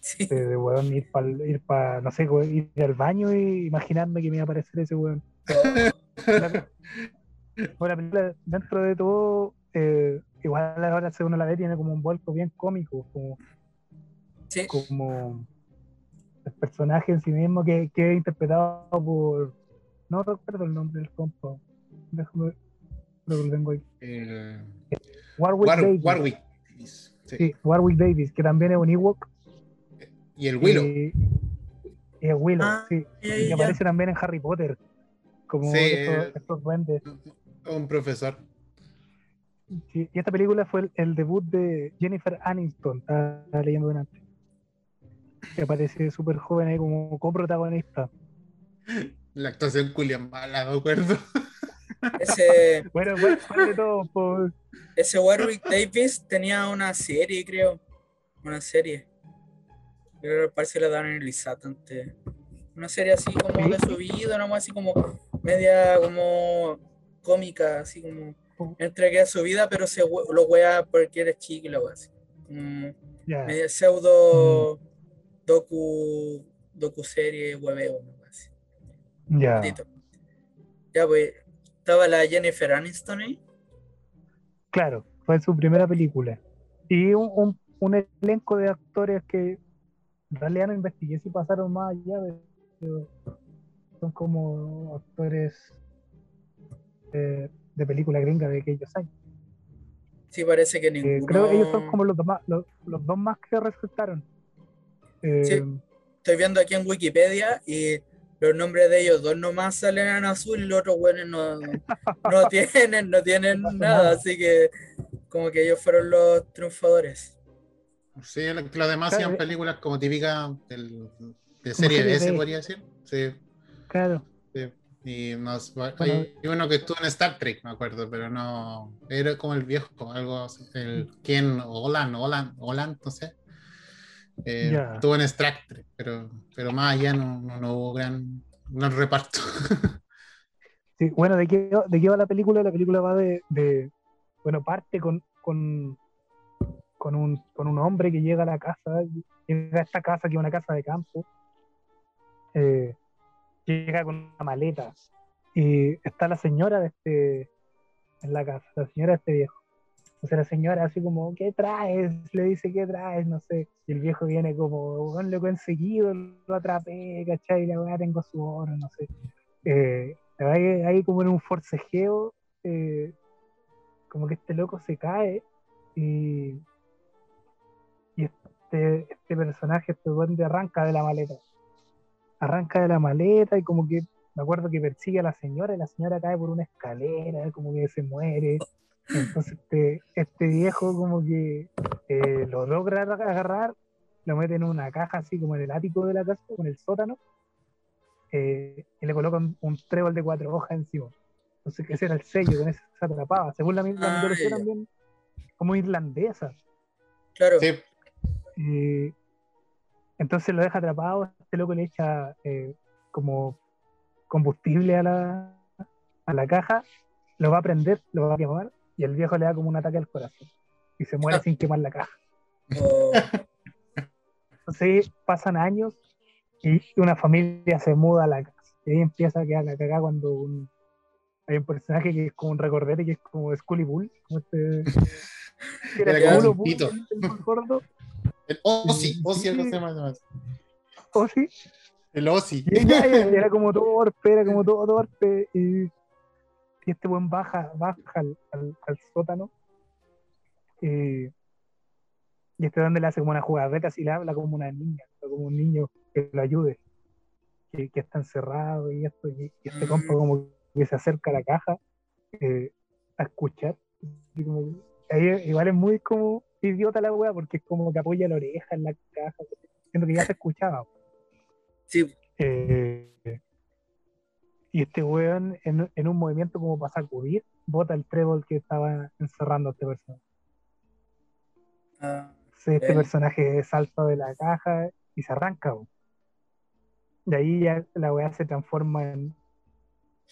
Sí. De, de weón ir para, ir pa, no sé, ir al baño y imaginarme que me iba a aparecer ese weón. bueno, dentro de todo, eh, igual ahora se uno la ve, tiene como un vuelco bien cómico, como, sí. como el personaje en sí mismo que, que es interpretado por. No recuerdo el nombre del compa. Déjame. Lo tengo ahí. Eh, Warwick. Warwick. Sí. Warwick Davis, que también es un Ewok. Y el Willow. Y, el Willow, ah, sí. Y que aparece también en Harry Potter. Como estos, duendes. Un profesor. y esta película fue el, debut de Jennifer Aniston, estaba leyendo delante. Que aparece súper joven ahí como coprotagonista. La actuación culia mala, ¿de acuerdo? Ese... bueno, bueno, de todo, pues. Ese Warwick Davis tenía una serie, creo. Una serie. Creo que parece que la dan en el ISAT antes. Una serie así como de su vida, nomás así como media como cómica, así como entre que su vida, pero se lo wea porque eres chico y lo así. media pseudo mm. docu docu serie hueveo, ¿no? así. Ya. Ya pues estaba la Jennifer Aniston ahí. Claro, fue su primera película. Y un, elenco de actores que en realidad no investigué si pasaron más allá de, son como actores de, de película gringa de aquellos años. Sí, parece que ninguno. creo que ellos son como los dos más, los, dos más que resultaron. Eh, estoy viendo aquí en Wikipedia y los nombres de ellos dos nomás salen en azul y los otros buenos no, no tienen, no tienen nada, así que como que ellos fueron los triunfadores. Sí, los demás sean películas como típicas de serie B, se podría decir. Sí. Claro. Y hay uno que estuvo en Star Trek, me acuerdo, pero no. Era como el viejo, algo El Ken Olan, Olan, Olan, no sé. Eh, estuvo en Trek, pero, pero más allá no, no, hubo gran, gran reparto. sí, bueno, ¿de qué, ¿de qué va la película? La película va de. de bueno, parte con, con, con, un, con un hombre que llega a la casa, llega a esta casa que es una casa de campo. Eh, llega con una maleta y está la señora de este en la casa, la señora de este viejo. Entonces la señora así como, ¿qué traes? Le dice, ¿qué traes? No sé. Y el viejo viene como, bueno, lo he conseguido, lo atrapé, ¿cachai? La weá tengo su oro, no sé. Eh, ahí, como en un forcejeo, eh, como que este loco se cae y, y este, este personaje, este duende arranca de la maleta arranca de la maleta y como que me acuerdo que persigue a la señora y la señora cae por una escalera, como que se muere. Entonces este, este viejo como que eh, lo logra agarrar, lo mete en una caja así como en el ático de la casa, con el sótano, eh, y le coloca un, trébol de cuatro hojas encima. Entonces ese era el sello, con ese se atrapaba. Según la misma ah, mitología también, como irlandesa. Claro. Sí. entonces lo deja atrapado este loco le echa eh, como combustible a la, a la caja, lo va a prender, lo va a quemar, y el viejo le da como un ataque al corazón y se muere sin quemar la caja. Oh. Entonces pasan años y una familia se muda a la casa. Y ahí empieza a quedar la cagada cuando hay un personaje que es como un recordete que es como Scully Bull, como este. era el culo Bull, el gordo. El Ozzy, Ozzy algo se llama. Ozzy. El Ozzy. era como torpe, era como todo torpe. Y, y este buen baja, baja al, al, sótano. y este donde le hace como una jugarreta y le habla como una niña, como un niño que lo ayude, que, que está encerrado y esto, y, este compa como que se acerca a la caja eh, a escuchar. ahí igual es muy como idiota la wea porque es como que apoya la oreja en la caja, siento que ya se escuchaba. Sí. Eh, y este weón, en, en, un movimiento como para sacudir, bota el trébol que estaba encerrando a este personaje. Ah, este personaje salta de la caja y se arranca. Y ahí ya la weá se transforma en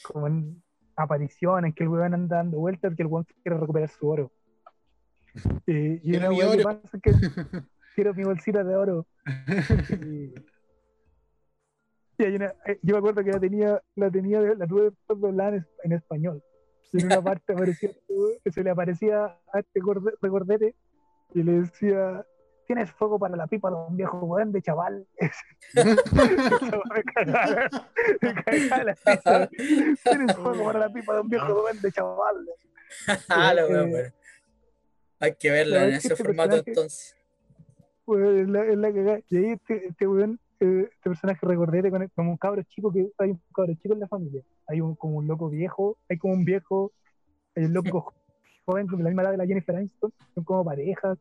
como en aparición, en que el weón anda dando vueltas, que el weón quiere recuperar su oro. Y, y una weá que pasa que quiero mi bolsita de oro. y, eh, yo me acuerdo que la tenía, la tenía, la tuve doblada en, en español. en una parte aparecía, se le aparecía a este recordete y le decía, tienes fuego para la pipa de un viejo weón de chaval. Tienes fuego para la pipa de un viejo weón de chaval. Eh, Hay que verla en ese este formato entonces. Pues, la, la Y ahí este, este weón este, personaje recordete con, como un cabro chico que hay un cabro chico en la familia. Hay un, como un loco viejo, hay como un viejo, hay un loco joven con la misma edad de la Jennifer Aniston, son como parejas.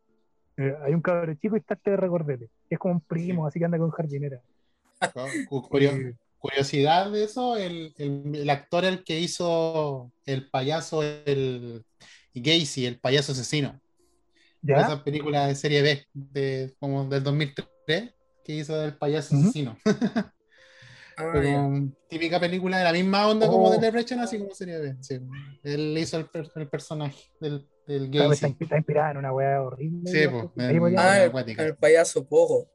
Eh, hay un cabro chico y está este recordete, que es como un primo, así que anda con jardinera. Eh, curiosidad de eso, el, el, actor el que hizo el payaso, el Gacy, el payaso asesino. ¿Ya? Esa película de serie B, de, como del 2003 que hizo del payaso asesino. Ah, típica película de la misma onda como de Depression, oh. así como sería bien. Él hizo el, el personaje del, del gay. está, inspirada en una weá horrible. Sí, pues. Ah, el, payaso pojo.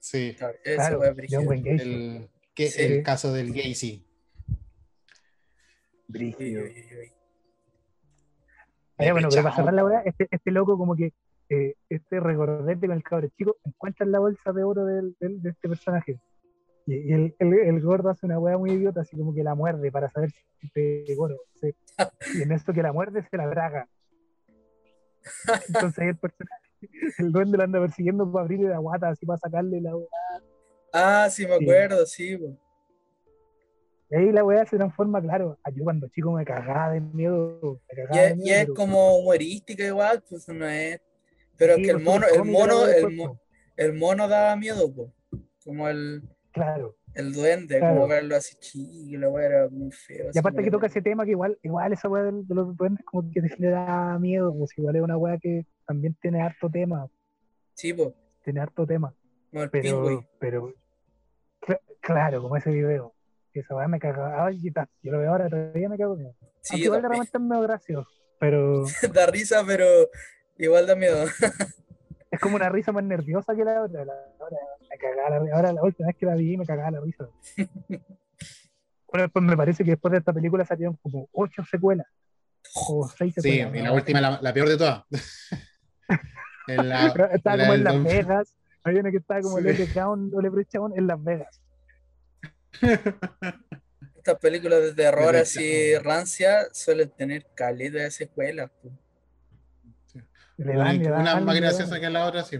Sí. Claro, el, que, el caso del gay, sí. Brígido. bueno, pero para cerrar la weá, este, este loco como que eh, este recordete con el cabro chico encuentra la bolsa de oro del, de este personaje. Y, el, el, gordo hace una weá muy idiota, así como que la muerde para saber si te oro. Y en esto que la muerde se la draga. Entonces el personaje, el duende lo anda persiguiendo para abrirle la guata, así para sacarle la Ah, sí, me acuerdo, sí. Y ahí la weá se transforma, claro, yo cuando chico me cagaba de miedo. y, es como humorística igual, pues no es. Pero es que el mono, el mono, el, el, mono daba miedo, pues. Como el. Claro. El duende, como verlo así weá era muy feo. Y aparte que toca ese tema que igual, igual esa weá de, los duendes como que le da miedo, pues igual es una weá que también tiene harto tema. Sí, pues. Tiene harto tema. pero, pero claro, como ese video esa weá me cagaba. Ay, yo lo veo ahora, todavía me cago miedo. Sí, igual de repente es medio gracioso, pero. da risa, pero igual da miedo. es como una risa más nerviosa que la otra. La, ahora, la, ahora la última vez que la vi me cagaba la risa. bueno, después me parece que después de esta película salieron como ocho secuelas. O seis secuelas. Sí, y la última, la, la peor de todas. estaba como en Las Vegas. Hay una que estaba como el Leprechaun, en Las Vegas. Estas películas de terror así rancia suelen tener calidad de secuelas. Una más graciosa que la otra, sí.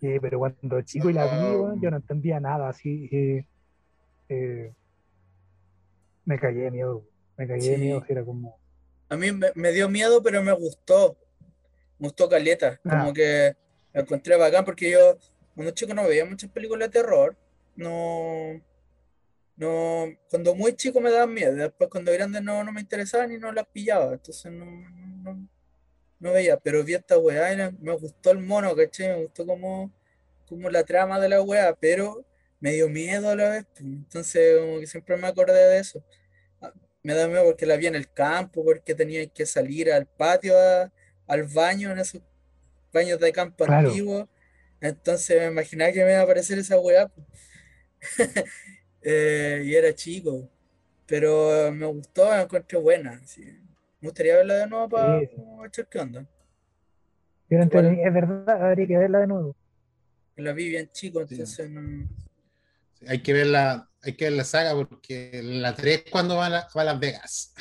sí, pero cuando chico y la vi, yo no entendía nada, así. Eh, eh, me caí de miedo. Me caí de miedo, era como. A mí me, dio miedo, pero me gustó. Me gustó Caleta. Como ah. que me encontré bacán porque yo, cuando chico no veía muchas películas de terror no, no, cuando muy chico me daban miedo, después cuando grande no, no me interesaban y no las pillaba, entonces no, no, veía, pero vi esta weá y me gustó el mono, ¿caché? Me gustó como, como la trama de la weá, pero me dio miedo a la vez, pues, entonces como que siempre me acordé de eso. Ah, me da miedo porque la vi en el campo, porque tenía que salir al patio, al baño, en esos baños de campo antiguos. Entonces me imaginaba que me iba a aparecer esa weá. Pues. Eh, y era chico. Pero me gustó, me encontré buena. Me gustaría verla de nuevo para echar qué onda. es verdad, habría que verla de nuevo. La vi bien chico, entonces no... Hay que ver la, hay que ver la saga porque la 3 cuando va a, va a Las Vegas.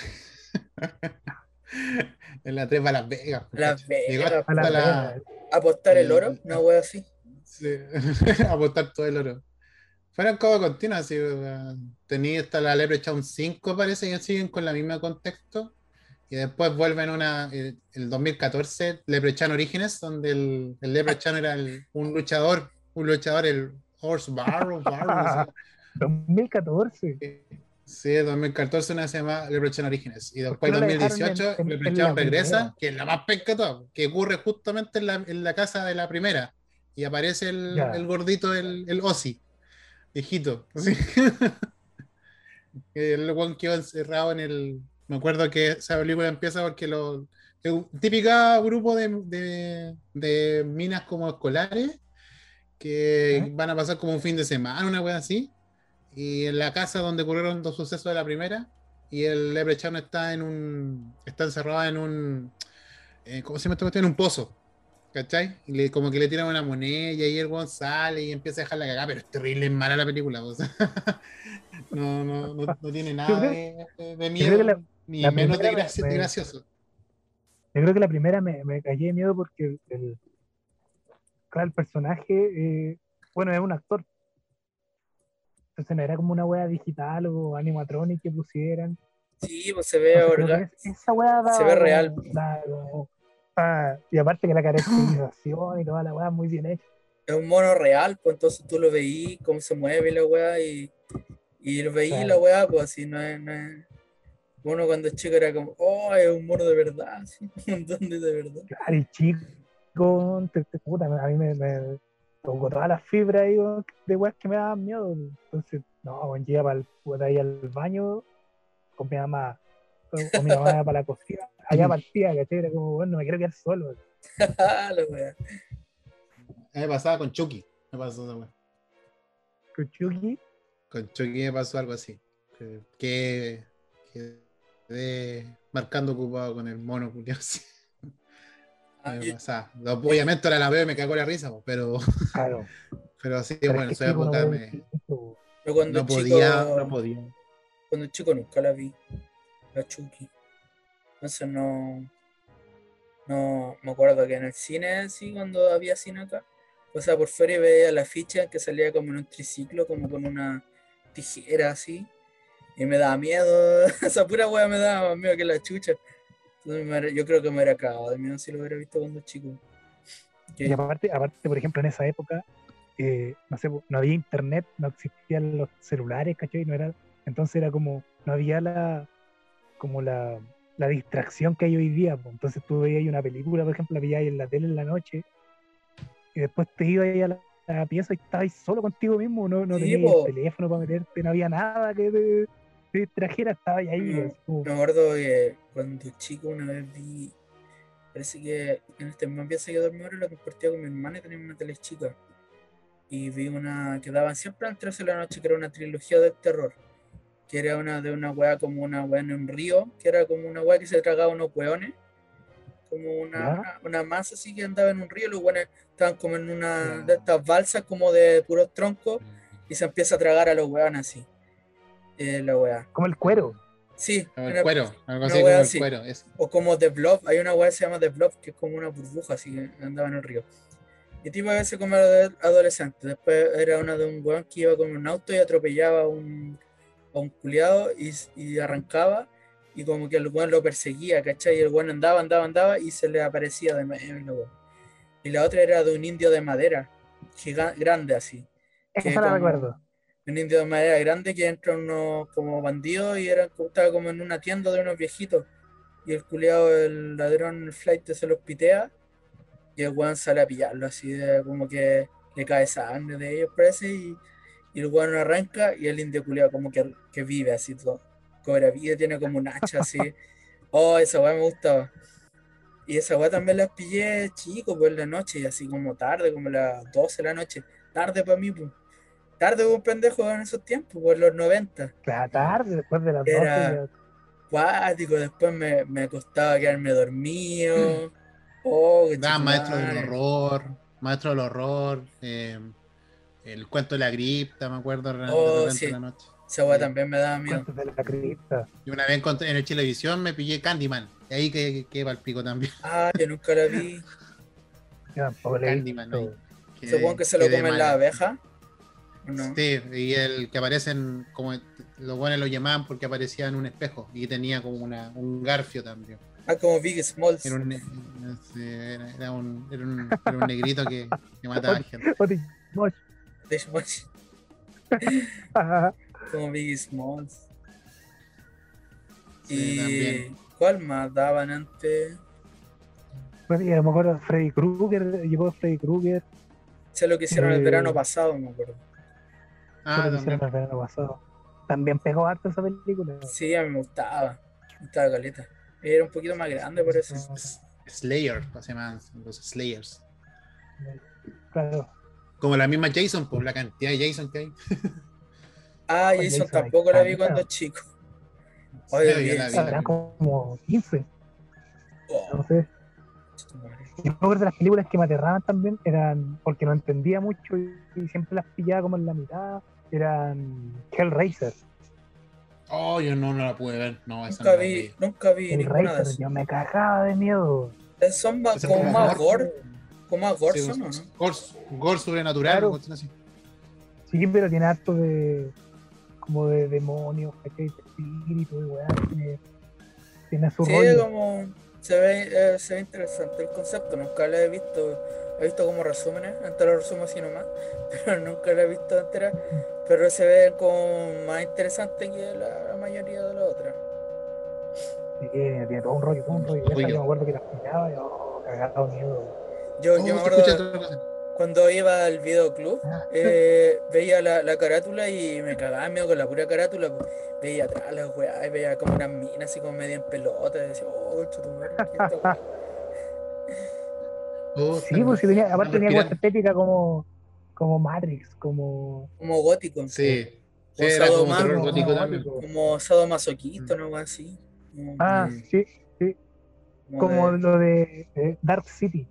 en la 3 va a Las Vegas. Las Vegas. Apostar el oro, una wea así. Sí. apostar todo el oro. Fueron como continuas, así, tenía hasta la Leprechaun 5 parece y siguen con la misma contexto. Y después vuelven una, el, 2014, Leprechaun Orígenes, donde el, el Leprechaun era un luchador, un luchador, el Horse Barrow, 2014. Sí, 2014 una se llama Leprechaun Orígenes. Y después, en 2018, Leprechaun regresa, que es la más pesca todo, que ocurre justamente en la, en la, casa de la primera. Y aparece el, el gordito, el, el Ozzy viejito. el one quedó encerrado en el. Me acuerdo que esa película empieza porque lo. Típica grupo de, de, minas como escolares que van a pasar como un fin de semana, una wea así. Y en la casa donde ocurrieron dos sucesos de la primera, y el Leprechaun está en un. está encerrado en un. Eh, ¿Cómo se llama esto? En un pozo. ¿Cachai? Y le, como que le tiran una moneda y ahí el weón sale y empieza a dejar la cagada, pero es terrible, es mala la película. no, no, no, no, tiene nada de, de, miedo, ni menos de, gracioso. Yo creo que la primera me, me callé de miedo porque el, claro, el personaje, eh, bueno, es un actor. Entonces no era como una wea digital o animatronic que pusieran. Sí, pues se ve, ¿verdad? Esa wea se ve real y aparte que la caracterización y toda la weá muy bien hecha. Es un mono real, pues entonces tú lo veís, cómo se mueve la weá y, y lo veís la weá, pues así no es, no es. Uno cuando es chico era como, oh, es un mono de verdad, un don de verdad. Claro, y chico, te, puta, a mí me, me tocó todas las fibras ahí de weas que me daban miedo. Entonces, no, bueno, llega para el, ahí al baño con mi mamá, con mi mamá para la cocina allá partía, ¿cachai? Era como, bueno, me quiero quedar solo. Me pasaba con Chucky, me pasó esa wea. ¿Con Chucky? Con Chucky me pasó algo así. Que, que quedé marcando ocupado con el mono curioso. Ah, Obviamente ahora la veo y me cago la risa, pero. Claro. Pero sí, bueno, en esa época me. Pero cuando no podía, no podía. Cuando chico nunca la vi. La Chucky. Entonces no. no me acuerdo que en el cine, sí, cuando había cine acá, o sea, por fuera y veía la ficha que salía como en un triciclo, como con una tijera así, y me daba miedo, esa pura wea me daba más miedo que la chucha. yo creo que me hubiera cagado de miedo si lo hubiera visto cuando chico. Y aparte, aparte, por ejemplo, en esa época, eh, no sé, no había internet, no existían los celulares, ¿cachai? No era, entonces era como, no había la, como la, la distracción que hay hoy día. Entonces tú veías una película, por ejemplo, la veías en la tele en la noche, y después te ibas ahí a la, pieza y estabas solo contigo mismo, no, no tenías el teléfono para meterte, no había nada que te, distrajera, estabas ahí. Me acuerdo que cuando chico una vez vi, parece que en este me pieza que dormir lo compartía con mi hermana y tenía una tele chica. Y vi una que daban siempre a las 13 de la noche, que era una trilogía del terror que era una de una weá como una weá en un río, que era como una weá que se tragaba unos weones, como una, una, masa así que andaba en un río, los weones estaban como en una de estas balsas como de puros troncos y se empieza a tragar a los weones así. Eh, la weá. Como el cuero. Sí, el cuero, algo así como el cuero. O como The Blob, hay una weá que se llama The Blob, que es como una burbuja así que andaba en el río. Y tipo a veces como adolescente, después era una de un weón que iba con un auto y atropellaba a un a un culiado y, arrancaba y como que el weón lo perseguía, ¿cachai? Y el weón andaba, andaba, andaba y se le aparecía de nuevo. Y la otra era de un indio de madera, gigante, grande así. Esa la recuerdo. Un indio de madera grande que entra unos como bandidos y era, estaba como en una tienda de unos viejitos. Y el culiado, el ladrón, el flight se los pitea y el weón sale a pillarlo así, de, como que le cae sangre de ellos, parece, y y el weón arranca y el indio culiado como que, que vive así todo. Cobra vida, tiene como un hacha así. Oh, esa weá me gustaba. Y esa weá también las pillé chico, pues en la noche, y así como tarde, como las 12 de la noche. Tarde para mí, pues. Tarde un pendejo en esos tiempos, por los 90. Claro, tarde, después de las Era 12. Cuático, después me, me costaba quedarme dormido. Oh, maestro del horror, maestro del horror. Eh, el cuento de la cripta, me acuerdo, oh, la noche. Esa weá también me daba miedo. De la cripta. Y una vez en el televisión me pillé Candyman. Y ahí que, que el pico también. Ah, yo nunca la vi. Candyman, Supongo que se lo comen las abejas. No? Sí, y el que aparecen, como los buenos lo llamaban porque aparecía en un espejo y tenía como una, un garfio también. Ah, como Big Smalls. Era un, era, un, era un, era un negrito que, que mataba a gente. Como Biggie Smalls. y ¿cuál más daban antes? Bueno, me acuerdo Freddy Krueger, llevó Freddy Krueger. Sé lo que hicieron el eh, verano pasado, me acuerdo. Ah, lo que hicieron el verano pasado. También pegó harto esa película. Sí, a mí me gustaba. Me gustaba caleta. Era un poquito más grande por eso. Slayer, se llaman los Slayers. Claro. Como la misma Jason, por la cantidad de Jason que hay. ah, Jason, tampoco la vi cuando chico. Oye, sí, como 15. No sé. Yo acuerdo de las películas que me aterraban también, eran porque no entendía mucho y, siempre las pillaba como en la mitad, eran Hellraiser. Oh, yo no, no la pude ver, no, esa nunca vi, nunca vi ninguna de esas. Yo me cagaba de miedo. Son como más gore. ¿Cómo a Gorso, ¿no? Gore, sobrenatural, claro. así. Sí, pero tiene harto de. como de demonios, de espíritu, de weá. Tiene, tiene su sí, como. Se ve, eh, se ve interesante el concepto, nunca lo he visto. He visto como resúmenes, antes lo resumo así nomás, pero nunca lo he visto entera. Pero se ve como más interesante que la, mayoría de las otras. Sí, tiene, todo un rollo, todo un rollo. Esa yo me acuerdo que las pillaba y oh, cagado miedo. Yo, yo me acuerdo cuando iba al videoclub, ah. eh, veía la, la, carátula y me cagaba miedo con la pura carátula. Pues. Veía atrás las weas y veía como una mina así como media en pelota. Y decía, oh, chutumar, oh, Sí, pues si tenía, aparte tenía cosa estética como, como Matrix, como. Como gótico. Sí. sí era como terror gótico también. Como sadomasoquista, ¿no? Así. ah, sí, sí. Como, lo de Dark City.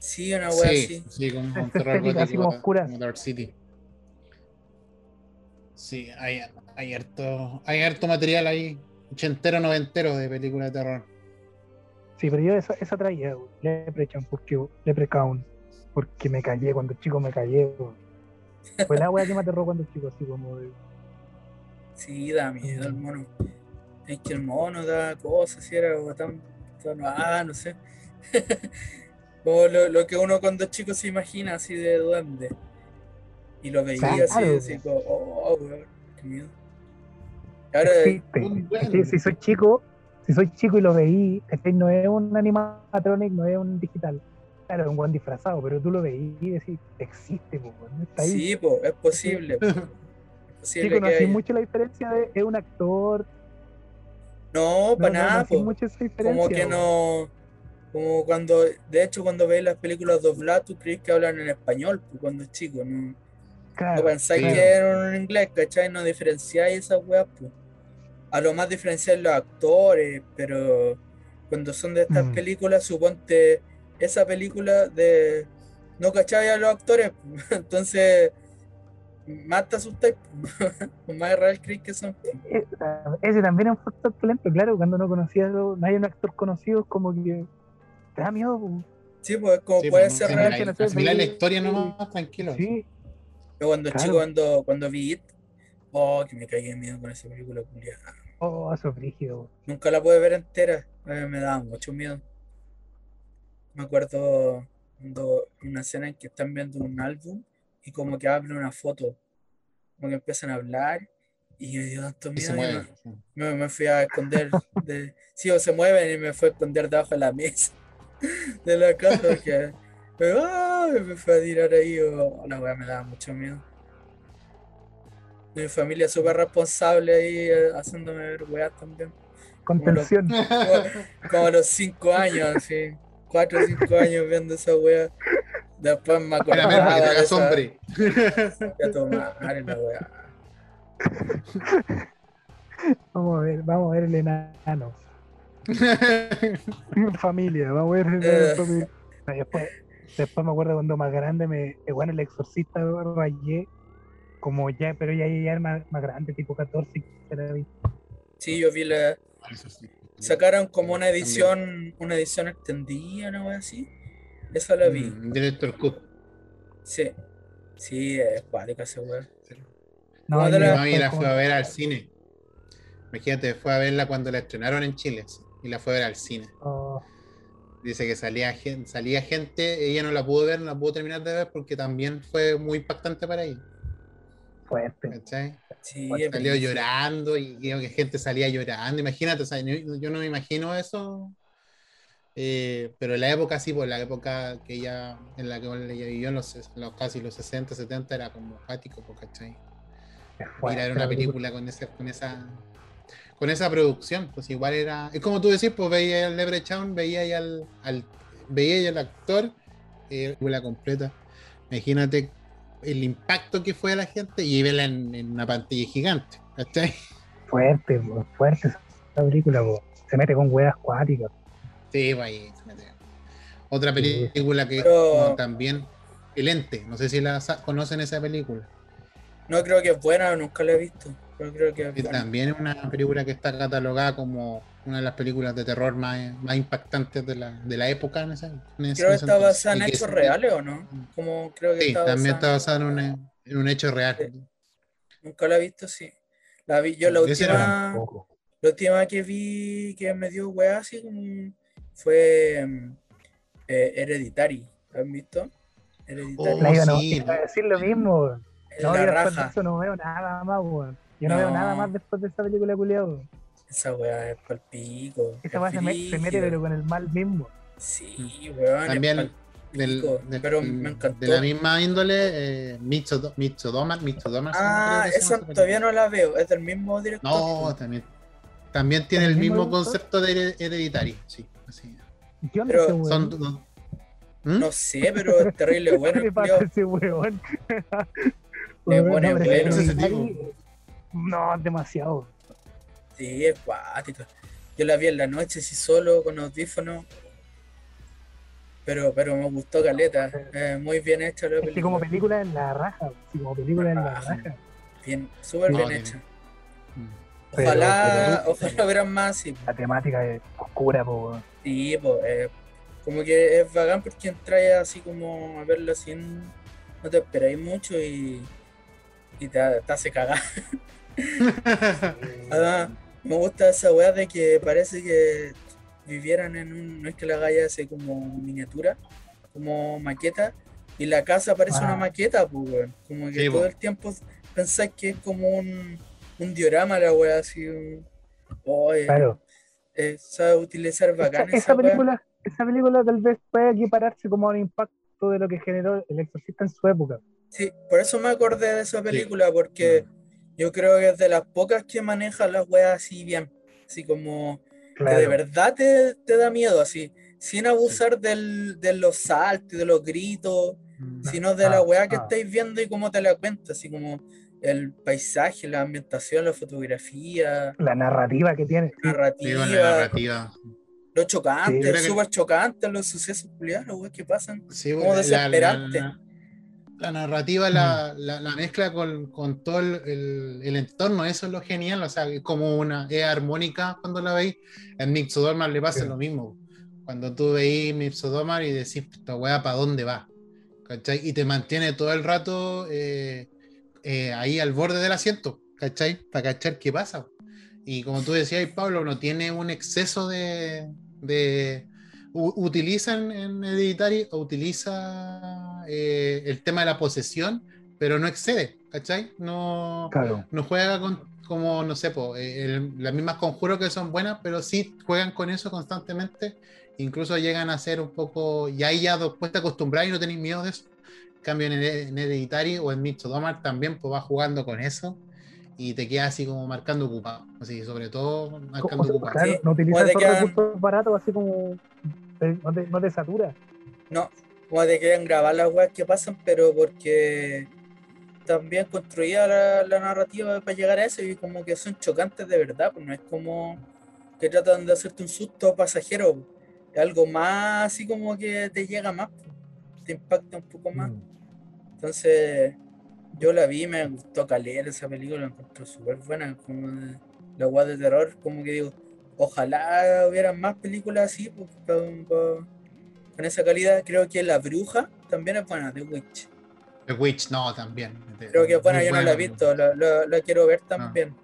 Sí, una wea sí, así. Sí, como un terror gótico, como Dark City. Sí, hay, hay, harto, hay harto material ahí, ochentero, noventero de películas de terror. Sí, pero yo esa, esa traía, Leprechaun, porque Leprechaun, porque me callé cuando chico me callé. Fue la wea que me aterró cuando chico, así como de. Sí, da miedo el mono. Es que el mono da cosas, si era tan, tan ah, no sé. lo, lo, que uno cuando chico se imagina así de duende. Y lo veía así, así como, oh, qué miedo. Ahora, si soy chico, si soy chico y lo veí, este no es un animatronic, no es un digital. Claro, es un buen disfrazado, pero tú lo veí y decís, existe, po, está ahí. Sí, po, es posible. Po. sí, conocí mucho la diferencia de es un actor. No, para nada, como que no. Como cuando, de hecho, cuando ves las películas dobladas, tú crees que hablan en español, pues, cuando es chico, ¿no? no pensáis que eran en inglés, ¿cachai? No diferenciáis esas weas, pues a lo más diferenciar los actores, pero cuando son de estas mm. películas, suponte esa película de no cachai a los actores, entonces más te asustáis, más real crees que son. E-, ese también es un factor talento, claro, cuando no conocías, no hay un actor conocido, como que te da miedo. Sí, pues como puede pues, ser real. Al final la historia no más tranquilo. Sí. Yo cuando chico, cuando, cuando vi It, oh, que me caí de miedo con esa película culiada. Oh, eso frígido. Nunca la pude ver entera, me daba mucho miedo. Me acuerdo cuando una escena en que están viendo un álbum y como que abren una foto, como que empiezan a hablar y me dio tanto miedo. Me, me, fui a esconder. De, sí, o se mueven y me fui a esconder debajo de la mesa de la casa. Que, me fui a tirar ahí. Oh, la weá me daba mucho miedo. Mi familia súper responsable ahí, eh, haciéndome ver weas también. Contención. Como, a los 5 años, así. 4 o 5 años viendo esa wea. Después me acordaba de esa... hombre. A tomar la wea. Vamos a ver, vamos a ver el enano. Familia, vamos a ver el enano. familia. Después, después me acuerdo cuando más grande me, bueno, el exorcista rayé como ya, pero ya, ya es más, más, grande, tipo 14, Sí, yo vi la. Sacaron como una edición, una edición extendida, ¿no? Así. Esa la vi. Mm, Director Cut. Sí. Sí, es cuática ese weón. No, yo la, la fue a ver al cine. Imagínate, fue a verla cuando la estrenaron en Chile y la fue a ver al cine. Oh. Dice que salía gente, salía gente, ella no la pudo ver, no la pudo terminar de ver porque también fue muy impactante para ella fuerte. Sí, salió llorando y creo que gente salía llorando. Imagínate, yo no me imagino eso. Eh, pero en la época sí, por pues, la época que ella, en la que ella vivió, en los, casi los 60, 70, era como fático, pues, ¿cachai? Mirar una película con, ese, con esa con esa producción, pues igual era. Es como tú decís, pues veía el Leprechaun, veía al, al veía al actor, eh, la completa. Imagínate el impacto que fue a la gente y verla en, una pantalla gigante. ¿Cachai? Fuerte, fuerte esa película, se mete con huevas acuáticas. Sí, pues se mete. Otra película que también, El Ente, no sé si la conocen esa película. No creo que es buena, nunca la he visto. Creo que También es una película que está catalogada como una de las películas de terror más, más impactantes de la, de la época. En ese, creo que está basada en hechos reales o no. Como creo que sí, también está basada en un, en un hecho real. Nunca la he visto, sí. La vi, yo la última, la última que vi que me dio weá así fue eh, Hereditary. ¿La han visto? Hereditary. Oh, no, sí, a decir lo mismo. No, eso no veo nada más, weón. Yo no, veo nada más después de esa película culiado. Esa weá es palpico. Esa weá se, mete pero con el mal mismo. Sí, weón. También del, pero me encantó. De la misma índole, eh, Micho, Ah, esa todavía no la veo, es del mismo director. No, también. También tiene el, mismo, concepto de hereditario, sí. Así. Pero, son, no, ¿Mm? no, sé, pero es terrible bueno. ¿Qué pasa ese weón? es bueno, es bueno. No, demasiado. Sí, es Yo la vi en la noche, sí, solo, con audífonos. Pero, pero me gustó Caleta. muy bien hecha la película. como película en la raja. como película en la raja. Bien, súper bien hecha. Mm. Ojalá, ojalá verán más. La temática es oscura, po. Sí, pues, como que es vagán porque entráis así como a verlo sin. No te esperáis mucho y. y te, hace cagar. Además, me gusta esa weá de que parece que vivieran en un. No es que la hagáis así como miniatura, como maqueta, y la casa parece una ah. maqueta, pues, Como que todo el tiempo pensáis que es como un, un diorama la weá, así. Un, claro. Eh, sabe utilizar bacán esa, película esa película tal vez puede equipararse como a un impacto de lo que generó el exorcista en su época. Sí, por eso me acordé de esa película, porque yo creo que es de las pocas que maneja las weas así bien, así como que de verdad te, te, da miedo, así, sin abusar del, de los saltos, de los gritos, mm. sino de la ah, wea que ah. estáis viendo y cómo te la cuenta, así como el paisaje, la ambientación, la fotografía. La narrativa que tiene. Narrativa. la narrativa. Lo chocante, es súper chocante los sucesos culiados, que pasan. como desesperante. La, narrativa, la, mezcla con, todo el, entorno, eso es lo genial, o sea, como una es armónica cuando la veis. En Mixodomar le pasa lo mismo. Cuando tú veis Mixodomar y decís, esta weá, ¿para dónde va? ¿Cachai? Y te mantiene todo el rato eh, eh, ahí al borde del asiento, ¿cachai? Para cachar qué pasa. Y como tú decías, Pablo, no tiene un exceso de. de utiliza en, Hereditary, utiliza eh, el tema de la posesión, pero no excede, ¿cachai? No, no juega con, como, no sé, eh, las mismas conjuros que son buenas, pero sí juegan con eso constantemente. Incluso llegan a ser un poco. Y ahí ya después te acostumbras y no tenéis miedo de eso. cambio, en, en Hereditary o en Midsommar también pues va jugando con eso y te queda así como marcando ocupado. Así, sobre todo marcando ocupado. Claro, no utilizas esos recursos baratos así como no te, no te satura. No, como te quieren grabar las weas que pasan, pero porque también construía la, narrativa para llegar a eso y como que son chocantes de verdad, pues no es como que tratan de hacerte un susto pasajero, es algo más así como que te llega más, te impacta un poco más. Mm. Entonces, yo la vi, me gustó caler esa película, la encontré súper buena, como la guay de terror, como que digo, ojalá hubiera más películas así, pues, con, esa calidad. Creo que La Bruja también es buena, The Witch. The Witch, no, también. Creo que es buena, yo no la he visto, la, quiero ver también.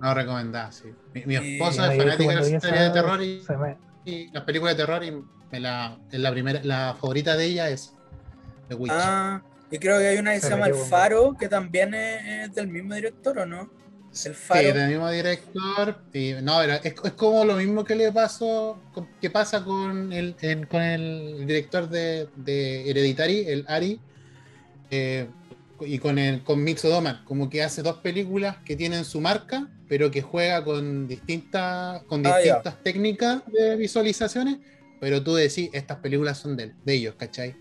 No, no recomendada, sí. Mi, esposa es fanática de la serie de terror y, las películas de terror y me la, la, primera, la favorita de ella es The Witch. Ah, y creo que hay una que se, llama El Faro, que también es, del mismo director, ¿o no? El Faro. Sí, del mismo director. no, es, es, como lo mismo que le pasó, que pasa con el, con el director de, de, Hereditary, el Ari, eh, y con el con Mixodoman, como que hace dos películas que tienen su marca, pero que juega con distintas, con ah, distintas técnicas de visualizaciones, pero tú decís, estas películas son de, de ellos, ¿cachai?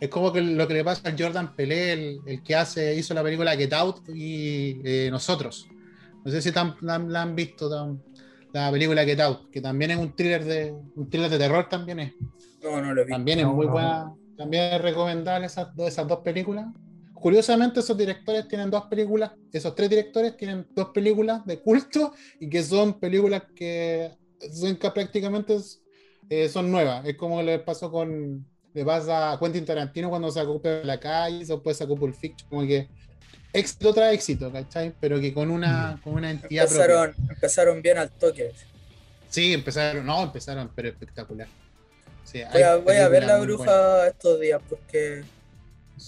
Es como que lo que le pasa a Jordan Pelé, el, que hace, hizo la película Get Out y eh, nosotros. No sé si la, han visto la película Get Out, que también es un thriller de un thriller de terror también es. No, no lo vi. También es muy buena, también es recomendable esas, esas dos películas. Curiosamente, esos directores tienen dos películas, esos tres directores tienen dos películas de culto y que son películas que son prácticamente eh, son nuevas. Es como le pasó con le pasa a Quentin Tarantino cuando sacó de la calle, después sacó Pulp Fiction, como que éxito tras éxito, ¿cachai? Pero que con una, mm. con una entidad empezaron, Empezaron bien al toque. Sí, empezaron, no, empezaron, pero espectacular. voy, a, ver la bruja estos días porque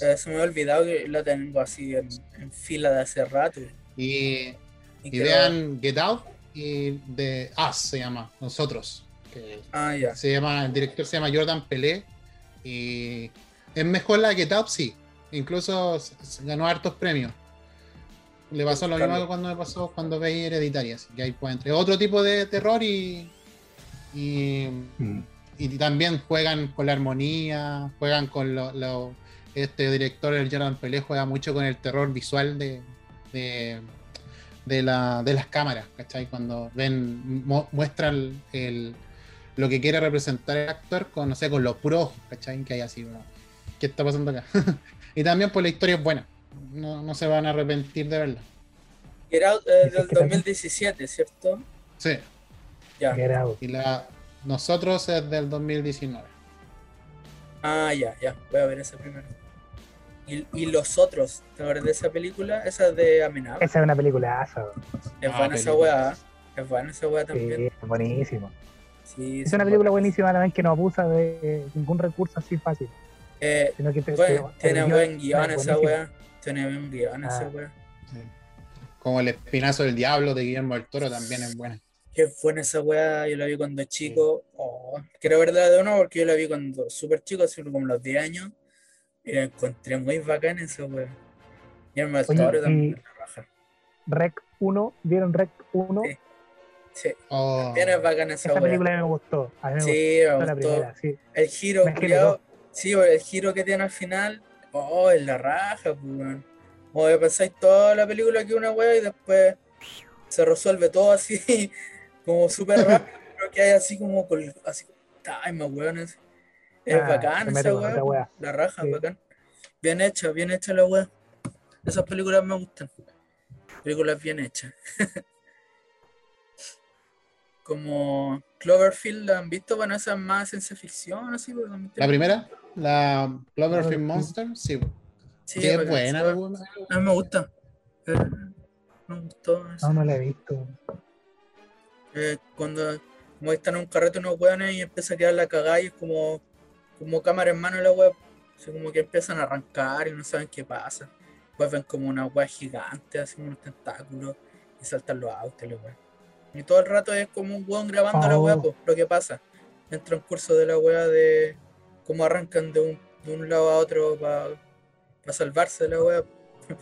eh, se me ha olvidado que la tengo así en, fila de hace rato. Y, y, vean Get Out y de Us se llama, nosotros. ah, ya. Se llama, el director se llama Jordan Pelé y es mejor la que Top, sí. Incluso ganó hartos premios. Le pasó lo mismo que cuando me pasó cuando veí Hereditaria. Así que ahí pues entre otro tipo de terror y. Y, mm. y también juegan con la armonía, juegan con lo. este director, el Jordan Pelé, juega mucho con el terror visual de, de, de, la, de las cámaras, ¿cachai? Cuando ven, muestran el lo que quiere representar el actor con, no sé, con los puros ¿cachai? Que hay así, ¿qué está pasando acá? y también pues la historia es buena, no, se van a arrepentir de verla. Get Out eh, del 2017, ¿cierto? Sí. Ya. Y la, Nosotros es del 2019. Ah, ya, ya. Voy a ver esa primero. Y, y los otros, ¿te acuerdas de esa película? Esa es de Amenaza. Esa es una película Es buena esa weá. Es buena esa weá también. Sí, es buenísimo. Sí, es una película buenísima también que no abusa de ningún recurso así fácil. Eh, sino que bueno, tiene buen guion esa weá. Tiene buen guion esa ah. weá. Como el espinazo del diablo de Guillermo del Toro también es buena. Qué buena esa weá, yo la vi cuando chico. Oh, quiero verla de nuevo porque yo la vi cuando súper chico, así como los 10 años. Y la encontré muy bacana esa weá. Guillermo del Toro también la raja. Rec 1, ¿vieron Rec 1? Sí. Sí. Oh. es bacana esa, esa película me gustó. A mí me sí, gustó, me gustó. La sí. El giro, cuidado. Sí, el giro que tiene al final. Oh, es la raja, pues, como que pensáis toda la película que una wea y después se resuelve todo así, como súper rápido, pero que hay así como así time, weón. Es, es ah, bacán esa wea. La raja, bacán. Bien hecha, bien hecha la wea. Esas películas me gustan. Películas bien hechas. como Cloverfield, ¿la han visto? Bueno, esa es más ciencia ficción, así. Pues, ¿La primera? ¿La Cloverfield Monster? Sí. Sí, es buena. A mí me gusta. Eh, me gustó. No, no la he visto. Eh, cuando como están en un carrete unos hueones y empieza a quedar la cagada y es como, como cámara en mano la web. O como que empiezan a arrancar y no saben qué pasa. Pues ven como una web gigante, así unos tentáculos y saltan los autos, la Y todo el rato es como un hueón grabando la web, oh. lo que pasa. En el transcurso de la web de cómo arrancan de un, de un lado a otro para para salvarse de la web.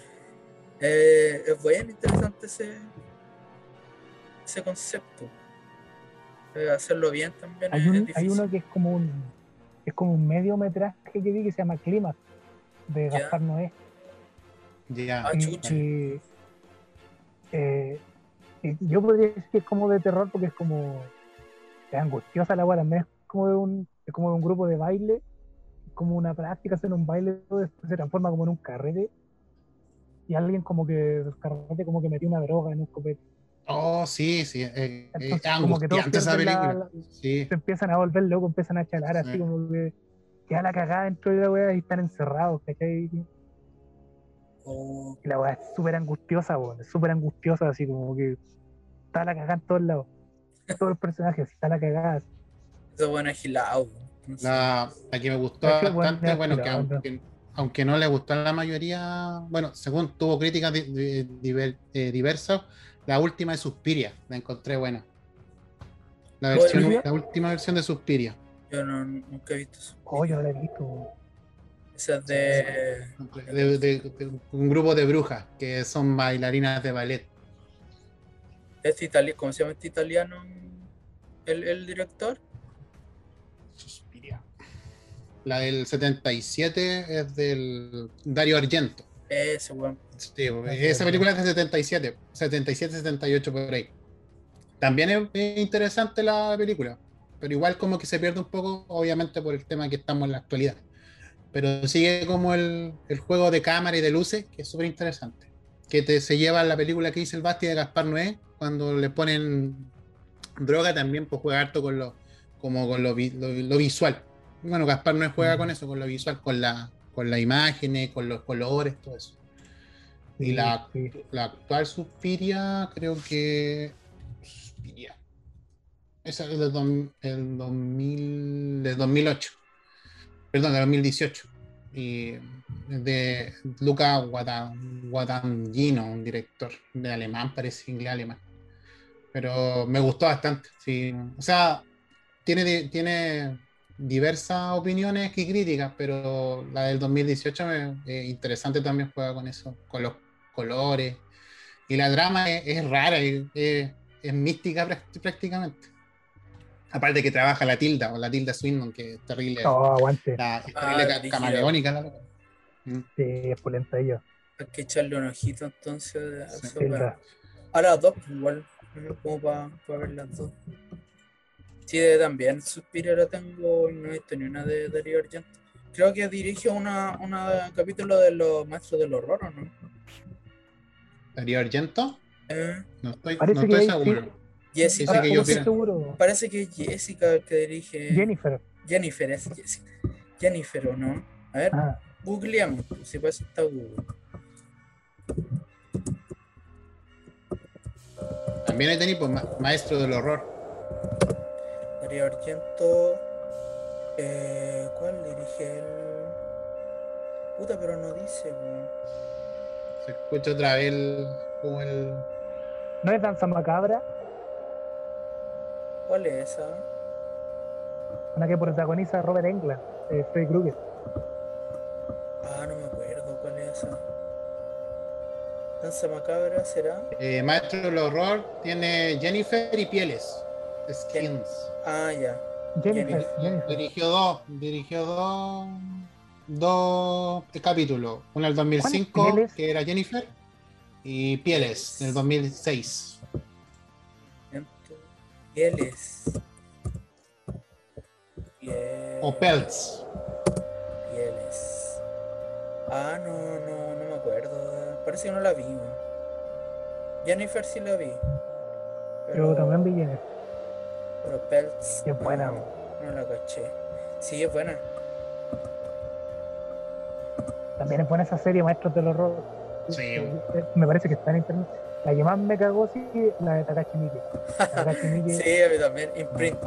Eh, es bueno, interesante ese, ese concepto. Eh, hacerlo bien también. Hay, uno que es como un es como un mediometraje que vi que se llama Clima de Gaspar Noé. Ya. Ah, eh, yo podría decir que es como de terror porque es como es angustiosa la web también es como de un es como un grupo de baile como una práctica, hacer un baile, después se transforma como en un carrete. Y alguien como que el carrete como que metió una droga en un copete. Oh, sí, sí. Eh, eh como que todos esa película. sí. Se empiezan a volver locos, empiezan a chalar así como que queda la cagada dentro de la weá y están encerrados, ¿cachai? Oh. Y la weá es súper angustiosa, weón, es súper angustiosa, así como que está la cagada en todos lados. Todos los personajes, está la cagada. Eso es bueno agilado, la, que me gustó bastante, bueno, que aunque, no le gustó a la mayoría, bueno, según tuvo críticas eh, diversas, la última de Suspiria, la encontré buena. La, versión, la última versión de Suspiria. Yo no, nunca he visto eso. Oh, yo la he visto. Esa es de... De, un grupo de brujas que son bailarinas de ballet. ¿Es italiano? ¿Cómo se llama este italiano? ¿El, el director? La del 77 es del Dario Argento. Ese, weón. esa película es de 77, 77, 78 por ahí. También es interesante la película, pero igual como que se pierde un poco, obviamente por el tema que estamos en la actualidad. Pero sigue como el, juego de cámara y de luces, que es súper interesante. Que te, se lleva la película que hizo el Basti de Gaspar Noé, cuando le ponen droga también, pues juega harto con lo, como con lo visual bueno, Gaspar no juega con eso, con lo visual, con la, con las imágenes, con los colores, todo eso. Y la, la, actual Suspiria, creo que. Suspiria. Esa es del, el 2000, del 2008. Perdón, del 2018. Y de Luca Guadagnino, un director de alemán, parece inglés alemán. Pero me gustó bastante. Sí. O sea, tiene, tiene diversas opiniones y críticas, pero la del 2018 es interesante también juega con eso, con los colores. Y la drama es, rara, es, es, mística prácticamente. Aparte que trabaja la tilda, o la tilda Swindon, que es terrible. Oh, aguante. La, es terrible ah, camaleónica. La mm. Sí, es polenta ella. Hay que echarle un ojito entonces. A, las dos, igual, como para ver las dos. Sí, también Suspiria la tengo, no he visto ni una de Darío Argento. Creo que dirige una, una capítulo de los maestros del horror, ¿no? ¿Darío Argento? Eh. No estoy, no estoy seguro. Jessica, Parece que es Jessica que dirige. Jennifer. Jennifer es Jessica. Jennifer, ¿o no? A ver, ah. googleamos, si pasa está Google. También hay tenido pues, maestro del horror. Darío Argento. Eh, ¿Cuál dirige él? Puta, pero no dice, Se escucha otra vez el, como el. ¿No es danza macabra? ¿Cuál es esa? Una que protagoniza Robert Englund, eh, Freddy Krueger. Ah, no me acuerdo cuál es esa. ¿Danza macabra será? Eh, Maestro del horror tiene Jennifer y Pieles. Skins. Ah, ya. Jennifer, Dirigió dos. Dirigió dos. Dos capítulos. Uno en el 2005, que era Jennifer. Y Pieles, en el 2006. Pieles. O Pelts. Pieles. Ah, no, no, no me acuerdo. Parece que no la vi. Jennifer sí la vi. Pero, también vi Jennifer. Pero Pelts. Es buena. No, no la caché. Sí, es buena. También es buena esa serie, Maestros del Horror. Sí. Eh, me parece que está en internet. La que más me cagó, sí, la de Takashi Miike. sí, a mí también. Imprint.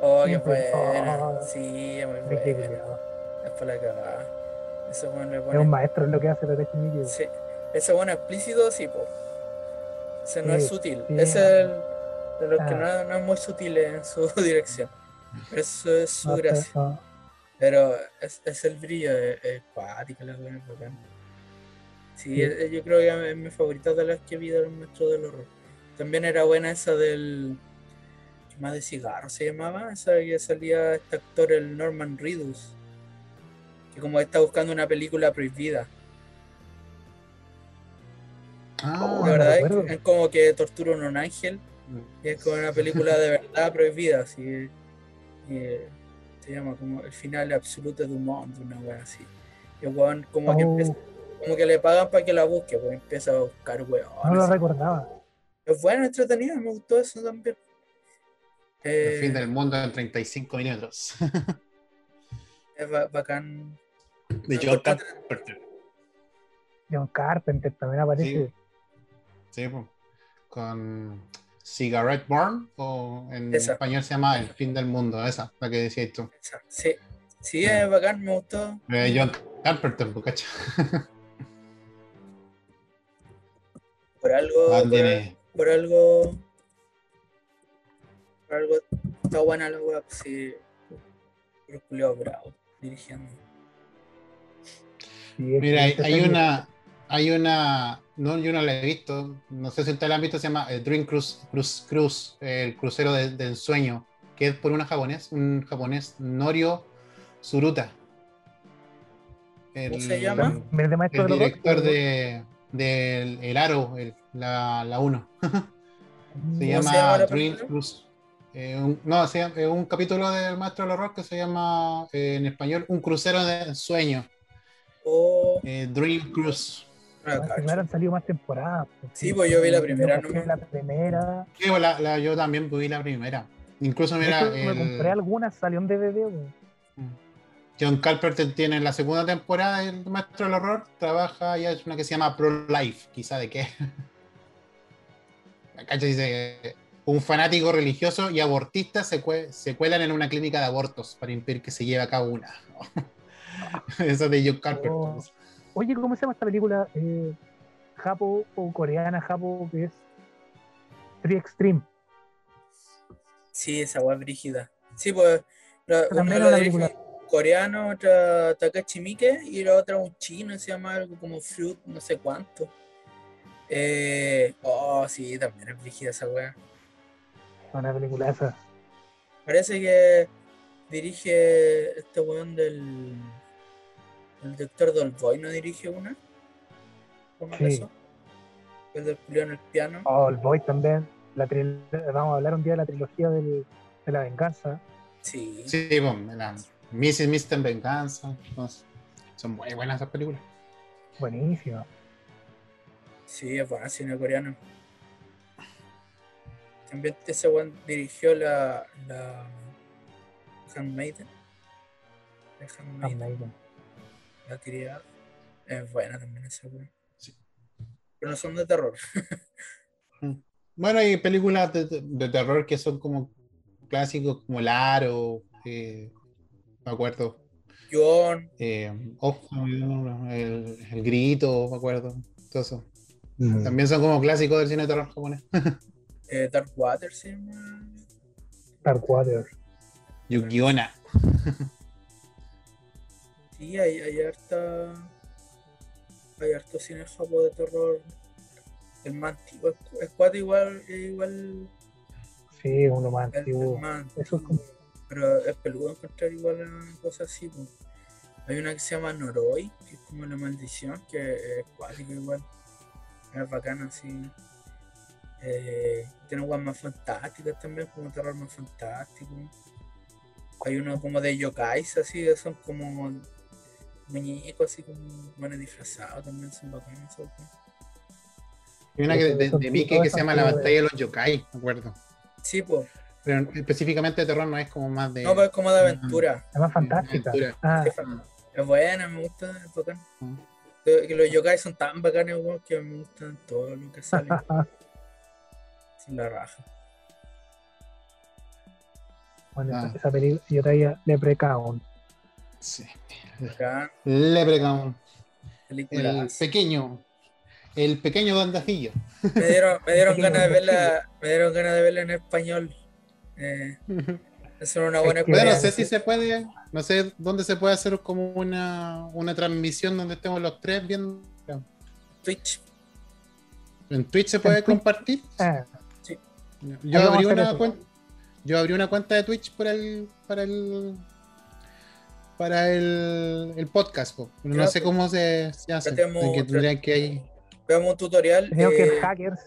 Oh, qué buena. Oh, sí, es muy buena. Es para la cagada. Eso bueno le pone... Es un maestro, es lo que hace Takashi Miike. Sí. Ese bueno explícito, sí, po. Ese no es sutil. Ese es el de los que ah. no, es muy sutil en su dirección. Eso es su gracia. Pero es, es, el brillo, es, es la buena, Sí, yo creo que es mi favorita de las que vi del maestro del horror. También era buena esa del. ¿Qué más de cigarro se llamaba? Esa que salía este actor, el Norman Reedus. Que como está buscando una película prohibida. Ah, la verdad es, como que tortura a un ángel. Y es como una película de verdad prohibida. Así, se llama como el final absoluto de un mundo, una wea así. Y como que oh. empieza como que le pagan para que la busque, pues empieza a buscar weón. No lo recordaba. Es bueno, entretenido, me gustó eso también. el fin eh, del mundo en 35 minutos. es bacán. De John Carpenter. John Carpenter también aparece. Sí, pues. con Cigarette Burn, o en español se llama El fin del mundo, esa, la que decías tú. Sí, sí, es bacán, me gustó. John Carpenter, pues, ¿cacha? Por algo. Por, algo. Por algo. Está buena la web, sí. Por Julio Bravo, dirigiendo. Mira, hay, una. Hay una. No, yo no la he visto. No sé si usted la han visto. Se llama el Dream Cruise, Cruise, Cruise el crucero de sueño. Que es por una japonés, un japonés, Norio Suruta. ¿Cómo se llama? El, director de, del el Aro, la 1. se llama Dream Cruise. Eh, no, es un capítulo del Maestro del Horror que se llama eh, en español Un crucero de sueño. Oh. Eh, Dream Cruise. Ah, claro, han salido más temporadas. Pues, sí, pues yo vi la primera. No La primera. Sí, pues, la, yo también vi la primera. Incluso mira. El... Me compré algunas, salió en DVD. John Carpenter tiene la segunda temporada del Maestro del Horror, trabaja ya es una que se llama Pro Life, quizá de qué. Cacho dice, un fanático religioso y abortista se, cuelan en una clínica de abortos para impedir que se lleve a cabo una. Eso de John Carpenter. Oh. Oye, ¿cómo se llama esta película? Eh, Japo o coreana, Japo, que es Free Extreme. Sí, esa web brígida. Sí, pues también una película coreano, otra Takashi Miike y la otra un chino, se llama algo como Fruit, no sé cuánto. Eh, oh, sí, también es brígida esa weá. Una película esa. Parece que dirige este weón del. El doctor Dolboy, ¿no dirige una? ¿Cómo sí. eso? El del Julio en el piano. Oh, Boy también. La Vamos a hablar un día de la trilogía del, de la venganza. Sí. Sí, bueno, Mrs. Mr. Venganza. son muy buenas esas películas. Buenísimo. Sí, es bueno cine coreano. También ese one dirigió la, la Handmaiden. La Handmaiden. La criada. Es buena también esa weón. Sí. Pero no son de terror. Mm. bueno, hay películas de, de, terror que son como clásicos como Laro, eh, me acuerdo. John. Eh, el, el, grito, me acuerdo. Todo eso. También son como clásicos del cine de terror japonés. eh, Dark Water sí. Dark Water. Yukiona. Sí, hay, hay harta. Hay harto cine japonés de terror. El más antiguo. Squad igual, igual. Sí, uno más antiguo. Eso es como... Pero es peludo encontrar igual una cosa así. Hay una que se llama Noroi, que es como la maldición, que es cuática igual es bacana, así. Eh, tiene guas más fantásticas también, como terror más fantástico. Hay uno como de yokais, así, que son como muñecos, así como bueno disfrazados también, son bacanos. Hay una que de, de, que se llama La batalla de los yokai, me acuerdo. Sí, pues. Pero específicamente de terror no es como más de. No, pues es como de aventura. Es más fantástica. Ah. Es buena, me gusta, es bacán. Mm que los yokai son tan bacanes, que me gustan todo lo que sale. Sin la raja. Bueno, ah. esa película yo traía Leprechaun. Sí. Leprechaun. El pequeño. El pequeño bandacillo. Me dieron, me dieron ganas de verla, me dieron ganas de verla en español. Eh, es una buena Bueno, no sé si se puede, no sé dónde se puede hacer como una, una transmisión donde estemos los tres viendo. Twitch. ¿En Twitch se puede compartir? Ah. Sí. Yo abrí una cuenta. Yo abrí una cuenta de Twitch para el para el para el, el podcast, pero no sé cómo se, se hace. que tendrían que Veamos un tutorial. Creo que eh, hackers.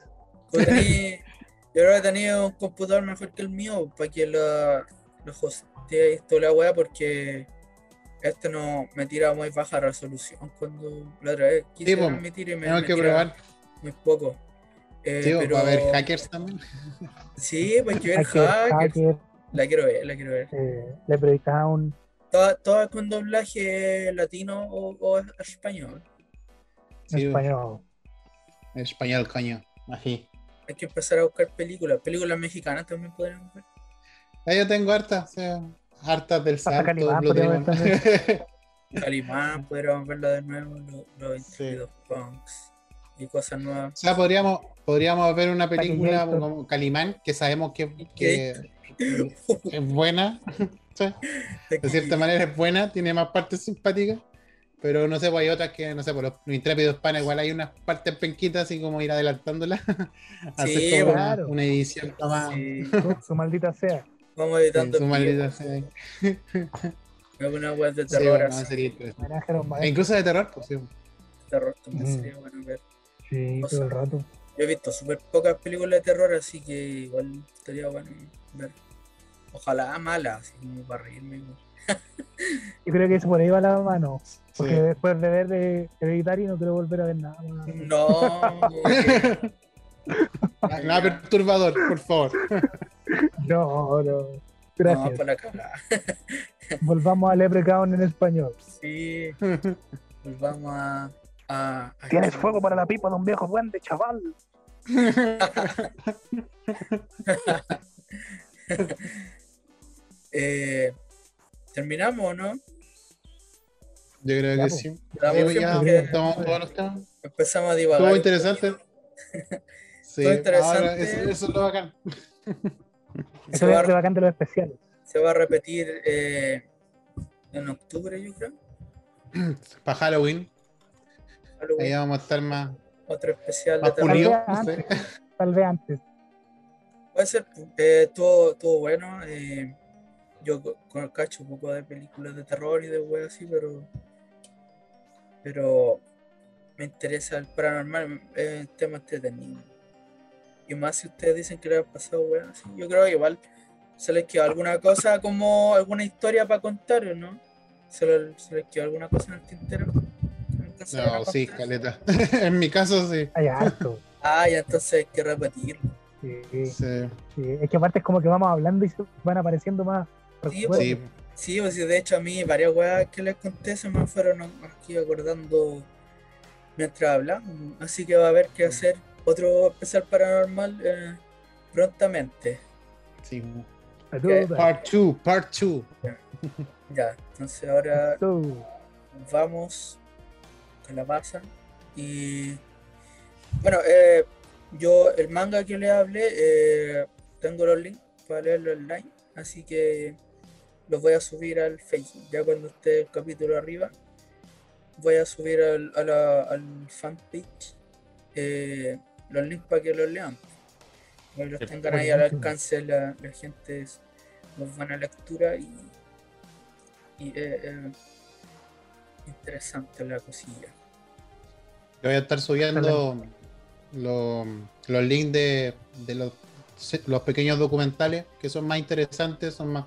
Yo creo que tenía un computador mejor que el mío para que lo, lo hostea esto la wea porque este no me tira muy baja resolución cuando la otra vez quise sí, transmitir y me, tengo que probar muy poco. Eh, sí, pero... haber hackers también. Sí, pues que ver hackers. La quiero ver, la quiero ver. Eh, le predicaba un. Todo, con doblaje latino o, español. Sí, español. Español, coño. Así. Hay que empezar a buscar películas. Películas mexicanas también podríamos ver. Ya yo tengo hartas, hartas del Santo. Calimán, Calimán, podríamos verlo de nuevo, los 22 punks y cosas nuevas. O sea, podríamos, podríamos ver una película como Calimán, que sabemos que, es buena. de cierta manera es buena, tiene más partes simpáticas. Pero no sé, pues hay otras que, no sé, por los, intrépidos panes, igual hay unas partes penquitas, así como ir adelantándolas. hacer como claro. una, edición más. Su maldita sea. Vamos editando. su maldita sea. Alguna web de terror. Sí, e incluso de terror, pues sí. Terror también mm. sería bueno ver. Sí, todo el rato. Yo he visto súper pocas películas de terror, así que igual estaría bueno ver. Ojalá malas, así como para reírme. Yo creo que eso por ahí va la mano. Porque después de ver de Hereditary no quiero volver a ver nada. No. nada perturbador, por favor. No, no. Gracias. Volvamos a Leprechaun en español. Sí. Volvamos a. a, Tienes fuego para la pipa de un viejo duende, chaval. Eh, ¿Terminamos o no? Yo creo que sí. Empezamos a divagar. Estuvo interesante. sí, interesante. Ahora, eso, eso, es lo bacán. Eso es lo bacán de los especiales. Se va a repetir eh, en octubre, yo creo. Para Halloween. Ahí vamos a estar más. Otro especial más de pulido. Tal vez antes. Puede ser. Eh, todo, bueno. Eh, yo cacho un poco de películas de terror y de weas así, pero. Pero me interesa el paranormal, es un tema entretenido. Y más si ustedes dicen que le ha pasado weas así. Yo creo que igual se les quedó alguna cosa como alguna historia para contar, ¿no? ¿Se, les quedó alguna cosa en el tintero? No, sí, caleta. en mi caso sí. Hay harto. Ah, ya entonces hay que repetirlo. Es que aparte es como que vamos hablando y se van apareciendo más. Sí, pues, sí. Pues, de hecho a mí varias weas que les conté se me fueron aquí acordando mientras hablamos. Así que va a haber que hacer otro especial paranormal eh, prontamente. Sí. Part 2, part 2. Ya. entonces ahora vamos con la pasa. Y bueno, eh, yo el manga que le hablé, eh, tengo los links para leerlo online, así que los voy a subir al Facebook. Ya cuando esté el capítulo arriba, voy a subir al, al fanpage eh, los links para que los lean. Para que los tengan ahí al alcance la, la gente nos van a lectura y, y eh, interesante la cosilla. Yo voy a estar subiendo los, links de, los, pequeños documentales que son más interesantes, son más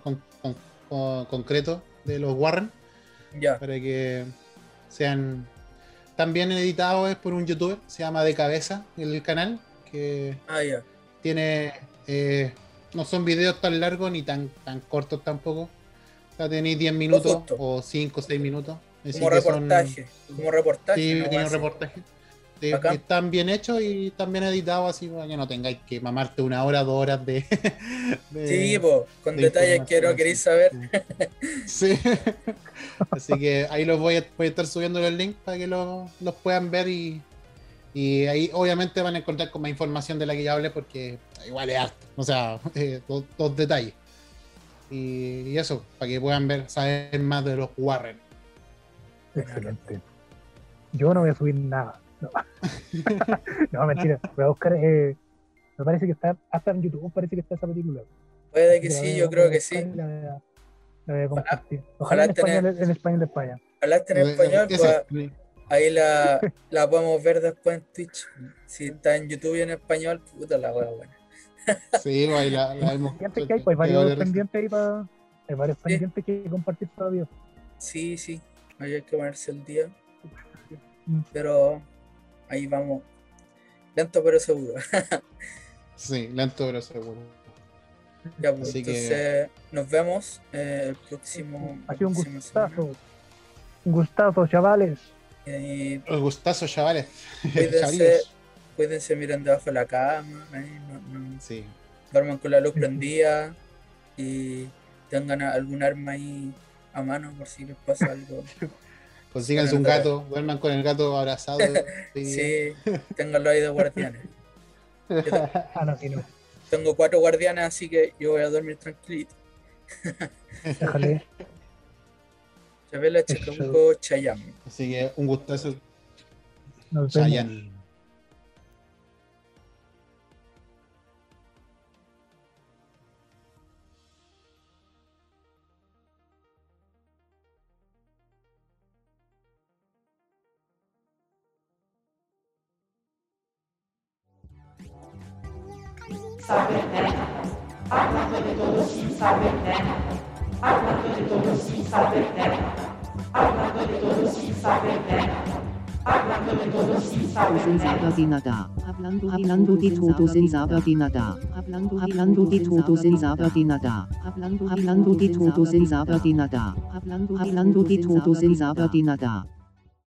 concretos de los Warren. Ya. Para que sean también editados por un youtuber, se llama De Cabeza el canal, que ah, tiene eh, no son videos tan largos ni tan, tan cortos tampoco. O sea, tenéis 10 minutos o 5 o 6 minutos. Como reportaje, como reportaje. Sí, están bien hechos y están bien editados, así para que no tengáis que mamarte una hora, dos horas de. sí, con detalles que no queréis saber. Sí. así que ahí los voy a, voy a estar subiendo el link para que los puedan ver y, y ahí obviamente van a encontrar con más información de la que ya hablé porque igual es harto. O sea, eh, dos, detalles. Y, eso, para que puedan ver, saber más de los Warren. Excelente. Yo no voy a subir nada. No, no mentira. Voy a buscar. Eh, me parece que está hasta en YouTube, parece que está esa película. Puede que sí, yo creo que sí. La, voy a compartir. Ojalá, en, español, en español de España. Ojalá esté en español. Pues, Ahí la, la podemos ver después en Twitch. Si está en YouTube y en español, puta la hueá buena. Sí, ahí la, la vemos. Que hay, pues, varios pendientes ahí para. Hay varios pendientes que compartir todavía. Sí, sí. Ahí hay que ponerse el día. Mm. Pero ahí vamos. Lento pero seguro. sí, lento pero seguro. Ya, pues Así entonces que... nos vemos eh, el próximo. Aquí un gustazo. Un gustazo, chavales. Y Los gustazos, chavales. Cuídense, cuídense, miren debajo de la cama. sí. Duerman con la luz prendida y tengan algún arma ahí a mano por si les pasa algo. Consíganse un gato, duerman con el gato abrazado. sí, ténganlo ahí de guardianes. ah, no, no. Tengo cuatro guardianes, así que yo voy a dormir tranquilito. Déjale. Chabela Chacabuco Chayam. Así que un gustazo. Nos Chayanne. saber nada, hablando de todo sin saber nada. hablando de todo sin saber nada, hablando de todo sin saber nada. Hablando de todo sin saber nada. Hablando, hablando de todo sin saber nada. Hablando, hablando de todo sin saber nada. Hablando, hablando de todo sin saber nada. Hablando, hablando de todo sin saber nada.